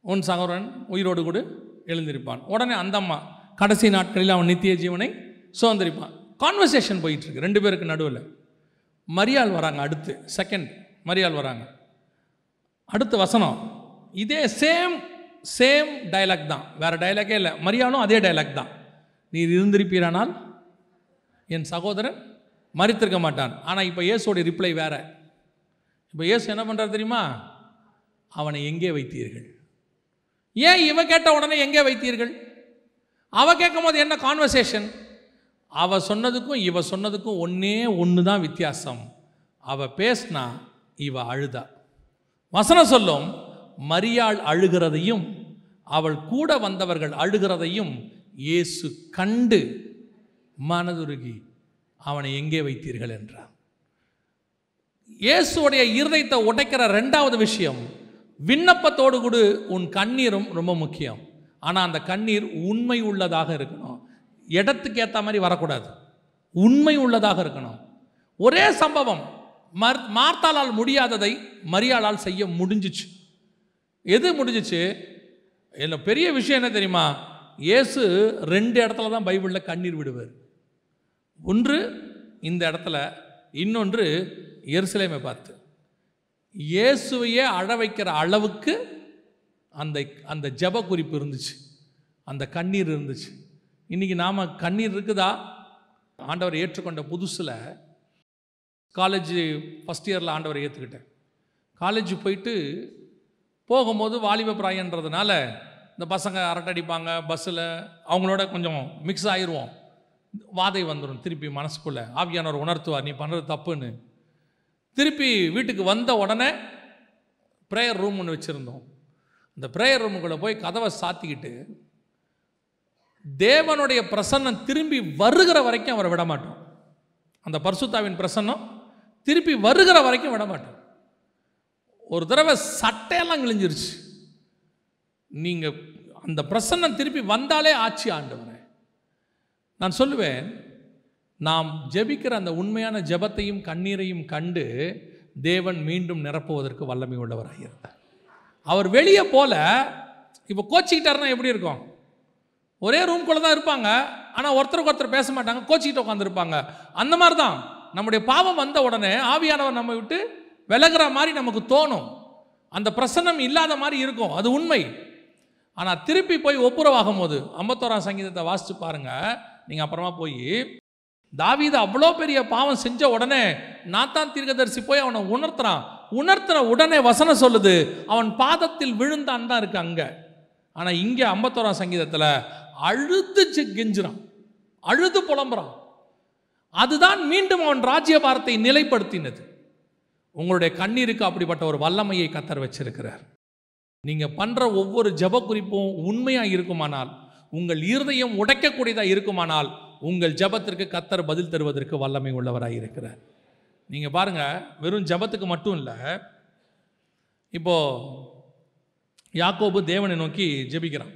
[SPEAKER 1] உன் சகோதரன் உயிரோடு கூட எழுந்திருப்பான். உடனே அந்த அம்மா கடைசி நாட்களில் அவன் நித்திய ஜீவனை சுதந்திரிப்பான். கான்வர்சேஷன் போயிட்டுருக்கு. ரெண்டு பேருக்கு நடுவில். மரியாள் வராங்க அடுத்து. செகண்ட் மரியாள் வராங்க. அடுத்த வசனம். இதே சேம் சேம் டயலாக் தான். வேறு டைலாக்கே இல்லை. மரியாளும் அதே டயலாக் தான். நீ இருந்திருப்பீரானால் என் சகோதரன் மறித்திருக்க மாட்டான். ஆனால் இப்போ இயேசுடைய ரிப்ளை வேற. இப்போ இயேசு என்ன பண்ணுறாரு தெரியுமா? அவனை எங்கே வைத்தீர்கள்? ஏன் இவ கேட்ட உடனே எங்கே வைத்தீர்கள்? அவ கேட்கும் போது என்ன கான்வர்சேஷன் அவ சொன்னதுக்கும் இவ சொன்னதுக்கும் ஒன்றே ஒன்று தான் வித்தியாசம். அவ பேசினா இவ அழுதா. வசனம் சொல்லும் மரியாள் அழுகிறதையும் அவள் கூட வந்தவர்கள் அழுகிறதையும் இயேசு கண்டு மனதுருகி அவனை எங்கே வைத்தீர்கள்? என்றான். இயேசுடைய இருதயத்தை உடைக்கிற ரெண்டாவது விஷயம் விண்ணப்பத்தோடு கூட உன் கண்ணீரும் ரொம்ப முக்கியம். ஆனால் அந்த கண்ணீர் உண்மை உள்ளதாக இருக்கணும். இடத்துக்கு ஏற்ற மாதிரி வரக்கூடாது. உண்மை உள்ளதாக இருக்கணும். ஒரே சம்பவம் மர் மார்த்தாளால் முடியாததை மரியாளால் செய்ய முடிஞ்சிச்சு. எது முடிஞ்சிச்சு? இதில் பெரிய விஷயம் என்ன தெரியுமா? இயேசு ரெண்டு இடத்துல தான் பைபிளில் கண்ணீர் விடுவார். ஒன்று இந்த இடத்துல இன்னொன்று எருசலேமை பார்த்து. இயேசுவையே அழ வைக்கிற அளவுக்கு அந்த அந்த ஜெப குறிப்பு இருந்துச்சு. அந்த கண்ணீர் இருந்துச்சு. இன்றைக்கி நாம் கண்ணீர் இருக்குதா? ஆண்டவர் ஏற்றுக்கொண்ட புதுசில் காலேஜ் ஃபஸ்ட் இயரில் ஆண்டவரை ஏற்றுக்கிட்டேன் காலேஜ் போயிட்டு போகும்போது வாலிப பிராயன்றதுனால இந்த பசங்க அரட்டை அடிப்பாங்க பஸ்ஸில் அவங்களோட கொஞ்சம் மிக்ஸ் ஆயிடுவோம் வாதை வந்துடும் திருப்பி மனசுக்குள்ளே. ஆவியானவர் உணர்த்துவார் நீ பண்ணுறது தப்புன்னு. திருப்பி வீட்டுக்கு வந்த உடனே ப்ரேயர் ரூம் ஒன்று வச்சுருந்தோம். அந்த ப்ரேயர் ரூமுக்குள்ளே போய் கதவை சாத்திக்கிட்டு தேவனுடைய பிரசன்னம் திரும்பி வருகிற வரைக்கும் அவரை விட மாட்டோம் அந்த பர்சுத்தாவின் பிரசன்னம் திருப்பி வருகிற வரைக்கும் விட மாட்டோம் ஒரு தடவை சட்டையெல்லாம் கிழிஞ்சிருச்சு. நீங்கள் அந்த பிரசன்னம் திருப்பி வந்தாலே ஆட்சி ஆண்டவரே. நான் சொல்லுவேன் நாம் ஜெபிக்கிற அந்த உண்மையான ஜெபத்தையும் கண்ணீரையும் கண்டு தேவன் மீண்டும் நிரப்புவதற்கு வல்லமை உள்ளவராக இருந்தார். அவர் வெளியே போல இப்போ கோச்சிக்கிட்டாருன்னா எப்படி இருக்கும்? ஒரே ரூம்குள்ளே தான் இருப்பாங்க ஆனால் ஒருத்தருக்கு ஒருத்தர் பேச மாட்டாங்க கோச்சிக்கிட்டு உட்காந்துருப்பாங்க அந்த மாதிரி தான் நம்முடைய பாவம் வந்த உடனே ஆவியானவர் நம்ம விட்டு விலகிற மாதிரி நமக்கு தோணும். அந்த பிரசன்னம் இல்லாத மாதிரி இருக்கும். அது உண்மை. ஆனால் திருப்பி போய் ஒப்புரவாகும் போது ஐம்பத்தோராம் சங்கீதத்தை வாசித்து பாருங்க. நீங்கள் அப்புறமா போய் தாவீது அவ்வளோ பெரிய பாவம் செஞ்ச உடனே நாத்தான் தீர்க்கதரிசி போய் அவனை உணர்த்துறான். உணர்த்துற உடனே வசனம் சொல்லுது அவன் பாதத்தில் விழுந்தான் தான் இருக்கு அங்கே. ஆனால் இங்கே ஐம்பத்தோராம் சங்கீதத்தில் அழுது செ- கெஞ்சுறான். அழுது புலம்புறான். அதுதான் மீண்டும் அவன் ராஜ்யபாரத்தை நிலைப்படுத்தினது. உங்களுடைய கண்ணீருக்கு அப்படிப்பட்ட ஒரு வல்லமையை கத்தர் வச்சிருக்கிறார். நீங்கள் பண்ணுற ஒவ்வொரு ஜப குறிப்பும் உண்மையாக இருக்குமானால் உங்கள் இருதயம் உடைக்கக்கூடியதாக இருக்குமானால் உங்கள் ஜெபத்திற்கு கத்தர் பதில் தருவதற்கு வல்லமை உள்ளவராக இருக்கிறார். நீங்கள் பாருங்கள் வெறும் ஜெபத்துக்கு மட்டும் இல்லை இப்போது யாக்கோபு தேவனை நோக்கி ஜெபிக்கிறான்.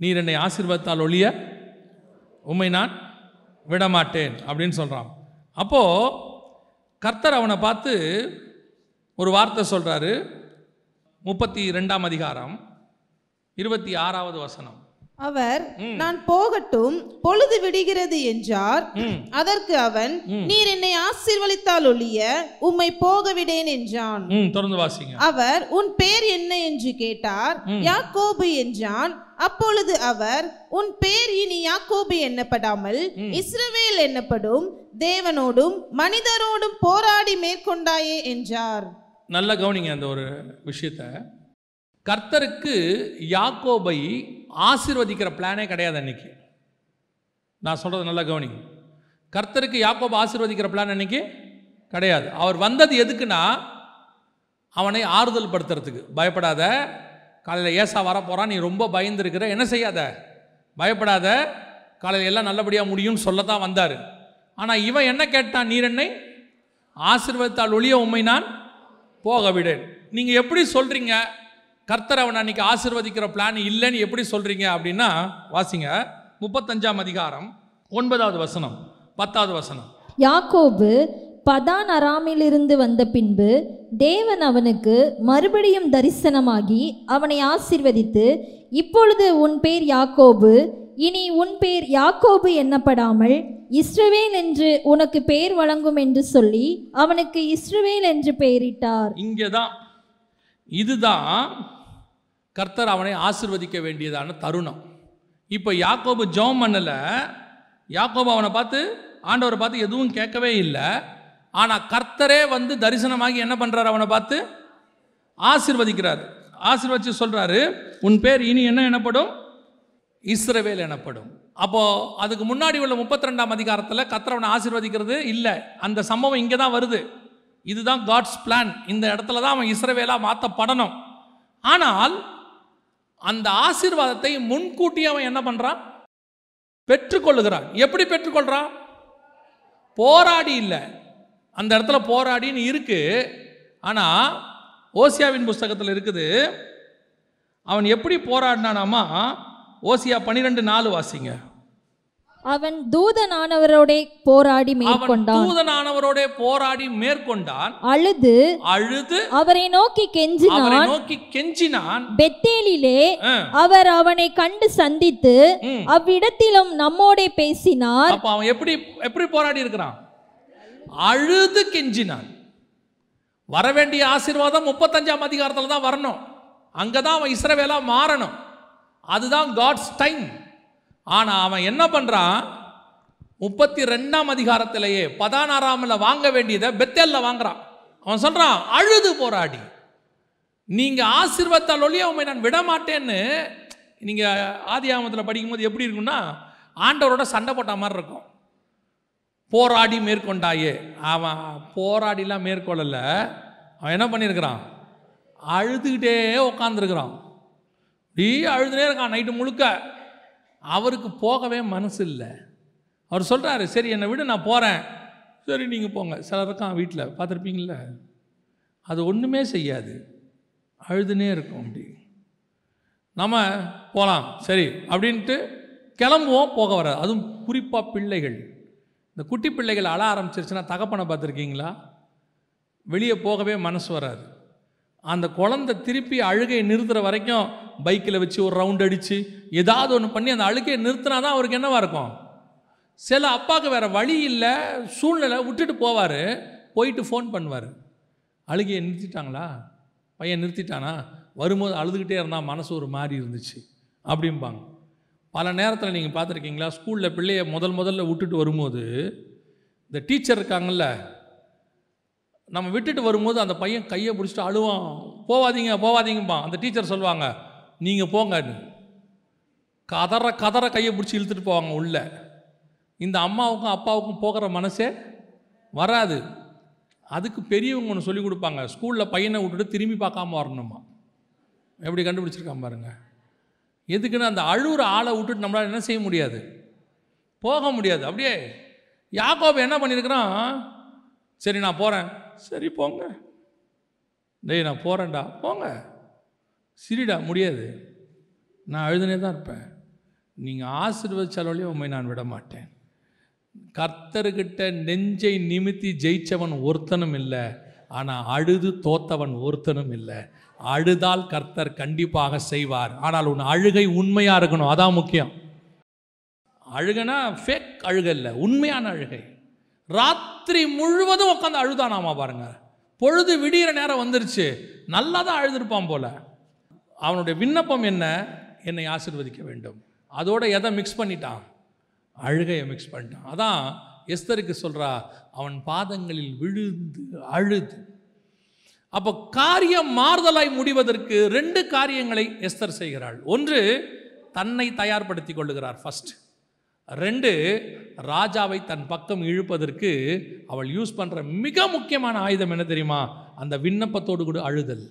[SPEAKER 1] நீர் என்னை ஆசீர்வாதத்தால் ஒழிய உண்மை நான் விடமாட்டேன் அப்படின்னு சொல்கிறான் அப்போது கர்த்தர் அவனை பார்த்து ஒரு வார்த்தை சொல்கிறாரு முப்பத்தி ரெண்டாம் அதிகாரம் இருபத்தி ஆறாவது வசனம்.
[SPEAKER 2] அவர் நான் போகட்டும் பொழுது விடுகிறது என்றார். அதற்கு அவன் நீர் என்னை ஆசீர்வதித்தால் ஒழிய உம்மை போக விடேன் என்றான்
[SPEAKER 1] தொடர்ந்து வாசிங்க.
[SPEAKER 2] அவர் உன் பேர் என்ன? என்று கேட்டார். யாக்கோபு என்றான். அப்பொழுது அவர் உன் பேர் இனி யாக்கோபு எண்ணப்படாமல் இஸ்ரவேல் என்னப்படும் தேவனோடும் மனிதரோடும் போராடி மேற்கொண்டாயே என்றார்.
[SPEAKER 1] நல்லா கவனிங்க அந்த ஒரு விஷயத்த. கர்த்தருக்கு யாக்கோபை ஆசீர்வதிக்கிற பிளானே கிடையாது அன்னைக்கு. நான் சொல்கிறது நல்லா கவனிங்க. கர்த்தருக்கு யாக்கோபை ஆசீர்வதிக்கிற பிளான் அன்னைக்கு கிடையாது. அவர் வந்தது எதுக்குன்னா அவனை ஆறுதல் படுத்துறதுக்கு பயப்படாத காலையில் ஏசா வரப்போகிறான் நீ ரொம்ப பயந்துருக்கிற. என்ன செய்யாத? பயப்படாத. காலையில் எல்லாம் நல்லபடியாக முடியும்னு சொல்ல தான் வந்தார். ஆனால் இவன் என்ன கேட்டான்? நீர் என்னை ஆசீர்வதித்தால் ஒளிய உண்மை நான் போக விடேன் நீங்கள் எப்படி சொல்கிறீங்க கர்த்தர் அவன் அன்னைக்கு ஆசிர்வதிக்கிற பிளான் இல்லைன்னு எப்படி சொல்கிறீங்க அப்படின்னா வாசிங்க. முப்பத்தஞ்சாம் அதிகாரம் ஒன்பதாவது வசனம் பத்தாவது வசனம்.
[SPEAKER 4] யாக்கோபு பதான் அராமிலிருந்து வந்த பின்பு தேவன் அவனுக்கு மறுபடியும் தரிசனமாகி அவனை ஆசிர்வதித்து இப்பொழுது உன் பேர் யாக்கோபு இனி உன் பேர் யாக்கோபு எண்ணப்படாமல் இஸ்ரவேல் என்று உனக்கு பெயர் வழங்கும் என்று சொல்லி அவனுக்கு இஸ்ரவேல் என்று பெயரிட்டார்.
[SPEAKER 1] இங்கே தான் இதுதான் கர்த்தர் அவனை ஆசிர்வதிக்க வேண்டியதான தருணம். இப்போ யாக்கோபு ஜோம் பண்ணல யாக்கோபு அவனை பார்த்து ஆண்டவரை பார்த்து எதுவும் கேட்கவே இல்லை. ஆனால் கர்த்தரே வந்து தரிசனமாகி என்ன பண்ணுறாரு அவனை பார்த்து? ஆசிர்வதிக்கிறார். ஆசிர்வதிச்சு சொல்கிறாரு உன் பேர் இனி என்ன எனப்படும்? இஸ்ரவேல் எனப்படும். அப்போது அதுக்கு முன்னாடி உள்ள முப்பத்தி ரெண்டாம் அதிகாரத்தில் கத்திரவனை ஆசிர்வதிக்கிறது இல்லை. அந்த சம்பவம் இங்கே தான் வருது. இதுதான் காட்ஸ் பிளான் இந்த இடத்துல தான் அவன் இஸ்ரவேலாக மாற்றப்படணும் ஆனால் அந்த ஆசீர்வாதத்தை முன்கூட்டி அவன் என்ன பண்ணுறான் பெற்றுக்கொள்ளுகிறான். எப்படி பெற்றுக்கொள்கிறான் போராடி இல்லை. அந்த இடத்துல போராடின்னு இருக்கு. ஆனால் ஓசியாவின் புஸ்தகத்தில் இருக்குது அவன் எப்படி போராடினானாமா? ஓசியா பன்னிரெண்டு நாலு வாசிங்க.
[SPEAKER 4] அவன் தூதனானவரோடே போராடி மேற்கொண்டான்.
[SPEAKER 1] தூதனானவரோட போராடி மேற்கொண்டான்.
[SPEAKER 4] அழுது
[SPEAKER 1] அழுது
[SPEAKER 4] அவரை நோக்கி
[SPEAKER 1] அவரை
[SPEAKER 4] கெஞ்சினான்
[SPEAKER 1] நோக்கி கெஞ்சினான்.
[SPEAKER 4] பெத்தேலிலே அவர் அவனை கண்டு சந்தித்து. அவ்விடத்திலும் நம்மோடே பேசினார்.
[SPEAKER 1] அப்ப அவன் எப்படி எப்படி போராடி இருக்கிறான்? அழுது கெஞ்சினான். வர வேண்டிய ஆசீர்வாதம் முப்பத்தஞ்சாம் அதிகாரத்தில் தான் வரணும். அங்கே தான் அவன் இஸ்ரவேலாக மாறணும். அதுதான் காட்ஸ் டைம் ஆனால் அவன் என்ன பண்ணுறான் முப்பத்தி ரெண்டாம் அதிகாரத்திலேயே பதானாராமில் வாங்க வேண்டியதை பெத்தேல்ல வாங்குறான். அவன் சொல்கிறான் அழுது போராடி. நீங்கள் ஆசீர்வத்தால் ஒழிய உண்மை நான் விடமாட்டேன்னு. நீங்கள் ஆதி ஆமத்தில் படிக்கும்போது எப்படி இருக்கும்னா ஆண்டவரோட சண்டை போட்ட மாதிரி இருக்கும். போராடி மேற்கொண்டாயே. அவன் போராடிலாம் மேற்கொள்ளலை. அவன் என்ன பண்ணியிருக்கிறான் அழுதுகிட்டே உட்காந்துருக்கிறான் டீ அழுதுனே இருக்கான் நைட்டு முழுக்க. அவருக்கு போகவே மனசு இல்லை. அவர் சொல்கிறாரு சரி என்னை விடு நான் போகிறேன் சரி நீங்கள் போங்க. சிலர் இருக்கான் வீட்டில் பார்த்துருப்பீங்கள அது ஒன்றுமே செய்யாது. அழுதுனே இருக்கும் அப்படி. நம்ம போகலாம் சரி அப்படின்ட்டு கிளம்புவோம் போக வராது. அதுவும் குறிப்பாக பிள்ளைகள். இந்த குட்டி பிள்ளைகள் அழ ஆரம்பிச்சிருச்சுன்னா தகப்பனை பார்த்துருக்கீங்களா? வெளியே போகவே மனசு வராது. அந்த குழந்தை திருப்பி அழுகையை நிறுத்துகிற வரைக்கும் பைக்கில் வச்சு ஒரு ரவுண்ட் அடித்து ஏதாவது ஒன்று பண்ணி அந்த அழுகையை நிறுத்தினா தான் அவருக்கு என்னவாக இருக்கும்? சில அப்பாவுக்கு வேறு வழி இல்லை சூழ்நிலை விட்டுட்டு போவார் போயிட்டு ஃபோன் பண்ணுவார். அழுகையை நிறுத்திட்டாங்களா? பையன் நிறுத்திட்டானா? வரும்போது அழுதுகிட்டே இருந்தால் மனசு ஒரு மாதிரி இருந்துச்சு. அப்படிம்பாங்க. பல நேரத்தில் நீங்கள் பார்த்துருக்கீங்களா? ஸ்கூலில் பிள்ளைய முதல் முதல்ல விட்டுட்டு வரும்போது இந்த டீச்சர் இருக்காங்கல்ல நம்ம விட்டுட்டு வரும்போது அந்த பையன் கையை பிடிச்சிட்டு அழுவான். போவாதீங்க போவாதீங்கப்பா. அந்த டீச்சர் சொல்லுவாங்க நீங்கள் போங்கன்னு கதற கதற கையை பிடிச்சி இழுத்துட்டு போவாங்க உள்ள. இந்த அம்மாவுக்கும் அப்பாவுக்கும் போகிற மனசே வராது. அதுக்கு பெரியவங்க ஒன்று சொல்லி கொடுப்பாங்க ஸ்கூலில் பையனை விட்டுட்டு திரும்பி பார்க்காம வரணுமா எப்படி கண்டுபிடிச்சிருக்கான் பாருங்கள் எதுக்குன்னு அந்த அழுகிற ஆளை விட்டுட்டு நம்மளால் என்ன செய்ய முடியாது? போக முடியாது. அப்படியே யாக்கோபு என்ன பண்ணியிருக்கிறான் சரி நான் போகிறேன் சரி போங்க. டேய் நான் போகிறேன்டா போங்க. சரிடா முடியாது. நான் அழுதுனே தான் இருப்பேன். நீங்கள் ஆசீர்வதிச்சாலோலே உண்மை நான் விட மாட்டேன் கர்த்தர்கிட்ட நெஞ்சை நிமித்தி ஜெயித்தவன் ஒருத்தனும் இல்லை ஆனால் அழுது தோத்தவன் ஒருத்தனும் இல்லை. அழுதால் கர்த்தர் கண்டிப்பாக செய்வார். ஆனால் உன் அழுகை உண்மையாக இருக்கணும் அதான் முக்கியம். அழுகனா ஃபேக் அழுகை இல்லை உண்மையான அழுகை. ராத்திரி முழுவதும் உட்காந்து அழுதானாமா பாருங்க. பொழுது விடிகிற நேரம் வந்துருச்சு நல்லா தான் அழுதுருப்பான் போல. அவனுடைய விண்ணப்பம் என்ன? என்னை ஆசிர்வதிக்க வேண்டும். அதோட எதை மிக்ஸ் பண்ணிட்டான்? அழுகையை மிக்ஸ் பண்ணிட்டான். அதான் எஸ்தருக்கு சொல்கிறா அவன் பாதங்களில் விழுந்து அழுது. அப்போ காரியம் மாறுதலாய் முடிவதற்கு ரெண்டு காரியங்களை எஸ்தர் செய்கிறாள். ஒன்று தன்னை தயார்படுத்தி கொள்ளுகிறார் ஃபர்ஸ்ட் ரெண்டு ராஜாவை தன் பக்கம் இழுப்பதற்கு அவள் யூஸ் பண்ணுற மிக முக்கியமான ஆயுதம் என்ன தெரியுமா? அந்த விண்ணப்பத்தோடு கூட அழுதல்.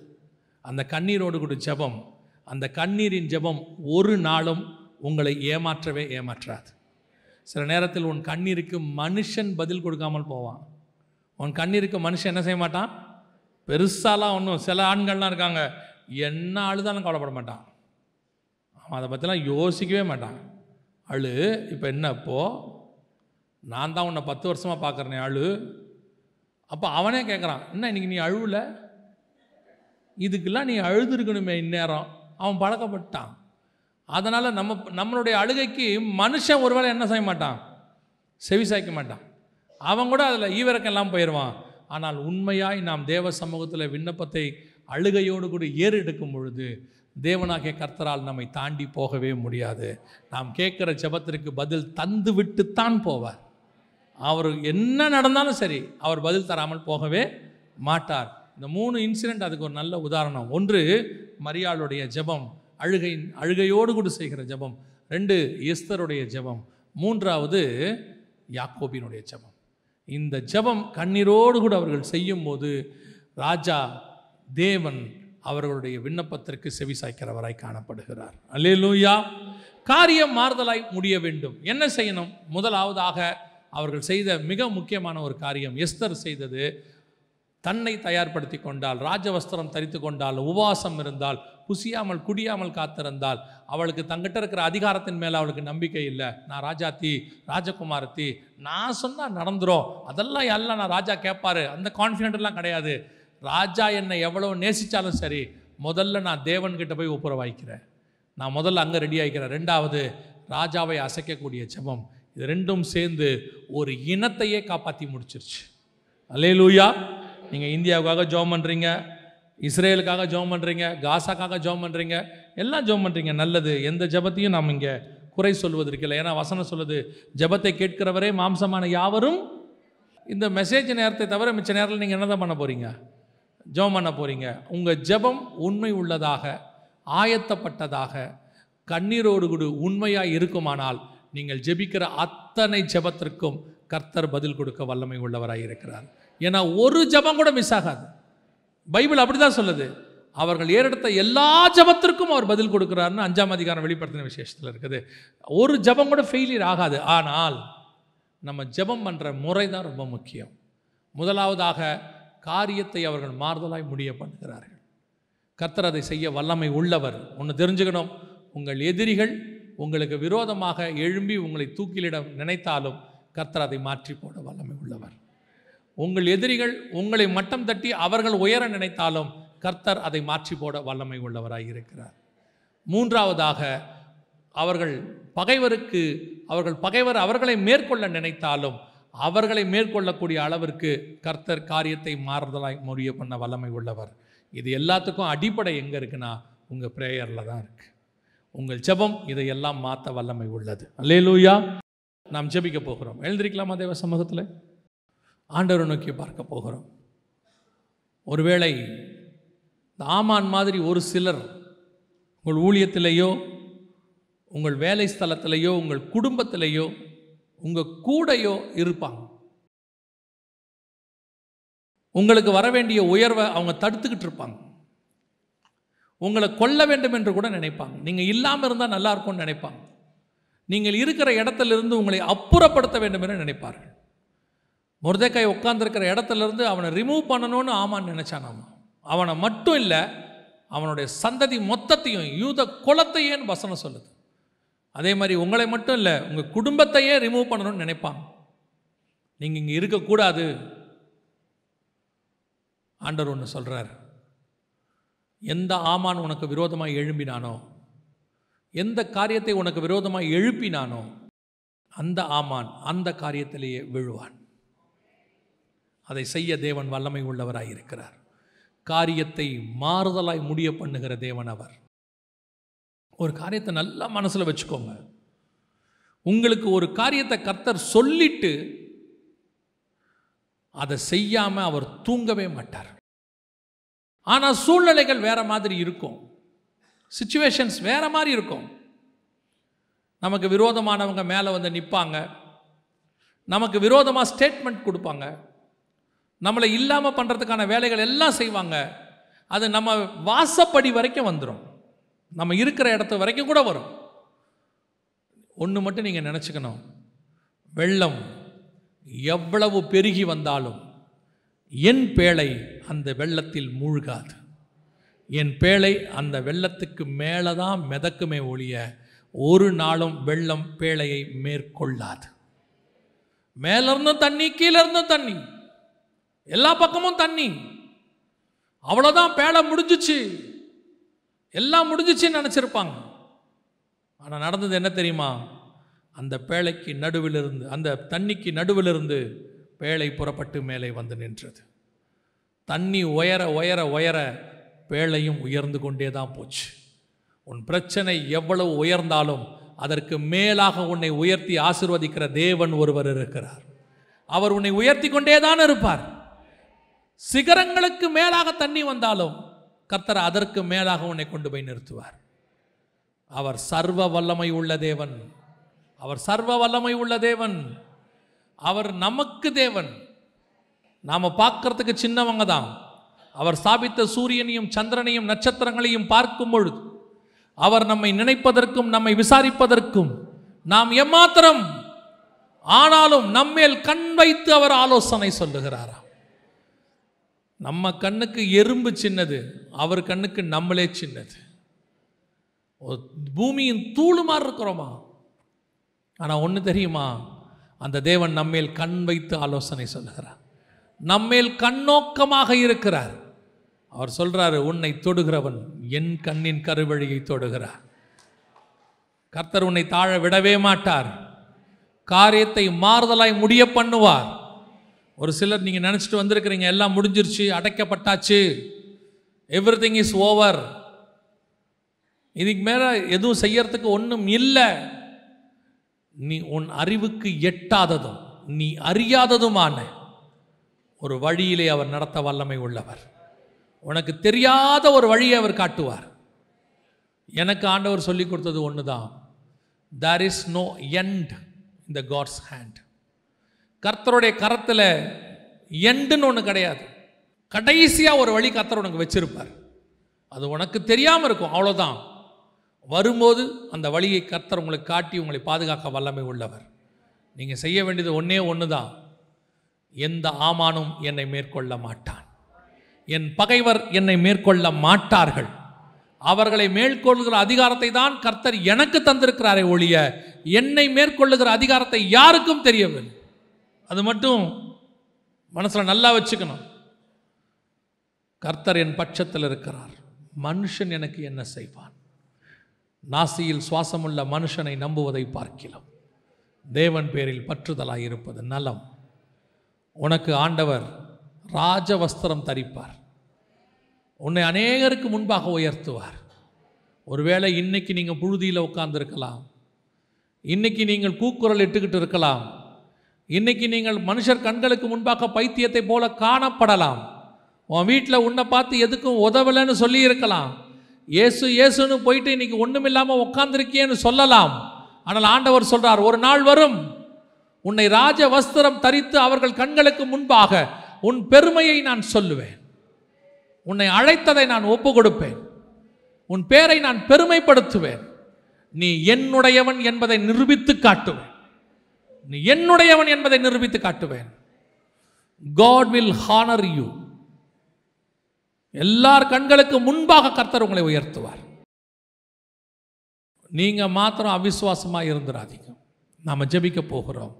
[SPEAKER 1] அந்த கண்ணீரோடு கூட ஜெபம். அந்த கண்ணீரின் ஜெபம் ஒரு நாளும் உங்களை ஏமாற்றவே ஏமாற்றாது. சில நேரத்தில் உன் கண்ணீருக்கு மனுஷன் பதில் கொடுக்காமல் போவான். உன் கண்ணீருக்கு மனுஷன் என்ன செய்ய மாட்டான்? பெருசாலாம் ஒன்றும் சில ஆண்கள்லாம் இருக்காங்க. என்ன அழுதாலும் கவலைப்பட மாட்டான். அவன் அதை பற்றிலாம் யோசிக்கவே மாட்டான். அழு இப்போ என்ன இப்போ நான் தான் உன்னை பத்து வருஷமாக பார்க்குறேனே அழு. அப்போ அவனே கேட்குறான் என்ன இன்றைக்கி நீ அழுவல? இதுக்கெல்லாம் நீ அழுதுருக்கணுமே இந்நேரம். அவன் பழக்கப்பட்டான். அதனால் நம்ம நம்மளுடைய அழுகைக்கு மனுஷன் ஒருவேளை என்ன செய்ய மாட்டான்? செவி சாய்க்க மாட்டான். அவன் கூட அதில் ஈவிரக்கம் இல்லாமல் போயிடுவான் ஆனால் உண்மையாய் நாம் தேவ சமூகத்தில் விண்ணப்பத்தை அழுகையோடு கூட ஏறெடுக்கும் பொழுது தேவனாகிய கர்த்தரால் நம்மை தாண்டி போகவே முடியாது. நாம் கேட்குற ஜெபத்திற்கு பதில் தந்து விட்டுத்தான் போவார். அவர் என்ன நடந்தாலும் சரி அவர் பதில் தராமல் போகவே மாட்டார். இந்த மூணு இன்சிடெண்ட் அதுக்கு ஒரு நல்ல உதாரணம். ஒன்று மரியாளுடைய ஜெபம் அழுகை அழுகையோடு கூட செய்கிற ஜெபம். ரெண்டு எஸ்தருடைய ஜெபம். மூன்றாவது யாக்கோபினுடைய ஜெபம். இந்த ஜெபம் கண்ணீரோடு கூட அவர்கள் செய்யும்போது ராஜா தேவன் அவர்களுடைய விண்ணப்பத்திற்கு செவி சாய்க்கிறவராய் காணப்படுகிறார். அல்லேலூயா. காரியம் மாறுதலாய் முடிய வேண்டும். என்ன செய்யணும்? முதலாவதாக அவர்கள் செய்த மிக முக்கியமான ஒரு காரியம் எஸ்தர் செய்தது. தன்னை தயார்படுத்தி கொண்டால் ராஜவஸ்திரம் தரித்து கொண்டால் உபவாசம் இருந்தால் புசியாமல் குடியாமல் காத்திருந்தால் அவளுக்கு தங்கிட்ட இருக்கிற அதிகாரத்தின் மேலே அவளுக்கு நம்பிக்கை இல்லை. நான் ராஜாத்தி ராஜகுமாரத்தி நான் சொன்னால் நடந்துரும். அதெல்லாம் எல்லாம் நான் ராஜா கேட்பாரு அந்த கான்ஃபிடென்ட்லாம் கிடையாது. ராஜா என்னை எவ்வளோ நேசித்தாலும் சரி முதல்ல நான் தேவன்கிட்ட போய் ஒப்புரவாய்க்கிறேன் நான் முதல்ல அங்கே ரெடி ஆகிக்கிறேன் ரெண்டாவது ராஜாவை அசைக்கக்கூடிய ஜெபம். இது ரெண்டும் சேர்ந்து ஒரு இனத்தையே காப்பாற்றி முடிச்சிருச்சு. அல்லேலூயா. நீங்கள் இந்தியாவுக்காக ஜோம் பண்ணுறீங்க இஸ்ரேலுக்காக ஜோம் பண்ணுறீங்க காசாக்காக ஜெபம் பண்ணுறீங்க எல்லாம் ஜெபம் பண்ணுறீங்க நல்லது. எந்த ஜெபத்தையும் நாம் இங்கே குறை சொல்வதற்கு இல்லை. ஏன்னா வசனம் சொல்லுது ஜெபத்தை கேட்கிறவரே மாம்சமான யாவரும் இந்த மெசேஜ் நேரத்தை தவிர மிச்ச நேரத்தில் நீங்கள் என்ன தான் பண்ண போகிறீங்க ஜெபம் பண்ண போகிறீங்க உங்கள் ஜெபம் உண்மை உள்ளதாக ஆயத்தப்பட்டதாக கண்ணீரோடு கூட உண்மையாக இருக்குமானால் நீங்கள் ஜெபிக்கிற அத்தனை ஜெபத்திற்கும் கர்த்தர் பதில் கொடுக்க வல்லமை உள்ளவராக இருக்கிறார். ஏன்னா ஒரு ஜெபம் கூட மிஸ் ஆகாது. பைபிள் அப்படிதான் சொல்லுது. அவர்கள் ஏறெடுத்த எல்லா ஜெபத்திற்கும் அவர் பதில் கொடுக்குறாருன்னு அஞ்சாம் அதிகாரம் வெளிப்படுத்தின விசேஷத்தில் இருக்குது. ஒரு ஜெபம் கூட ஃபெயிலியர் ஆகாது. ஆனால் நம்ம ஜெபம் பண்ணுற முறை தான் ரொம்ப முக்கியம். முதலாவதாக காரியத்தை அவர்கள் மாறுதலாய் முடிய பண்ணுகிறார்கள். கர்த்தர் அதை செய்ய வல்லமை உள்ளவர். ஒன்று தெரிஞ்சுக்கணும். உங்கள் எதிரிகள் உங்களுக்கு விரோதமாக எழும்பி உங்களை தூக்கிலிட நினைத்தாலும் கர்த்தர் அதை மாற்றி போட வல்லமை உள்ளவர். உங்கள் எதிரிகள் உங்களை மட்டம் தட்டி அவர்கள் உயர நினைத்தாலும் கர்த்தர் அதை மாற்றி போட வல்லமை உள்ளவராக இருக்கிறார். மூன்றாவதாக அவர்கள் பகைவருக்கு அவர்கள் பகைவர் அவர்களை மேற்கொள்ள நினைத்தாலும் அவர்களை மேற்கொள்ளக்கூடிய அளவிற்கு கர்த்தர் காரியத்தை மாறுதலாய் முறிய பண்ண வல்லமை உள்ளவர். இது எல்லாத்துக்கும் அடிப்படை எங்கே இருக்குன்னா உங்கள் ப்ரேயரில் தான் இருக்குது உங்கள் ஜெபம் இதையெல்லாம் மாற்ற வல்லமை உள்ளது. அல்லேலூயா. நாம் ஜெபிக்க போகிறோம். எழுந்திருக்கலாமா தேவ சமூகத்தில்? ஆண்டவரை நோக்கி பார்க்க போகிறோம். ஒருவேளை இந்த ஆமான் மாதிரி ஒரு சிலர் உங்கள் ஊழியத்திலேயோ உங்கள் வேலை ஸ்தலத்திலேயோ உங்கள் குடும்பத்திலேயோ உங்கள் கூடையோ இருப்பாங்க. உங்களுக்கு வர வேண்டிய உயர்வை அவங்க தடுத்துக்கிட்டு இருப்பாங்க. உங்களை கொல்ல வேண்டும் என்று கூட நினைப்பாங்க. நீங்கள் இல்லாமல் இருந்தால் நல்லா இருக்கும்னு நினைப்பாங்க. நீங்கள் இருக்கிற இடத்துல இருந்து உங்களை அப்புறப்படுத்த வேண்டும் என்று நினைப்பார்கள். முருதைக்காய் உட்காந்துருக்கிற இடத்துல இருந்து அவனை ரிமூவ் பண்ணணும்னு ஆமான்னு ஆமாம் அவனை மட்டும் இல்லை அவனுடைய சந்ததி மொத்தத்தையும் யூத குலத்தையேன்னு வசனம் சொல்லுது. அதே மாதிரி உங்களை மட்டும் இல்லை உங்கள் குடும்பத்தையே ரிமூவ் பண்ணணும்னு நினைப்பாங்க. நீங்கள் இங்கே இருக்கக்கூடாது. ஆண்டவர் ஒன்று சொல்கிறார் எந்த ஆமான் உனக்கு விரோதமாக எழும்பினானோ எந்த காரியத்தை உனக்கு விரோதமாக எழுப்பினானோ அந்த ஆமான் அந்த காரியத்திலேயே விழுவான். அதை செய்ய தேவன் வல்லமை உள்ளவராக இருக்கிறார். காரியத்தை மாறுதலாய் முடிய பண்ணுகிற தேவன் அவர். ஒரு காரியத்தை நல்லா மனசில் வச்சுக்கோங்க. உங்களுக்கு ஒரு காரியத்தை கர்த்தர் சொல்லிட்டு அதை செய்யாமல் அவர் தூங்கவே மாட்டார். ஆனால் சூழ்நிலைகள் வேற மாதிரி இருக்கும். சுச்சுவேஷன்ஸ் வேற மாதிரி இருக்கும். நமக்கு விரோதமானவங்க மேலே வந்து நிற்பாங்க நமக்கு விரோதமாக ஸ்டேட்மெண்ட் கொடுப்பாங்க. நம்மளை இல்லாமல் பண்ணுறதுக்கான வேலைகள் எல்லாம் செய்வாங்க. அது நம்ம வாசப்படி வரைக்கும் வந்துடும் நம்ம இருக்கிற இடத்து வரைக்கும் கூட வரும். ஒன்று மட்டும் நீங்கள் நினச்சிக்கணும். வெள்ளம் எவ்வளவு பெருகி வந்தாலும் என் பேழை அந்த வெள்ளத்தில் மூழ்காது. என் பேழை அந்த வெள்ளத்துக்கு மேலே தான் மிதக்குமே ஒழிய ஒரு நாளும் வெள்ளம் பேழையை மேற்கொள்ளாது. மேலிருந்தும் தண்ணி கீழே இருந்தும் தண்ணி. எல்லா பக்கமும் தண்ணி. அவ்வளோதான் பேழை முடிஞ்சிச்சு. எல்லாம் முடிஞ்சிச்சுன்னு நினச்சிருப்பாங்க. ஆனால் நடந்தது என்ன தெரியுமா? அந்த பேழைக்கு நடுவிலிருந்து அந்த தண்ணிக்கு நடுவிலிருந்து பேழை புறப்பட்டு மேலே வந்து நின்றது. தண்ணி உயர உயர உயர பேழையும் உயர்ந்து கொண்டே தான் போச்சு. உன் பிரச்சனை எவ்வளவு உயர்ந்தாலும் அதற்கு மேலாக உன்னை உயர்த்தி ஆசிர்வதிக்கிற தேவன் ஒருவர் இருக்கிறார். அவர் உன்னை உயர்த்தி கொண்டே தான் இருப்பார். சிகரங்களுக்கு மேலாக தண்ணி வந்தாலும் கர்த்தர் அதற்கு மேலாக உன்னை கொண்டு போய் நிறுத்துவார். அவர் சர்வ வல்லமை உள்ள தேவன். அவர் சர்வ வல்லமை உள்ள தேவன். அவர் நமக்கு தேவன். நாம் பார்க்கறதுக்கு சின்னவங்க தான். அவர் ஸ்தாபித்த சூரியனையும் சந்திரனையும் நட்சத்திரங்களையும் பார்க்கும் பொழுது அவர் நம்மை நினைப்பதற்கும் நம்மை விசாரிப்பதற்கும் நாம் எம்மாத்திரம் ஆனாலும் நம்மேல் கண் வைத்து அவர் ஆலோசனை சொல்லுகிறாராம். நம்ம கண்ணுக்கு எறும்பு சின்னது அவர் கண்ணுக்கு நம்மளே சின்னது. பூமியின் தூளு மாதிரி இருக்கிறோமா? ஆனால் ஒன்று தெரியுமா? அந்த தேவன் நம்மேல் கண் வைத்து ஆலோசனை சொல்லுகிறார். நம்மேல் கண்ணோக்கமாக இருக்கிறார். அவர் சொல்கிறாரு உன்னை தொடுகிறவன் என் கண்ணின் கருவழியை தொடுகிறார். கர்த்தர் உன்னை தாழ விடவே மாட்டார். காரியத்தை மாறுதலாய் முடிய பண்ணுவார். ஒரு சிலர் நீங்கள் நினச்சிட்டு வந்திருக்கிறீங்க எல்லாம் முடிஞ்சிருச்சு அடைக்கப்பட்டாச்சு. எவ்ரி திங் இஸ் ஓவர் இதுக்கு மேலே எதுவும் செய்யறதுக்கு ஒன்றும் இல்லை. நீ உன் அறிவுக்கு எட்டாததும் நீ அறியாததுமான ஒரு வழியிலே அவர் நடத்த வல்லமை உள்ளவர். உனக்கு தெரியாத ஒரு வழியை அவர் காட்டுவார். எனக்கு ஆண்டவர் சொல்லி கொடுத்தது ஒன்று தான் தேர் இஸ் நோ எண்ட் இந்த காட்ஸ் ஹேண்ட் கர்த்தருடைய கரத்தில் எண்டுன்னு ஒன்று கிடையாது. கடைசியாக ஒரு வழி கர்த்தர் உனக்கு வச்சுருப்பார். அது உனக்கு தெரியாமல் இருக்கும். அவ்வளோதான் வரும்போது அந்த வழியை கர்த்தர் உங்களுக்கு காட்டி உங்களை பாதுகாக்க வல்லமை உள்ளவர். நீங்கள் செய்ய வேண்டியது ஒன்றே ஒன்று தான் எந்த ஆமானும் என்னை மேற்கொள்ள மாட்டான். என் பகைவர் என்னை மேற்கொள்ள மாட்டார்கள். அவர்களை மேற்கொள்கிற அதிகாரத்தை தான் கர்த்தர் எனக்கு தந்திருக்கிறாரே ஒழிய என்னை மேற்கொள்ளுகிற அதிகாரத்தை யாருக்கும் தெரியவில்லை. அது மட்டும் மனசில் நல்லா வச்சுக்கணும். கர்த்தர் என் பட்சத்தில் இருக்கிறார். மனுஷன் எனக்கு என்ன செய்வான்? நாசியில் சுவாசமுள்ள மனுஷனை நம்புவதை பார்க்கலாம். தேவன் பேரில் பற்றுதலாக இருப்பது நலம். உனக்கு ஆண்டவர் ராஜ வஸ்திரம் தரிப்பார். உன்னை அநேகருக்கு முன்பாக உயர்த்துவார். ஒருவேளை இன்னைக்கு நீங்கள் புழுதியில் உட்கார்ந்துருக்கலாம். இன்னைக்கு நீங்கள் கூக்குரல் இட்டுக்கிட்டு இருக்கலாம். இன்னைக்கு நீங்கள் மனுஷர் கண்களுக்கு முன்பாக பைத்தியத்தை போல காணப்படலாம். உன் வீட்டில் உன்னை பார்த்து எதுக்கும் உதவலைன்னு சொல்லி இருக்கலாம் இயேசு இயேசுன்னு போயிட்டு இன்னைக்கு ஒன்றுமில்லாமல் உட்காந்துருக்கியேன்னு சொல்லலாம். ஆனால் ஆண்டவர் சொல்கிறார் ஒரு நாள் வரும். உன்னை ராஜ வஸ்திரம் தரித்து அவர்கள் கண்களுக்கு முன்பாக உன் பெருமையை நான் சொல்லுவேன். உன்னை அழைத்ததை நான் ஒப்பு கொடுப்பேன் உன் பேரை நான் பெருமைப்படுத்துவேன். நீ என்னுடையவன் என்பதை நிரூபித்து காட்டுவேன். நீ என்னுடையவன் என்பதை நிரூபித்து காட்டுவேன். காட் வில் ஹானர் யூ எல்லார் கண்களுக்கு முன்பாக கர்த்தர் உங்களை உயர்த்துவார். நீங்க மாத்திரம் அவிசுவாசமாக இருந்துடாதீங்க நாம் ஜபிக்க போகிறோம்.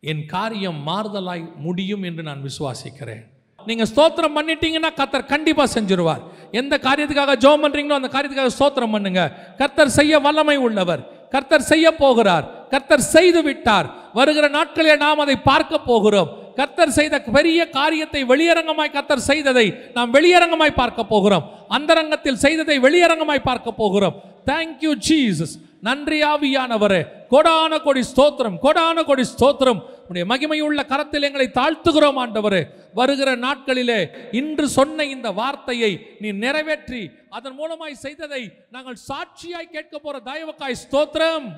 [SPEAKER 1] என் காரியம் மாறுதலாய் முடியும் என்று நான் விசுவாசிக்கிறேன். நீங்க ஸ்தோத்திரம் பண்ணிட்டீங்கன்னா கர்த்தர் கண்டிப்பா செஞ்சிருவார். எந்த காரியத்துக்காக ஜோம் பண்றீங்களோ அந்த காரியத்துக்காக ஸ்தோத்திரம் பண்ணுங்க. கர்த்தர் செய்ய வல்லமை உள்ளவர். கர்த்தர் செய்ய போகிறார். கர்த்தர் செய்து விட்டார். வருகிற நாட்களில் நாம் அதை பார்க்க போகிறோம். கர்த்தர் செய்த பெரிய காரியத்தை வெளியரங்கமாய் கர்த்தர் செய்ததை நாம் வெளியரங்கமாய் பார்க்க போகிறோம். அந்தரங்கத்தில் செய்ததை வெளியரங்கமாய் பார்க்க போகிறோம். தேங்க்யூ ஜீசஸ் நன்றி ஆவியானவரே. கொடான கொடி ஸ்தோத்திரம் கொடான கொடி ஸ்தோத்திரம். உடைய மகிமையுள்ள கரத்தில் எங்களை தாழ்த்துகிறோம் ஆண்டவரே. வருகிற நாட்களிலே இன்று சொன்ன இந்த வார்த்தையை நீ நிறைவேற்றி அதன் மூலமாய் செய்ததை நாங்கள் சாட்சியாய் கேட்க போற தயவக்காய் ஸ்தோத்திரம்.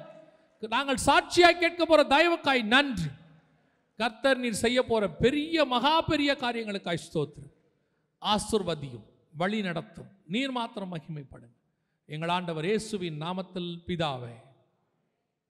[SPEAKER 1] நாங்கள் சாட்சியாய் கேட்க போற தயவுக்காய் நன்றி. கர்த்தர் நீர் செய்ய போற பெரிய மகா பெரிய காரியங்களுக்காய் ஸ்தோத்திரம். ஆசிர்வதியும் வழி நடத்தும் நீர் மாத்திரம் மகிமைப்படும் எங்கள் ஆண்டவர் இயேசுவின் நாமத்தில் பிதாவே.